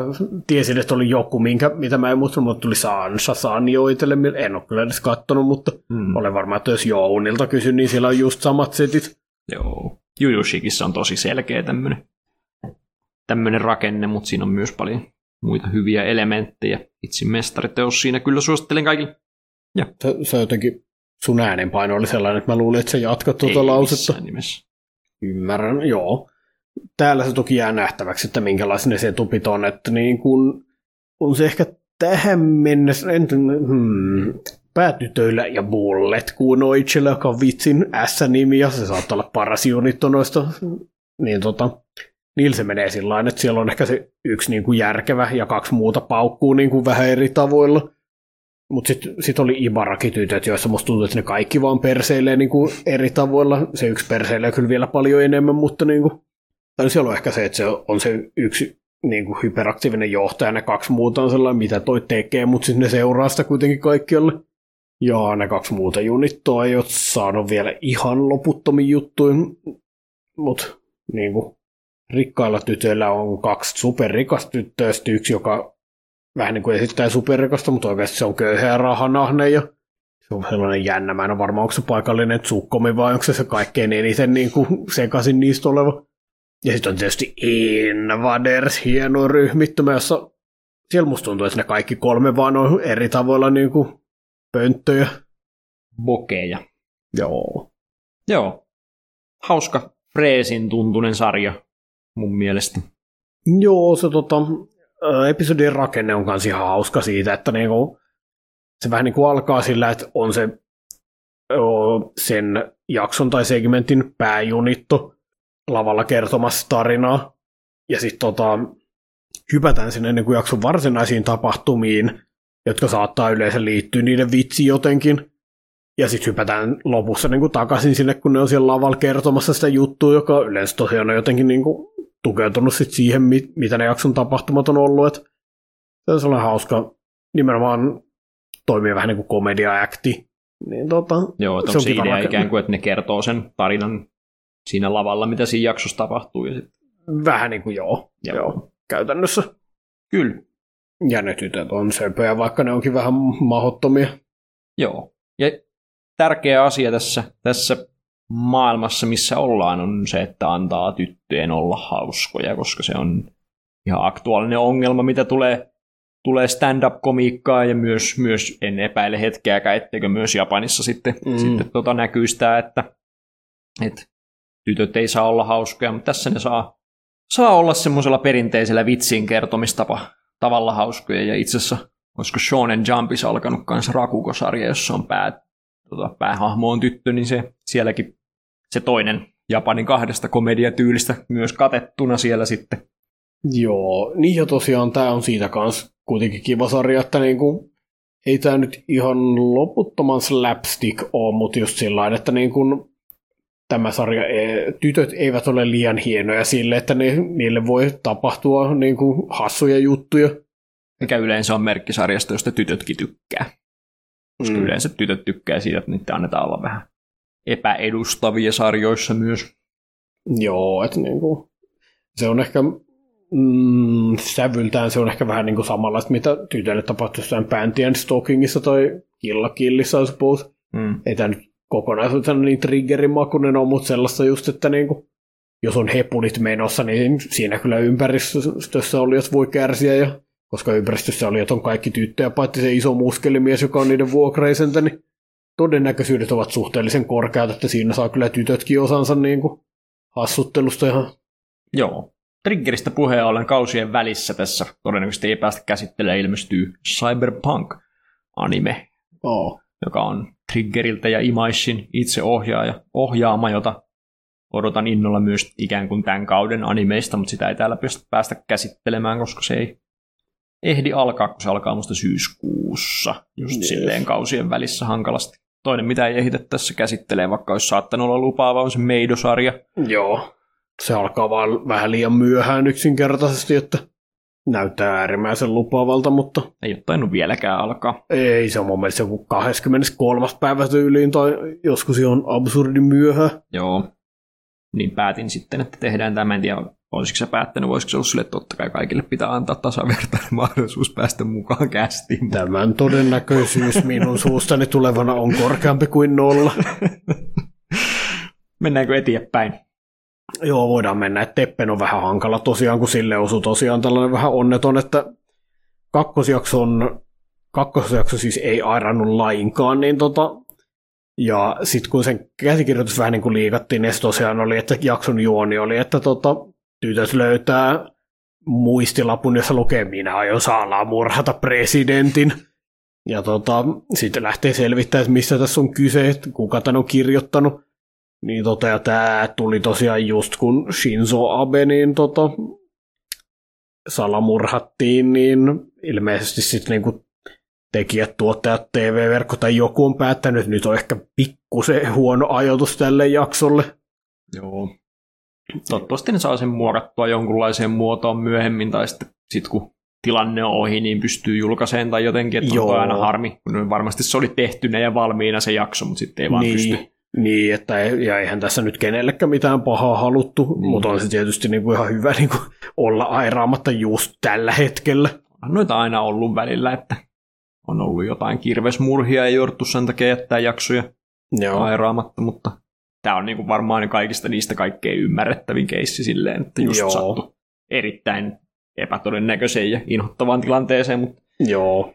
tiesin, että oli joku, minkä, mitä mä en muista, mutta tuli Sansa Sanjoitelle. En ole kyllä edes kattonut, mutta Mm. olen varma, että jos Jounilta kysyn, niin siellä on just samat setit. Joo. Juju Shikissä on tosi selkeä tämmönen, tämmönen rakenne, mutta siinä on myös paljon muita hyviä elementtejä. Itse mestariteos siinä kyllä suosittelen kaikille. Se, se jotenkin, sun äänenpaino oli sellainen, että mä luulin, että sä jatkat tuota Ei lausetta. nimessä. Ymmärrän, joo. Täällä se toki jää nähtäväksi, että minkälaisia ne setupit on, että niin kun, on se ehkä tähän mennessä, en, hmm, päätytöillä ja bullet, itsellä, joka on vitsin S-nimi, ja se saattaa olla paras unitto noista, niin tota, niillä se menee sillä että siellä on ehkä se yksi niin kuin järkevä ja kaksi muuta paukkuu niin kuin vähän eri tavoilla. Mutta sitten sit oli Ibaraki-tytöt, joissa musta tuntuu, että ne kaikki vaan perseilee niin kuin eri tavoilla. Se yksi perseilee kyllä vielä paljon enemmän, mutta niin kuin, tai siellä on ehkä se, että se on se yksi niin kuin hyperaktiivinen johtaja, ja ne kaksi muuta on sellainen, mitä toi tekee, mutta sitten ne seuraa sitä kuitenkin kaikkialle. Ja ne kaksi muuta junittoa ei ole saanut vielä ihan loputtomin juttuja, mutta niin kuin, rikkailla tytöillä on kaksi superrikasta tyttöä, yksi, joka vähän niin kuin esittää superrikasta, mutta oikeasti se on köyhä rahanahne ja se on sellainen jännä. Mä en ole varma, onko se paikallinen tsukkomi vai onko se se kaikkein eniten niin kuin sekaisin niistä oleva. Ja sitten on tietysti Invaders, hieno ryhmittymä, jossa siellä musta tuntuu, että ne kaikki kolme vaan on eri tavoilla niin kuin pönttöjä. Bokeja. Joo. Joo. Hauska freesin tuntunen sarja mun mielestä. Joo, se tota, ö, episodien rakenne on kans ihan hauska siitä, että niinku, se vähän niinku alkaa sillä, että on se sen jakson tai segmentin pääjunitto lavalla kertomassa tarinaa. Ja sitten tota, hypätään sinne niin kuin jakson varsinaisiin tapahtumiin, jotka saattaa yleensä liittyä niiden vitsi jotenkin. Ja sitten hypätään lopussa niin kuin takaisin sinne, kun ne on siellä lavalla kertomassa sitä juttua, joka yleensä tosiaan on jotenkin niin kuin tukeutunut sit siihen, mit- mitä ne jakson tapahtumat on ollut. Et se on sellainen hauska, nimenomaan toimii vähän niin kuin komedia-akti. Niin tota, Joo, että se on idea rakenne. ikään kuin, että ne kertoo sen tarinan siinä lavalla, mitä siinä jaksossa tapahtuu. Ja sit... Vähän niin kuin joo, Joo. joo. joo käytännössä. Kyllä. Ja ne tytöt on söpöjä, vaikka ne onkin vähän mahottomia. Joo. Ja tärkeä asia tässä, tässä maailmassa, missä ollaan, on se, että antaa tyttöjen olla hauskoja, koska se on ihan aktuaalinen ongelma, mitä tulee, tulee stand-up-komiikkaa ja myös, myös en epäile hetkeäkään, etteikö myös Japanissa sitten, mm. sitten tota näkyy sitä, että, että tytöt ei saa olla hauskoja, mutta tässä ne saa, saa olla semmoisella perinteisellä vitsin kertomistapa tavalla hauskoja ja itse asiassa olisiko Shonen Jumpissa alkanut kanssa Rakuko-sarja, jossa on pää, tota, päähahmo on tyttö, niin se sielläkin se toinen Japanin kahdesta komediatyylistä myös katettuna siellä sitten. Joo, niin ja tosiaan tämä on siitä kanssa kuitenkin kiva sarja, että niinku, ei tämä nyt ihan loputtoman slapstick ole, mutta just sillä että niinku, tämä sarja, e, tytöt eivät ole liian hienoja sille, että ne, niille voi tapahtua niinku, hassuja juttuja. Mikä yleensä on merkkisarjasta, josta tytötkin tykkää. Koska mm. yleensä tytöt tykkää siitä, että niitä annetaan olla vähän epäedustavia sarjoissa myös. Joo, että niinku, se on ehkä mm, sävyltään se on ehkä vähän niin kuin samanlaista, mitä tytöille tapahtui jossain Panty and Stalkingissa tai Killakillissa, I suppose. Mm. Ei tämä nyt kokonaisuudessaan niin triggerimakuinen on, mutta sellaista just, että niin kuin, jos on hepulit menossa, niin siinä kyllä ympäristössä oli, jos voi kärsiä, ja koska ympäristössä oli, että on kaikki tyttöjä, paitsi se iso muskelimies, joka on niiden vuokraisentä, niin todennäköisyydet ovat suhteellisen korkeat, että siinä saa kyllä tytötkin osansa niin kuin hassuttelusta ihan. Joo. Triggeristä puheen ollen kausien välissä tässä todennäköisesti ei päästä käsittelemään ilmestyy Cyberpunk-anime, oh. joka on Triggeriltä ja Imaishin itse ohjaaja, ohjaama, jota odotan innolla myös ikään kuin tämän kauden animeista, mutta sitä ei täällä päästä käsittelemään, koska se ei ehdi alkaa, kun se alkaa musta syyskuussa, just yes. silleen kausien välissä hankalasti. Toinen, mitä ei ehditä tässä käsittelee, vaikka olisi saattanut olla lupaava, on se Meidosarja. Joo, se alkaa vaan vähän liian myöhään yksinkertaisesti, että näyttää äärimmäisen lupaavalta, mutta... Ei ole tainnut vieläkään alkaa. Ei, se on mun mielestä joku 23. päivä tyyliin tai joskus se on absurdi myöhä. Joo, niin päätin sitten, että tehdään tämä. En tiedä, olisiko se päättänyt, voisiko se olla sille, että totta kai kaikille pitää antaa tasavertainen mahdollisuus päästä mukaan kästiin. Tämän todennäköisyys minun suustani tulevana on korkeampi kuin nolla. Mennäänkö eteenpäin? Joo, voidaan mennä. Teppen on vähän hankala tosiaan, kun sille osuu tosiaan tällainen vähän onneton, että kakkosjakso on kakkosjakso siis ei airannut lainkaan, niin tota, ja sitten kun sen käsikirjoitus vähän niin kuin liikattiin, niin se tosiaan oli, että jakson juoni oli, että tota, tytöt löytää muistilapun, jossa lukee, minä aion salaa murhata presidentin. Ja tota, sitten lähtee selvittämään, missä tässä on kyse, kuka tämän on kirjoittanut. Niin tota, ja tämä tuli tosiaan just kun Shinzo Abe niin tota, salamurhattiin, niin ilmeisesti sitten niinku tekijät, tuottajat, TV-verkko tai joku on päättänyt, että nyt on ehkä pikkusen huono ajoitus tälle jaksolle. Joo. Toivottavasti ne saa sen muokattua jonkunlaiseen muotoon myöhemmin, tai sitten sit kun tilanne on ohi, niin pystyy julkaiseen tai jotenkin, että Joo. on aina harmi. Varmasti se oli tehtynä ja valmiina se jakso, mutta sitten ei vaan niin. pysty. Niin, että ei, ja eihän tässä nyt kenellekään mitään pahaa haluttu, niin. mutta on se tietysti niin kuin ihan hyvä niin kuin olla airaamatta just tällä hetkellä. Noita aina ollut välillä, että on ollut jotain kirvesmurhia ja jouduttu sen takia jättää jaksoja Joo. airaamatta, mutta tämä on niinku varmaan kaikista niistä kaikkein ymmärrettävin keissi silleen, että just Joo. sattu erittäin epätodennäköiseen ja inhottavaan tilanteeseen. Mutta... Joo.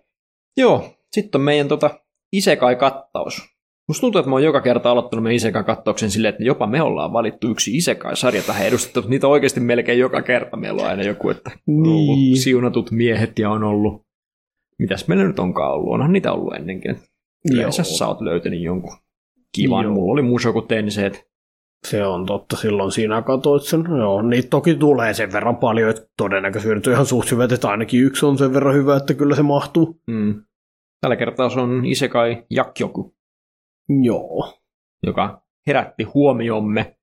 Joo, sitten on meidän tota Isekai-kattaus. Musta tuntuu, että mä oon joka kerta aloittanut meidän Isekai-kattauksen silleen, että jopa me ollaan valittu yksi Isekai-sarja tähän edustettu. Niitä oikeasti melkein joka kerta meillä on aina joku, että niin. siunatut miehet ja on ollut mitäs meillä nyt onkaan ollut? Onhan niitä ollut ennenkin. Yleensä sä oot löytänyt jonkun kivan. Joo. Mulla oli Mushoku Tenseet. Se on totta, silloin siinä katsoit sen. Joo, niitä toki tulee sen verran paljon, että todennäköisyydet on ihan suht hyvät, että ainakin yksi on sen verran hyvä, että kyllä se mahtuu. Mm. Tällä kertaa se on Isekai Jakjoku. Joo. Joka herätti huomiomme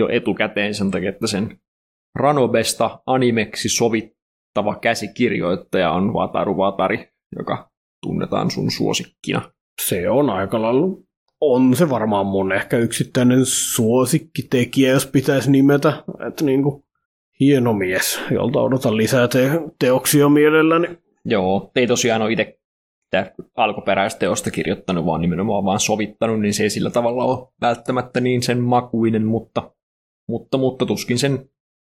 jo etukäteen sen takia, että sen Ranobesta animeksi sovittava käsikirjoittaja on Wataru Watari, joka tunnetaan sun suosikkina. Se on aika lailla, on se varmaan mun ehkä yksittäinen suosikkitekijä, jos pitäisi nimetä. Että niin kuin, hieno mies, jolta odotan lisää te- teoksia mielelläni. Joo, ei tosiaan ole itse sitä alkuperäisteosta kirjoittanut, vaan nimenomaan vaan sovittanut, niin se ei sillä tavalla ole välttämättä niin sen makuinen, mutta, mutta, mutta tuskin sen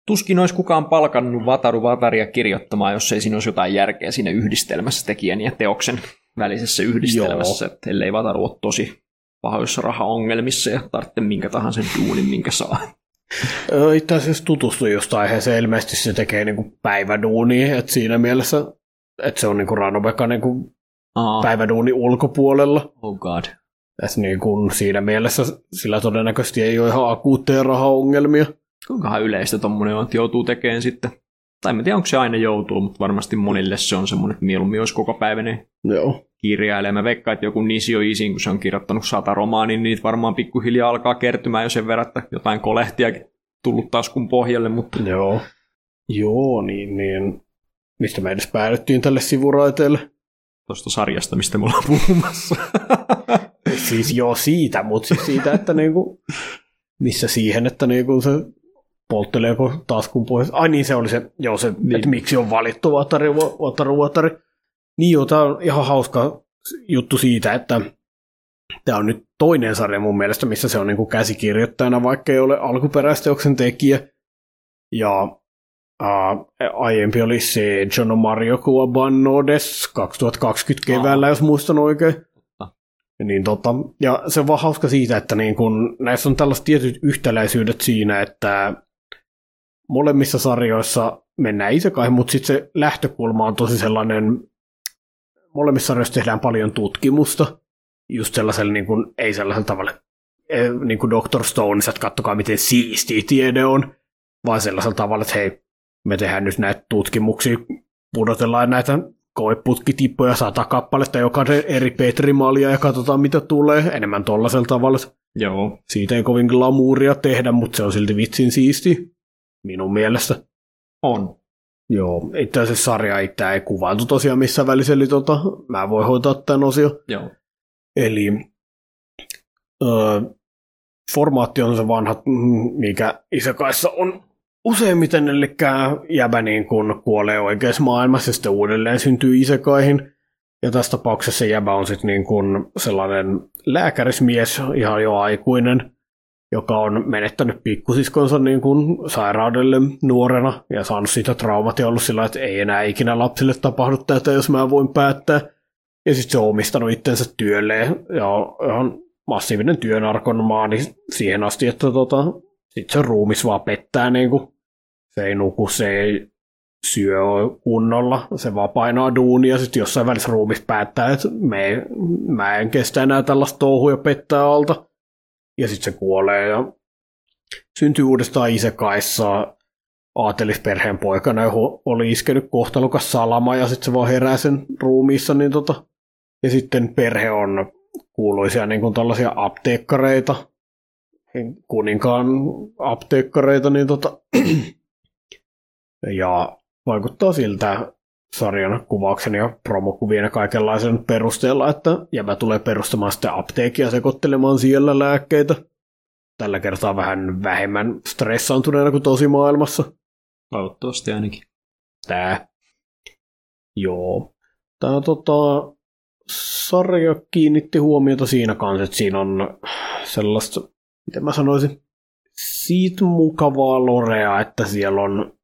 Tuskin olisi kukaan palkannut Vataru Vataria kirjoittamaan, jos ei siinä olisi jotain järkeä siinä yhdistelmässä tekijän ja teoksen välisessä yhdistelmässä, että ellei Vataru ole tosi pahoissa rahaongelmissa ja tarvitse minkä tahansa duunin, minkä saa. Itse asiassa tutustuin just aiheeseen, ilmeisesti se tekee niinku päiväduunia, että siinä mielessä, että se on niinku Ranobeka niinku päiväduuni ulkopuolella. Oh god. Et niinku siinä mielessä sillä todennäköisesti ei ole ihan akuutteja rahaongelmia. Kuinkahan yleistä tuommoinen on, että joutuu tekemään sitten tai en tiedä, onko se aina joutuu, mutta varmasti monille se on semmoinen, että mieluummin olisi koko päiväinen Joo. Kirjailija. Mä veikkaan, että joku Nisio Isin, kun se on kirjoittanut sata romaanin, niin niitä varmaan pikkuhiljaa alkaa kertymään jo sen verran, että jotain kolehtia tullut taskun pohjalle. Mutta... Joo. Joo, niin, niin. Mistä me edes päädyttiin tälle sivuraiteelle? Tuosta sarjasta, mistä me ollaan puhumassa. siis joo siitä, mutta siis siitä, että niinku, missä siihen, että niinku se poltteleeko taskun pois. Ai niin, se oli se, joo, se niin. että miksi on valittu Vatari, Vatari, Vatari. Niin joo, tämä on ihan hauska juttu siitä, että tämä on nyt toinen sarja mun mielestä, missä se on niin kuin käsikirjoittajana, vaikka ei ole alkuperäisteoksen tekijä. Ja uh, aiempi oli se John Mario Kuabannodes 2020 keväällä, Aa. jos muistan oikein. Niin tota, ja se on vaan hauska siitä, että niin kun, näissä on tällaiset tietyt yhtäläisyydet siinä, että molemmissa sarjoissa mennään isekai, mutta sitten se lähtökulma on tosi sellainen, molemmissa sarjoissa tehdään paljon tutkimusta, just sellaisella, niin kuin, ei sellaisella tavalla, e, niin kuin Dr. Stone, että kattokaa miten siisti tiede on, vaan sellaisella tavalla, että hei, me tehdään nyt näitä tutkimuksia, pudotellaan näitä koeputkitippoja sata kappaletta jokaisen eri Petrimalia ja katsotaan mitä tulee enemmän tollaisella tavalla. Joo. Siitä ei kovin glamuuria tehdä, mutta se on silti vitsin siisti minun mielestä. On. Joo, itse asiassa sarja itse ei kuvailtu tosiaan missä välissä, eli tota, mä voin hoitaa tämän osio. Joo. Eli ö, formaatti on se vanha, mikä Isakaissa on useimmiten, eli jäbä niin kun kuolee oikeassa maailmassa ja sitten uudelleen syntyy Isekaihin. Ja tässä tapauksessa jäbä on sitten niin kun sellainen lääkärismies, ihan jo aikuinen, joka on menettänyt pikkusiskonsa niin kuin sairaudelle nuorena. Ja saanut siitä traumat ja ollut sillä, että ei enää ikinä lapsille tapahdu tätä, jos mä voin päättää. Ja sitten se on omistanut itsensä työlleen ja on massiivinen työnarkonomaani siihen asti, että tota, sitten se ruumis vaan pettää, niin kuin, se ei nuku, se ei syö kunnolla, se vaan painaa duunia, sitten jossain välissä ruumis päättää, että me, mä en kestä enää tällaista touhuja pettää alta ja sitten se kuolee ja syntyy uudestaan isekaissa aatelisperheen poikana, johon oli iskenyt kohtalokas salama ja sitten se vaan herää sen ruumiissa. Niin tota, ja sitten perhe on kuuluisia niin kuin tällaisia apteekkareita, kuninkaan apteekkareita, niin tota, ja vaikuttaa siltä sarjan kuvauksen ja promokuvien ja kaikenlaisen perusteella, että jäbä tulee perustamaan sitten apteekia sekoittelemaan siellä lääkkeitä. Tällä kertaa vähän vähemmän stressaantuneena kuin tosi maailmassa. Toivottavasti ainakin. Tää. Joo. Tää tota, sarja kiinnitti huomiota siinä kanssa, että siinä on sellaista, miten mä sanoisin, siitä mukavaa lorea, että siellä on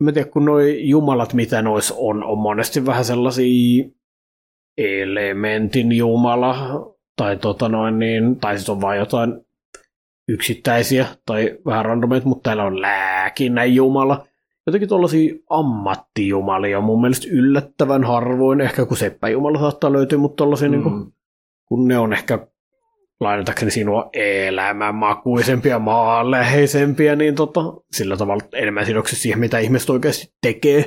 mä tiedän, kun noi jumalat, mitä nois on, on monesti vähän sellaisia elementin jumala, tai tota noin niin, tai siis on vain jotain yksittäisiä tai vähän randomeita, mutta täällä on lääkinnän jumala. Jotenkin tuollaisia ammattijumalia mun mielestä yllättävän harvoin, ehkä kun seppäjumala saattaa löytyä, mutta tuollaisia mm. niin kuin, kun ne on ehkä lainatakseni sinua elämänmakuisempia, maanläheisempiä, niin tota, sillä tavalla enemmän sidoksissa siihen, mitä ihmiset oikeasti tekee.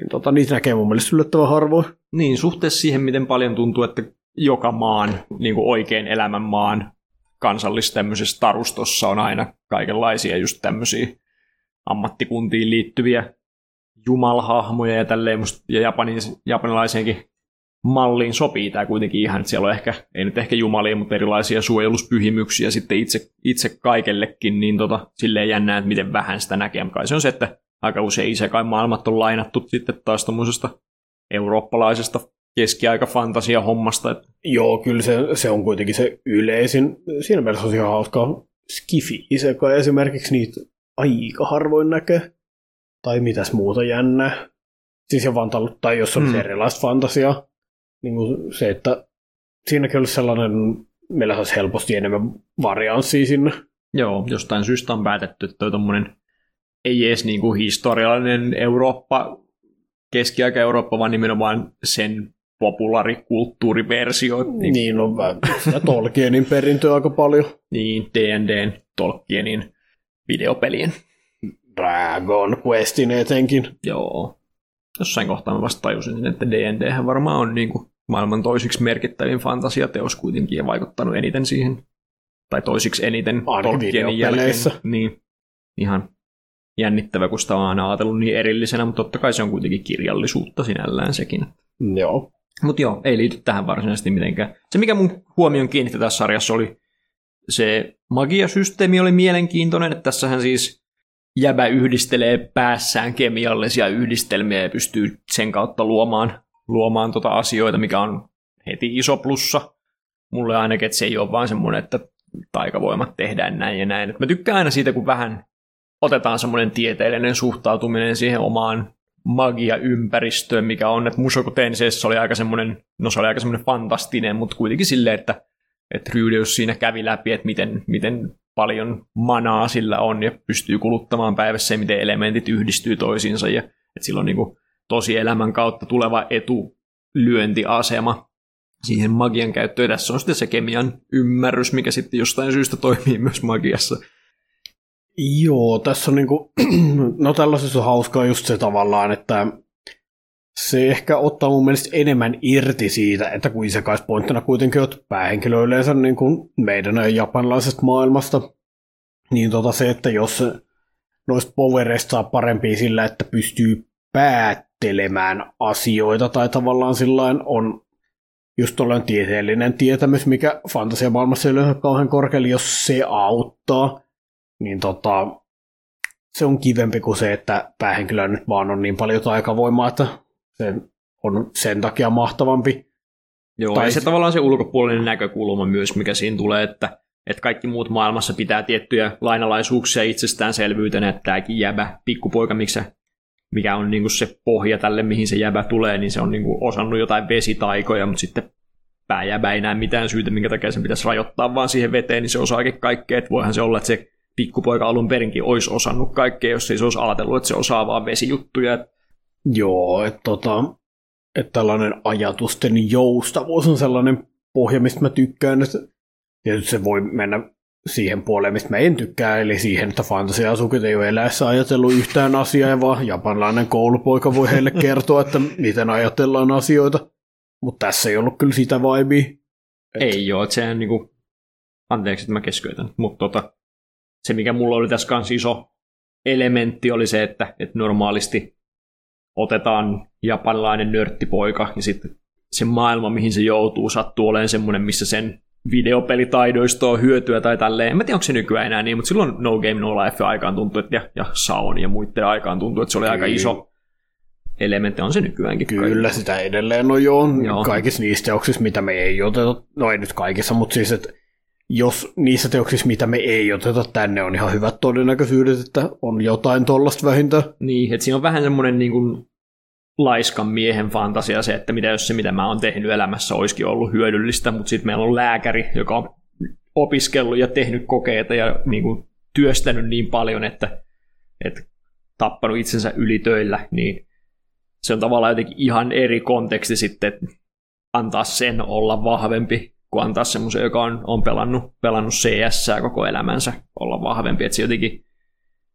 Niin tota, niitä näkee mun mielestä yllättävän harvoin. Niin, suhteessa siihen, miten paljon tuntuu, että joka maan, niin kuin oikein elämän maan kansallisessa tämmöisessä tarustossa on aina kaikenlaisia just tämmöisiä ammattikuntiin liittyviä jumalhahmoja ja tälleen musta, ja japanin, japanilaiseenkin malliin sopii tämä kuitenkin ihan, että siellä on ehkä, ei nyt ehkä jumalia, mutta erilaisia suojeluspyhimyksiä sitten itse, itse kaikellekin, niin tota, silleen jännää, että miten vähän sitä näkee. Kai se on se, että aika usein kai maailmat on lainattu sitten taas tuommoisesta eurooppalaisesta keskiaikafantasia hommasta. Että... Joo, kyllä se, se on kuitenkin se yleisin. Siinä mielessä on ihan hauskaa. Skifi Isekai esimerkiksi niitä aika harvoin näkee. Tai mitäs muuta jännää. Siis jo vaan tai jos on hmm. erilaista fantasiaa. Niin kuin se, että siinäkin olisi sellainen, meillä olisi helposti enemmän varianssia sinne. Joo, jostain syystä on päätetty, että tuommoinen ei edes niin kuin historiallinen Eurooppa, keskiaika-Eurooppa, vaan nimenomaan sen populaarikulttuuriversio. Niin, niin on ja Tolkienin perintö aika paljon. Niin, D&Dn, Tolkienin videopelien. Dragon Questin etenkin. Joo. Jossain kohtaa mä vasta tajusin, että D&D varmaan on niin kuin maailman toisiksi merkittävin fantasiateos kuitenkin ja vaikuttanut eniten siihen. Tai toisiksi eniten Tolkienin jälkeen. Niin, ihan jännittävä, kun sitä on aina ajatellut niin erillisenä, mutta totta kai se on kuitenkin kirjallisuutta sinällään sekin. Joo. Mutta joo, ei liity tähän varsinaisesti mitenkään. Se, mikä mun huomion kiinnitti tässä sarjassa, oli se magiasysteemi oli mielenkiintoinen, että tässähän siis jäbä yhdistelee päässään kemiallisia yhdistelmiä ja pystyy sen kautta luomaan, luomaan tota asioita, mikä on heti iso plussa. Mulle ainakin, että se ei ole vaan semmoinen, että taikavoimat tehdään näin ja näin. Et mä tykkään aina siitä, kun vähän otetaan semmoinen tieteellinen suhtautuminen siihen omaan magia-ympäristöön, mikä on, että Mushoku Tenseessä oli aika semmoinen, no se oli aika semmoinen fantastinen, mutta kuitenkin silleen, että, että Ryydeus siinä kävi läpi, että miten, miten paljon manaa sillä on ja pystyy kuluttamaan päivässä ja miten elementit yhdistyy toisiinsa ja että sillä on niin kuin tosi elämän kautta tuleva etulyöntiasema siihen magian käyttöön. Tässä on sitten se kemian ymmärrys, mikä sitten jostain syystä toimii myös magiassa. Joo, tässä on niinku, no tällaisessa on hauskaa just se tavallaan, että se ehkä ottaa mun mielestä enemmän irti siitä, että kuin se pointtina kuitenkin on päähenkilö yleensä niin kuin meidän japanlaisesta maailmasta, niin tota se, että jos noista powereista saa parempia sillä, että pystyy päättelemään asioita tai tavallaan sillain on just tuollainen tieteellinen tietämys, mikä fantasiamaailmassa ei ole kauhean korkealla, jos se auttaa, niin tota, se on kivempi kuin se, että päähenkilö nyt vaan on niin paljon taikavoimaa, että se on sen takia mahtavampi. Joo, tai ja se tavallaan se ulkopuolinen näkökulma myös, mikä siinä tulee, että, että kaikki muut maailmassa pitää tiettyjä lainalaisuuksia itsestäänselvyytenä, että tämäkin jäbä, pikkupoika, miksi mikä on niin se pohja tälle, mihin se jäbä tulee, niin se on niin osannut jotain vesitaikoja, mutta sitten pääjäbä ei näe mitään syytä, minkä takia sen pitäisi rajoittaa vaan siihen veteen, niin se osaakin kaikkea, että voihan se olla, että se pikkupoika alun perinkin olisi osannut kaikkea, jos ei se olisi ajatellut, että se osaa vaan vesijuttuja. Joo, että tota, et tällainen ajatusten joustavuus on sellainen pohja, mistä mä tykkään. Että tietysti se voi mennä siihen puoleen, mistä mä en tykkää, eli siihen, että fantasiasukit ei ole eläessä ajatellut yhtään asiaa, vaan japanlainen koulupoika voi heille kertoa, että miten ajatellaan asioita. Mutta tässä ei ollut kyllä sitä vibea. Et... Ei joo, että sehän niinku, anteeksi, että mä keskeytän, mutta tota, se mikä mulla oli tässä kanssa iso elementti oli se, että, että normaalisti otetaan japanilainen nörttipoika ja sitten se maailma, mihin se joutuu, sattuu olemaan semmoinen, missä sen videopelitaidoista on hyötyä tai tälleen. En mä tiedä, onko se nykyään enää niin, mutta silloin No Game No Life aikaan tuntui, että, ja, ja Saon ja muiden aikaan tuntui, että se oli Kyllä. aika iso elementti. On se nykyäänkin. Kyllä, kaikilla. sitä edelleen no joo, joo. kaikissa niistä teoksissa, mitä me ei oteta, no ei nyt kaikissa, mutta siis, että jos niissä teoksissa, mitä me ei oteta tänne, on ihan hyvät todennäköisyydet, että on jotain tollasta vähintään. Niin, että siinä on vähän semmoinen niin kuin laiskan miehen fantasia se, että mitä jos se, mitä mä oon tehnyt elämässä, olisikin ollut hyödyllistä, mutta sitten meillä on lääkäri, joka on opiskellut ja tehnyt kokeita ja niin kuin, työstänyt niin paljon, että, että tappanut itsensä ylitöillä, niin se on tavallaan jotenkin ihan eri konteksti sitten, että antaa sen olla vahvempi kuin antaa semmoisen, joka on, on pelannut, pelannut CS koko elämänsä olla vahvempi. Että se jotenkin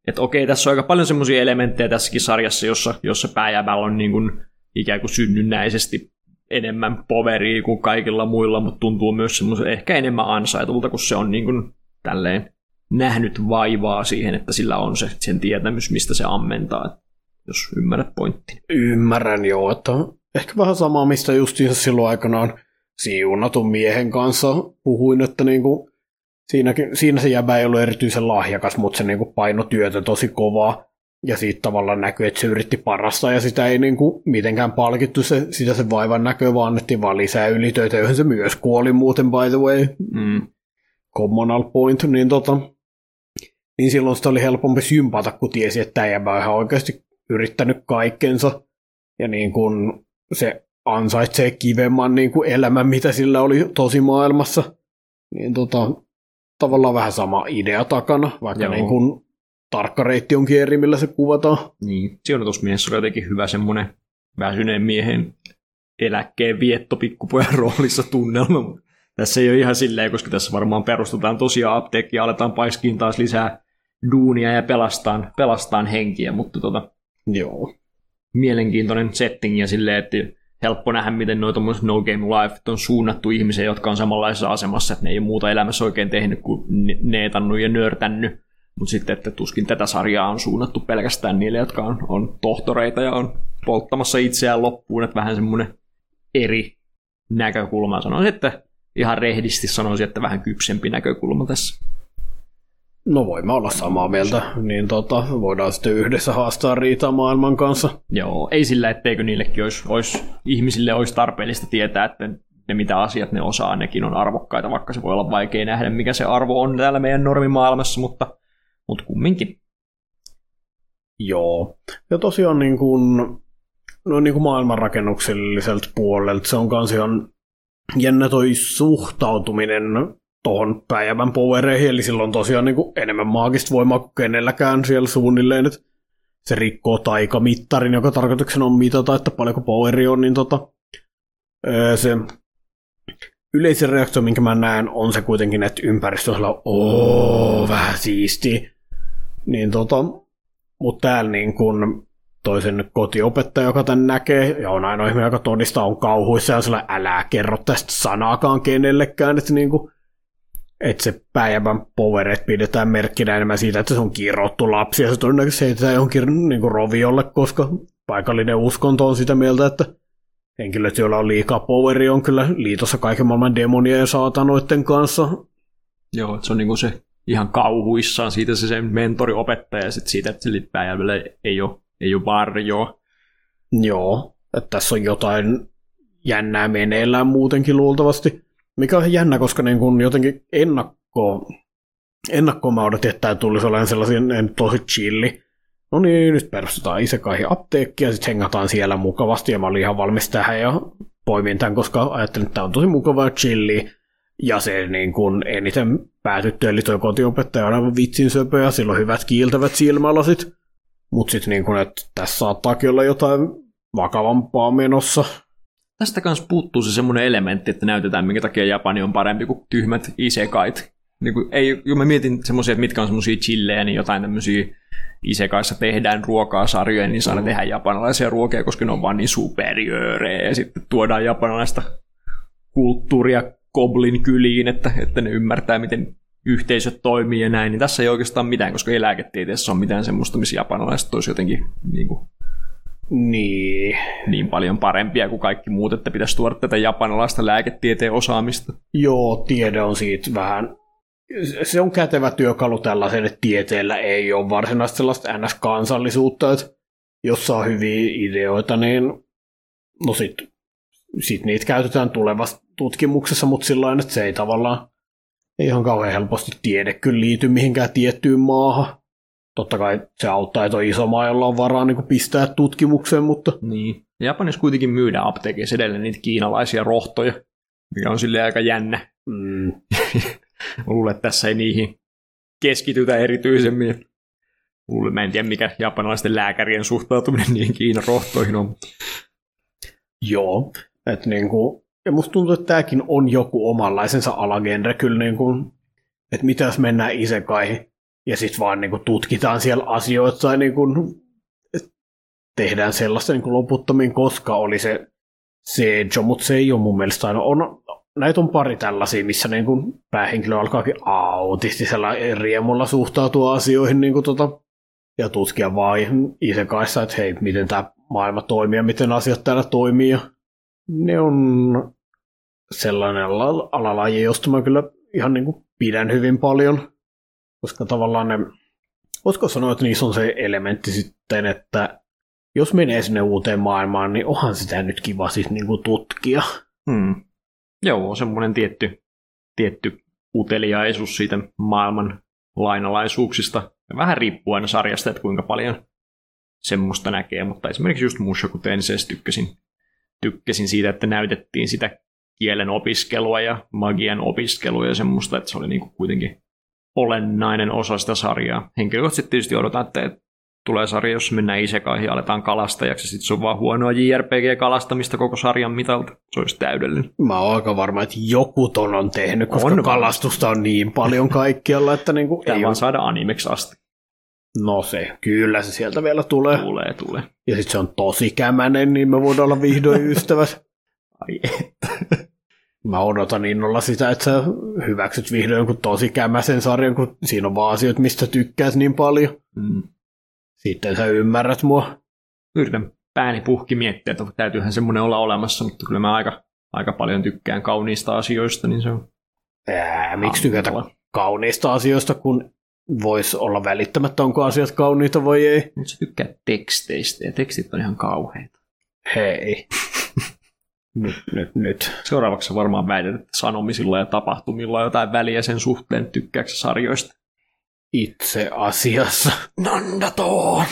että okei, tässä on aika paljon semmoisia elementtejä tässäkin sarjassa, jossa, jossa pääjävällä on niin kuin ikään kuin synnynnäisesti enemmän poveria kuin kaikilla muilla, mutta tuntuu myös semmoisen ehkä enemmän ansaitulta, kun se on niin kuin tälleen nähnyt vaivaa siihen, että sillä on se sen tietämys, mistä se ammentaa, jos ymmärrät pointti. Ymmärrän joo, että ehkä vähän samaa, mistä justiinsa silloin aikanaan siunatun miehen kanssa puhuin, että niin kuin Siinäkin, siinä se jäbä ei ollut erityisen lahjakas, mutta se niin paino työtä tosi kovaa. ja siitä tavallaan näkyy, että se yritti parasta ja sitä ei niin kuin mitenkään palkittu se, sitä se vaivan näköä, vaan annettiin vaan lisää ylitöitä, joihin se myös kuoli muuten by the way. Mm. Commonal point, niin tota, niin silloin sitä oli helpompi sympata, kun tiesi, että tämä on ihan oikeasti yrittänyt kaikkensa. Ja niin kuin se ansaitsee kivemman niin kuin elämän, mitä sillä oli tosi maailmassa. Niin tota, tavallaan vähän sama idea takana, vaikka niin kuin tarkka reitti onkin eri, millä se kuvataan. Niin, sijoitusmies oli jotenkin hyvä semmoinen väsyneen miehen eläkkeen vietto pikkupojan roolissa tunnelma. Tässä ei ole ihan silleen, koska tässä varmaan perustetaan tosiaan apteekki ja aletaan paiskiin taas lisää duunia ja pelastaan, pelastaan henkiä, mutta tota, Joo. mielenkiintoinen setting ja silleen, että helppo nähdä, miten noita No Game Life on suunnattu ihmisiä, jotka on samanlaisessa asemassa, että ne ei ole muuta elämässä oikein tehnyt kuin neetannut ja nörtännyt. Mutta sitten, että tuskin tätä sarjaa on suunnattu pelkästään niille, jotka on, on tohtoreita ja on polttamassa itseään loppuun, että vähän semmoinen eri näkökulma. Sanoisin, että ihan rehdisti sanoisin, että vähän kypsempi näkökulma tässä. No voimme olla samaa mieltä, niin tota, voidaan sitten yhdessä haastaa riitaa maailman kanssa. Joo, ei sillä, etteikö niillekin olisi, olisi, ihmisille olisi tarpeellista tietää, että ne mitä asiat ne osaa, nekin on arvokkaita, vaikka se voi olla vaikea nähdä, mikä se arvo on täällä meidän normimaailmassa, mutta, mutta kumminkin. Joo, ja tosiaan niin kuin, no niin kuin maailmanrakennukselliselta puolelta se on kans ihan jännä toi suhtautuminen tuohon päivän powereihin, eli silloin tosiaan niin kuin enemmän maagista voimaa kuin kenelläkään siellä suunnilleen, että se rikkoo taikamittarin, joka tarkoituksena on mitata, että paljonko poweri on, niin tota, se yleisin reaktio, minkä mä näen, on se kuitenkin, että ympäristö on ooo, vähän siisti. Niin tota, mutta täällä niin kun toisen kotiopettaja, joka tän näkee, ja on ainoa ihminen, joka todistaa, on kauhuissa, ja sillä älä kerro tästä sanaakaan kenellekään, että niin kuin, että se päivän powerit pidetään merkkinä enemmän siitä, että se on kirottu lapsi, ja se todennäköisesti heitetään johonkin niin kuin roviolle, koska paikallinen uskonto on sitä mieltä, että henkilöt, joilla on liikaa poweri, on kyllä liitossa kaiken maailman demonia ja saatanoiden kanssa. Joo, että se on niin kuin se ihan kauhuissaan siitä se sen mentoriopettaja ja sitten siitä, että sille päivällä ei ole, ei ole varjoa. Joo, että tässä on jotain jännää meneillään muutenkin luultavasti. Mikä on jännä, koska niin kun jotenkin ennakko, ennakkoon mä odotin, että tämä tulisi olemaan sellaisen tosi chilli. No niin, nyt perustetaan isekaihin apteekki ja sitten hengataan siellä mukavasti ja mä olin ihan valmis tähän ja poimin tämän, koska ajattelin, että tämä on tosi mukava ja chilli. Ja se niin kun eniten päätytty, eli tuo kotiopettaja on aivan vitsin söpö ja sillä on hyvät kiiltävät silmälasit. Mutta sitten niin kun, että tässä saattaakin olla jotain vakavampaa menossa. Tästä kanssa puuttuu se semmoinen elementti, että näytetään, minkä takia Japani on parempi kuin tyhmät isekait. Niin kuin, ei, kun mä mietin semmoisia, että mitkä on semmoisia chillejä, niin jotain tämmöisiä isekaissa tehdään ruokaa sarjoja, niin saa mm. tehdä japanilaisia ruokia, koska ne on vaan niin superiöörejä, ja sitten tuodaan japanilaista kulttuuria Goblin kyliin, että, että ne ymmärtää, miten yhteisöt toimii ja näin, niin tässä ei oikeastaan mitään, koska ei lääketieteessä ole mitään semmoista, missä japanilaiset olisi jotenkin niin kuin, niin. niin paljon parempia kuin kaikki muut, että pitäisi tuoda tätä japanilaista lääketieteen osaamista. Joo, tiede on siitä vähän se on kätevä työkalu tällaisen, että tieteellä ei ole varsinaisesti sellaista NS-kansallisuutta, että jos saa hyviä ideoita, niin no sit, sit niitä käytetään tulevassa tutkimuksessa, mutta sillä että se ei tavallaan ei ihan kauhean helposti tiede kyllä liity mihinkään tiettyyn maahan. Totta kai se auttaa, että on iso maa, jolla on varaa niin pistää tutkimukseen, mutta... Niin. Japanissa kuitenkin myydään apteekissa edelleen niitä kiinalaisia rohtoja, mikä on sille aika jännä. Mm. luulen, että tässä ei niihin keskitytä erityisemmin. Luulen, mä en tiedä, mikä japanilaisten lääkärien suhtautuminen niihin Kiinan rohtoihin on. Joo, että niinku, ja musta tuntuu, että tämäkin on joku omanlaisensa alagenre kyllä, niinku, että mitä jos mennään isekaihin ja sitten vaan niinku tutkitaan siellä asioita tai niinku, tehdään sellaista niinku loputtomiin, koska oli se Seijo, mutta se ei ole mun mielestä aina. On, näitä on pari tällaisia, missä niin kuin päähenkilö alkaakin autistisella riemulla suhtautua asioihin niin kuin tota, ja tutkia vaan isekaissa, että hei, miten tämä maailma toimii ja miten asiat täällä toimii. Ja ne on sellainen alalaji, josta mä kyllä ihan niin kuin pidän hyvin paljon, koska tavallaan ne Voisiko sanoa, että niissä on se elementti sitten, että jos menee sinne uuteen maailmaan, niin onhan sitä nyt kiva siis niin kuin tutkia. Hmm. Joo, semmoinen tietty, tietty uteliaisuus siitä maailman lainalaisuuksista. Vähän riippuu aina sarjasta, että kuinka paljon semmoista näkee, mutta esimerkiksi just Mushoku Tenseissä tykkäsin, tykkäsin siitä, että näytettiin sitä kielen opiskelua ja magian opiskelua ja semmoista, että se oli niinku kuitenkin olennainen osa sitä sarjaa. Henkilökohtaisesti tietysti odotan, että tulee sarja, jos mennään isekaihin ja aletaan kalastajaksi, sitten se on vaan huonoa JRPG-kalastamista koko sarjan mitalta. Se olisi täydellinen. Mä oon aika varma, että joku ton on tehnyt, koska on kalastusta on niin paljon kaikkialla, että niinku Tämä ei vaan ole... saada animeksi asti. No se, kyllä se sieltä vielä tulee. Tulee, tulee. Ja sitten se on tosi kämänen, niin me voidaan olla vihdoin ystävät. Ai että. Mä odotan innolla sitä, että sä hyväksyt vihdoin jonkun tosi kämäsen sarjan, kun siinä on vaan asioita, mistä tykkäis niin paljon. Mm. Sitten sä ymmärrät mua. Yritän pääni puhki miettiä, että täytyyhän semmoinen olla olemassa, mutta kyllä mä aika, aika paljon tykkään kauniista asioista, niin se on... Ää, miksi tykätä kauniista asioista, kun voisi olla välittämättä, onko asiat kauniita vai ei. Mutta sä tykkää teksteistä, ja tekstit on ihan kauheita. Hei. Nyt, nyt, nyt. Seuraavaksi varmaan väität, että sanomisilla ja tapahtumilla on jotain väliä sen suhteen, tykkääkö sarjoista. Itse asiassa. Nandato!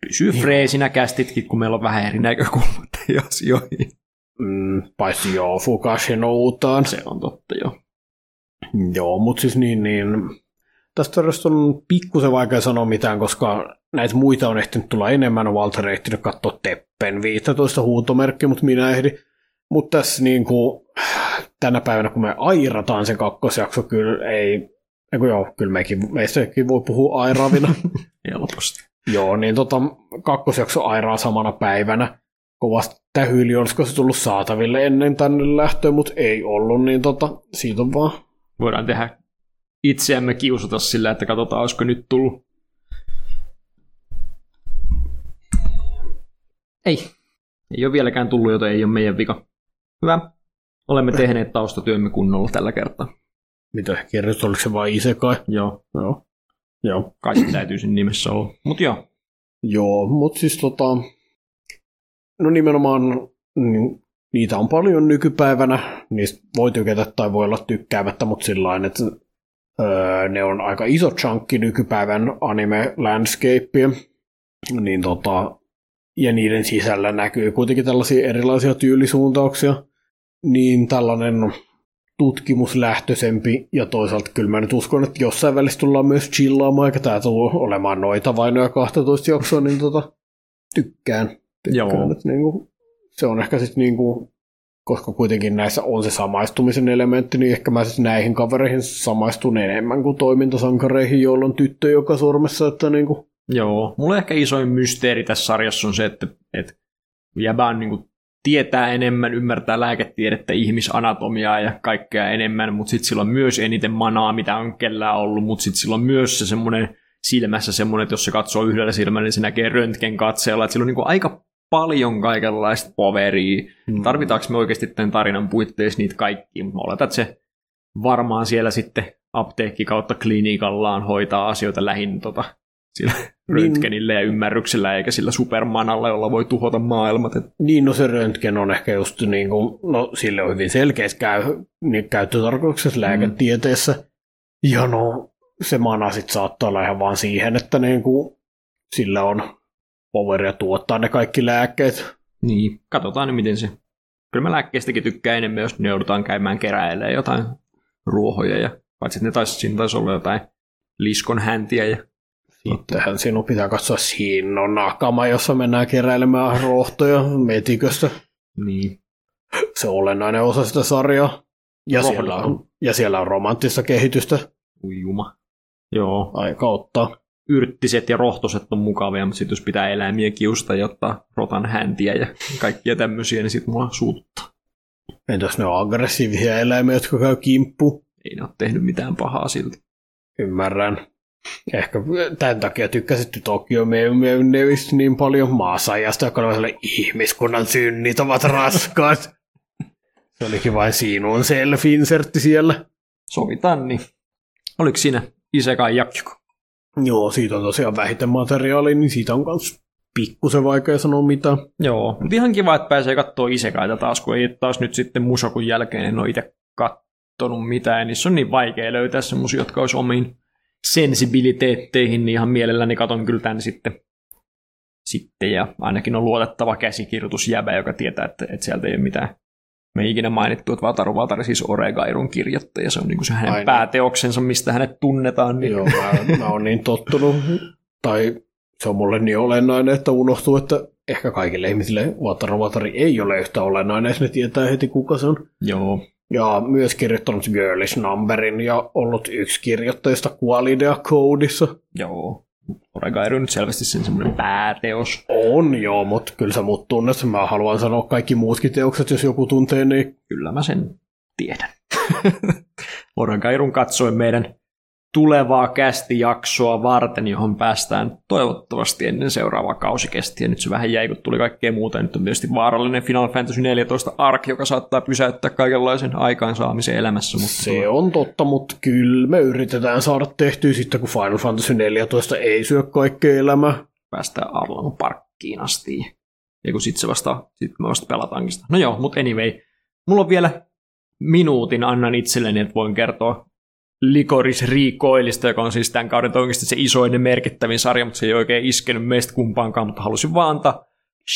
Pysy freesinä kästitkin, kun meillä on vähän eri näkökulmat asioihin. Mm, paitsi joo, Fukashin outaan. Se on totta, joo. Joo, mutta siis niin, niin Tästä on pikkusen vaikea sanoa mitään, koska näitä muita on ehtinyt tulla enemmän. Walter ehtinyt katsoa Teppen 15 huutomerkki, mutta minä ehdin. Mutta tässä niin kuin, tänä päivänä, kun me airataan se kakkosjakso, kyllä ei... Eiku joo, kyllä mekin, meistäkin voi puhua airavina. Helposti. joo, niin tota, kakkosjakso airaa samana päivänä. Kovasti tähyyli olisiko se tullut saataville ennen tänne lähtöä, mutta ei ollut, niin tota, siitä on vaan voidaan tehdä itseämme kiusata sillä, että katsotaan, olisiko nyt tullut. Ei. Ei ole vieläkään tullut, joten ei ole meidän vika. Hyvä. Olemme tehneet taustatyömme kunnolla tällä kertaa. Mitä kerrot, oliko se vain Isekai? Joo. Joo. Joo. Kai se täytyy sen nimessä olla. Mut joo. Joo, mutta siis tota... No nimenomaan niin, niitä on paljon nykypäivänä. Niistä voi tykätä tai voi olla tykkäämättä, mutta sillä että Öö, ne on aika iso chunki nykypäivän anime-landscapea, niin tota, ja niiden sisällä näkyy kuitenkin tällaisia erilaisia tyylisuuntauksia, niin tällainen tutkimuslähtöisempi, ja toisaalta kyllä mä nyt uskon, että jossain välissä tullaan myös chillaamaan, eikä tämä tule olemaan noita vain noja 12 jaksoa, niin tota, tykkään. tykkään Joo. Että niinku, se on ehkä sitten niinku koska kuitenkin näissä on se samaistumisen elementti, niin ehkä mä siis näihin kavereihin samaistun enemmän kuin toimintasankareihin, joilla on tyttö joka sormessa. Että niin kuin... Joo, mulle ehkä isoin mysteeri tässä sarjassa on se, että, että jäbä on niin kuin tietää enemmän, ymmärtää lääketiedettä, ihmisanatomiaa ja kaikkea enemmän, mutta sitten sillä on myös eniten manaa, mitä on kellään ollut, mutta sitten sillä on myös se semmoinen silmässä semmoinen, että jos se katsoo yhdellä silmällä, niin se näkee röntgen katseella, että sillä on niin kuin aika paljon kaikenlaista poveria. Mm. Tarvitaanko me oikeasti tämän tarinan puitteissa niitä kaikki? Mä oletan, että se varmaan siellä sitten apteekki kautta klinikallaan hoitaa asioita lähinnä tota, sillä niin. röntgenillä ja ymmärryksellä, eikä sillä supermanalla, jolla voi tuhota maailmat. Niin, no se röntgen on ehkä just niin kuin, no sille on hyvin selkeästi käy, niin käyttötarkoituksessa mm. lääketieteessä. Ja no, se mana sitten saattaa olla ihan vaan siihen, että niin kuin, sillä on poweria tuottaa ne kaikki lääkkeet. Niin, katsotaan nyt miten se... Kyllä mä lääkkeistäkin tykkään enemmän, jos ne joudutaan käymään keräilemään jotain ruohoja. Ja, paitsi että ne taisi, siinä taisi olla jotain liskon häntiä. Ja... Sittenhän sinun pitää katsoa siinä on nakama, jossa mennään keräilemään rohtoja metiköstä. Niin. Se on olennainen osa sitä sarjaa. Ja, siellä on, ja siellä on romanttista kehitystä. Ui juma. Joo. Aika ottaa yrttiset ja rohtoset on mukavia, mutta sitten jos pitää eläimiä kiusta ja ottaa rotan häntiä ja kaikkia tämmöisiä, niin sitten mulla suuttaa. Entäs ne on aggressiivisia eläimiä, jotka käy kimppu? Ei ne ole tehnyt mitään pahaa silti. Ymmärrän. Ehkä tämän takia tykkäsit Tokio Nevistä niin paljon maasajasta, joka on ihmiskunnan synnit ovat raskaat. Se olikin vain sinun self-insertti siellä. Sovitaan niin. Oliko siinä Isekai Jakko? Joo, siitä on tosiaan vähiten materiaalia, niin siitä on myös pikkusen vaikea sanoa mitä. Joo, mutta ihan kiva, että pääsee katsoa isekaita taas, kun ei taas nyt sitten Musokun jälkeen en ole itse kattonut mitään, niin se on niin vaikea löytää semmoisia, jotka olisi omiin sensibiliteetteihin, niin ihan mielelläni katon kyllä tämän sitten. sitten ja ainakin on luotettava käsikirjoitusjäbä, joka tietää, että, että sieltä ei ole mitään me ei ikinä mainittu, että Vataru Vatari siis Oregairun kirjoittaja, se on niin se hänen Aina. pääteoksensa, mistä hänet tunnetaan. Niin... Joo, mä, mä oon niin tottunut, tai se on mulle niin olennainen, että unohtuu, että ehkä kaikille ihmisille Wataru Vatari ei ole yhtä olennainen, jos ne tietää heti kuka se on. Joo. Ja myös kirjoittanut Girlish Numberin ja ollut yksi kirjoittajista Qualidea Codeissa. Joo. Oregairu nyt selvästi sen semmoinen pääteos. On joo, mutta kyllä sä mut tunnet. Mä haluan sanoa kaikki muutkin teokset, jos joku tuntee, niin... Kyllä mä sen tiedän. Oregairun katsoin meidän tulevaa kästijaksoa varten, johon päästään toivottavasti ennen seuraavaa kausikestiä. Nyt se vähän jäi, kun tuli kaikkea muuta. Nyt on tietysti vaarallinen Final Fantasy 14 Ark, joka saattaa pysäyttää kaikenlaisen aikaansaamisen elämässä. Mutta se on totta, mutta kyllä me yritetään saada tehtyä sitten, kun Final Fantasy 14 ei syö kaikkea elämää. Päästään Arlon parkkiin asti. Ja kun sitten se vasta, sit me vasta pelataankin sitä. No joo, mutta anyway. Mulla on vielä minuutin annan itselleni, että voin kertoa Likoris Recoilista, joka on siis tämän kauden oikeasti se isoin ja merkittävin sarja, mutta se ei oikein iskenyt meistä kumpaankaan, mutta halusin vaan antaa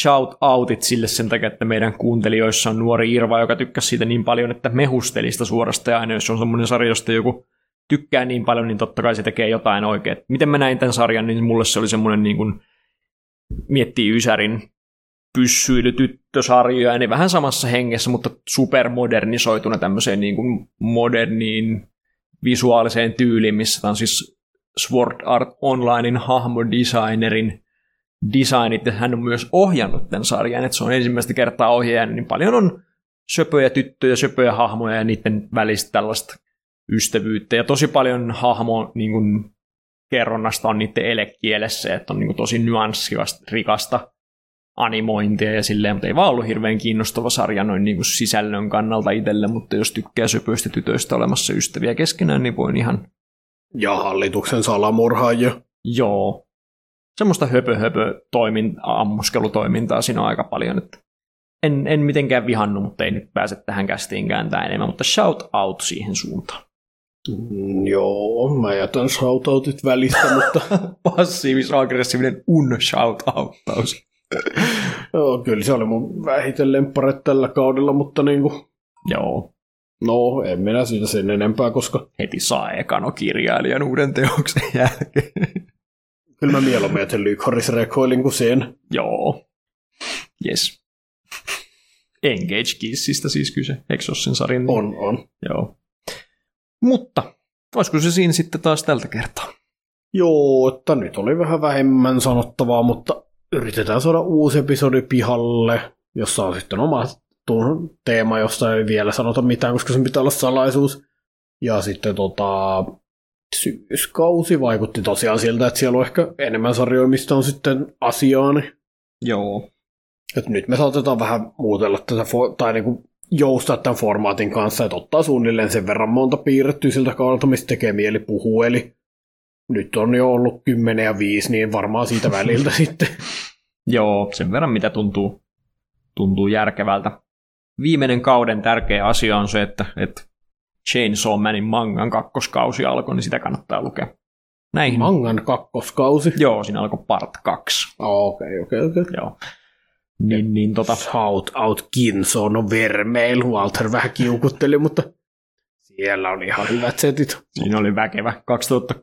shout-outit sille sen takia, että meidän kuuntelijoissa on nuori Irva, joka tykkäsi siitä niin paljon, että mehusteli sitä suorasta, ja aina jos on semmoinen sarja, josta joku tykkää niin paljon, niin totta kai se tekee jotain oikein. Miten mä näin tämän sarjan, niin mulle se oli semmoinen niin kuin, miettii Ysärin pyssyilytyttösarjoja, niin vähän samassa hengessä, mutta supermodernisoituna tämmöiseen niin kuin moderniin visuaaliseen tyyliin, missä on siis Sword Art Onlinein hahmodesignerin designit, ja hän on myös ohjannut tämän sarjan, että se on ensimmäistä kertaa ohjaaja, niin paljon on söpöjä tyttöjä, söpöjä hahmoja ja niiden välistä tällaista ystävyyttä, ja tosi paljon hahmo niin kuin, kerronnasta on niiden elekielessä, että on niin kuin, tosi nyanssivasta, rikasta animointia ja silleen, mutta ei vaan ollut hirveän kiinnostava sarja noin niin kuin sisällön kannalta itselle, mutta jos tykkää söpöistä tytöistä olemassa ystäviä keskenään, niin voin ihan... Ja hallituksen salamurhaajia. Joo. Semmoista höpö, höpö toiminta, ammuskelutoimintaa siinä on aika paljon, että en, en mitenkään vihannut, mutta ei nyt pääse tähän kästiin kääntää enemmän, mutta shout out siihen suuntaan. Mm, joo, mä jätän shoutoutit välistä, mutta... Passiivis-aggressiivinen un-shoutouttaus. Joo, kyllä se oli mun vähiten lemppare tällä kaudella, mutta niinku... Joo. No, en minä siitä sen enempää, koska... Heti saa ekano kirjailijan uuden teoksen jälkeen. Kyllä mä mieluummin jätän Lykoris Recoilin kuin sen. Joo. Yes. Engage Kissistä siis kyse, sen sarjan? On, on. Joo. Mutta, olisiko se siinä sitten taas tältä kertaa? Joo, että nyt oli vähän vähemmän sanottavaa, mutta yritetään saada uusi episodi pihalle, jossa on sitten oma teema, josta ei vielä sanota mitään, koska sen pitää olla salaisuus. Ja sitten tota, syyskausi vaikutti tosiaan siltä, että siellä on ehkä enemmän sarjoja, mistä on sitten asiaani. Joo. Et nyt me saatetaan vähän muutella tätä, fo- tai niinku joustaa tämän formaatin kanssa, että ottaa suunnilleen sen verran monta piirrettyä siltä kaudelta, mistä tekee mieli puhua, eli nyt on jo ollut 10 ja 5, niin varmaan siitä väliltä sitten. Joo, sen verran mitä tuntuu, tuntuu järkevältä. Viimeinen kauden tärkeä asia on se, että, että Chainsaw Manin mangan kakkoskausi alkoi, niin sitä kannattaa lukea. Näihin. Mangan kakkoskausi? Joo, siinä alkoi part 2. Okei, okei, okei. Joo. Niin, niin tota... Shout out Kinso, no vermeil, Walter vähän kiukutteli, mutta siellä on ihan hyvät setit. Siinä oli väkevä 2000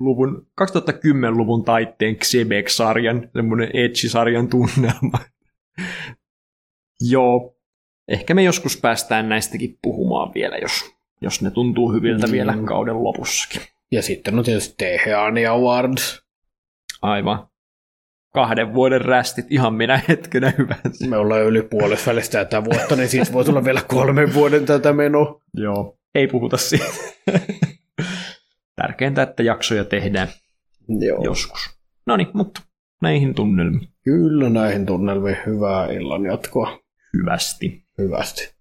luvun, 2010-luvun taitteen Xebec-sarjan, semmoinen Edge-sarjan tunnelma. Joo, ehkä me joskus päästään näistäkin puhumaan vielä, jos, jos ne tuntuu hyviltä mm. vielä kauden lopussakin. Ja sitten on tietysti Teheani Awards. Aivan. Kahden vuoden rästit ihan minä hetkenä hyvänsä. Me ollaan yli puolessa välistä tätä vuotta, niin siitä voi tulla vielä kolmen vuoden tätä menoa. Joo, ei puhuta siitä tärkeintä, että jaksoja tehdään Joo. joskus. No niin, mutta näihin tunnelmiin. Kyllä näihin tunnelmiin. Hyvää illan jatkoa. Hyvästi. Hyvästi.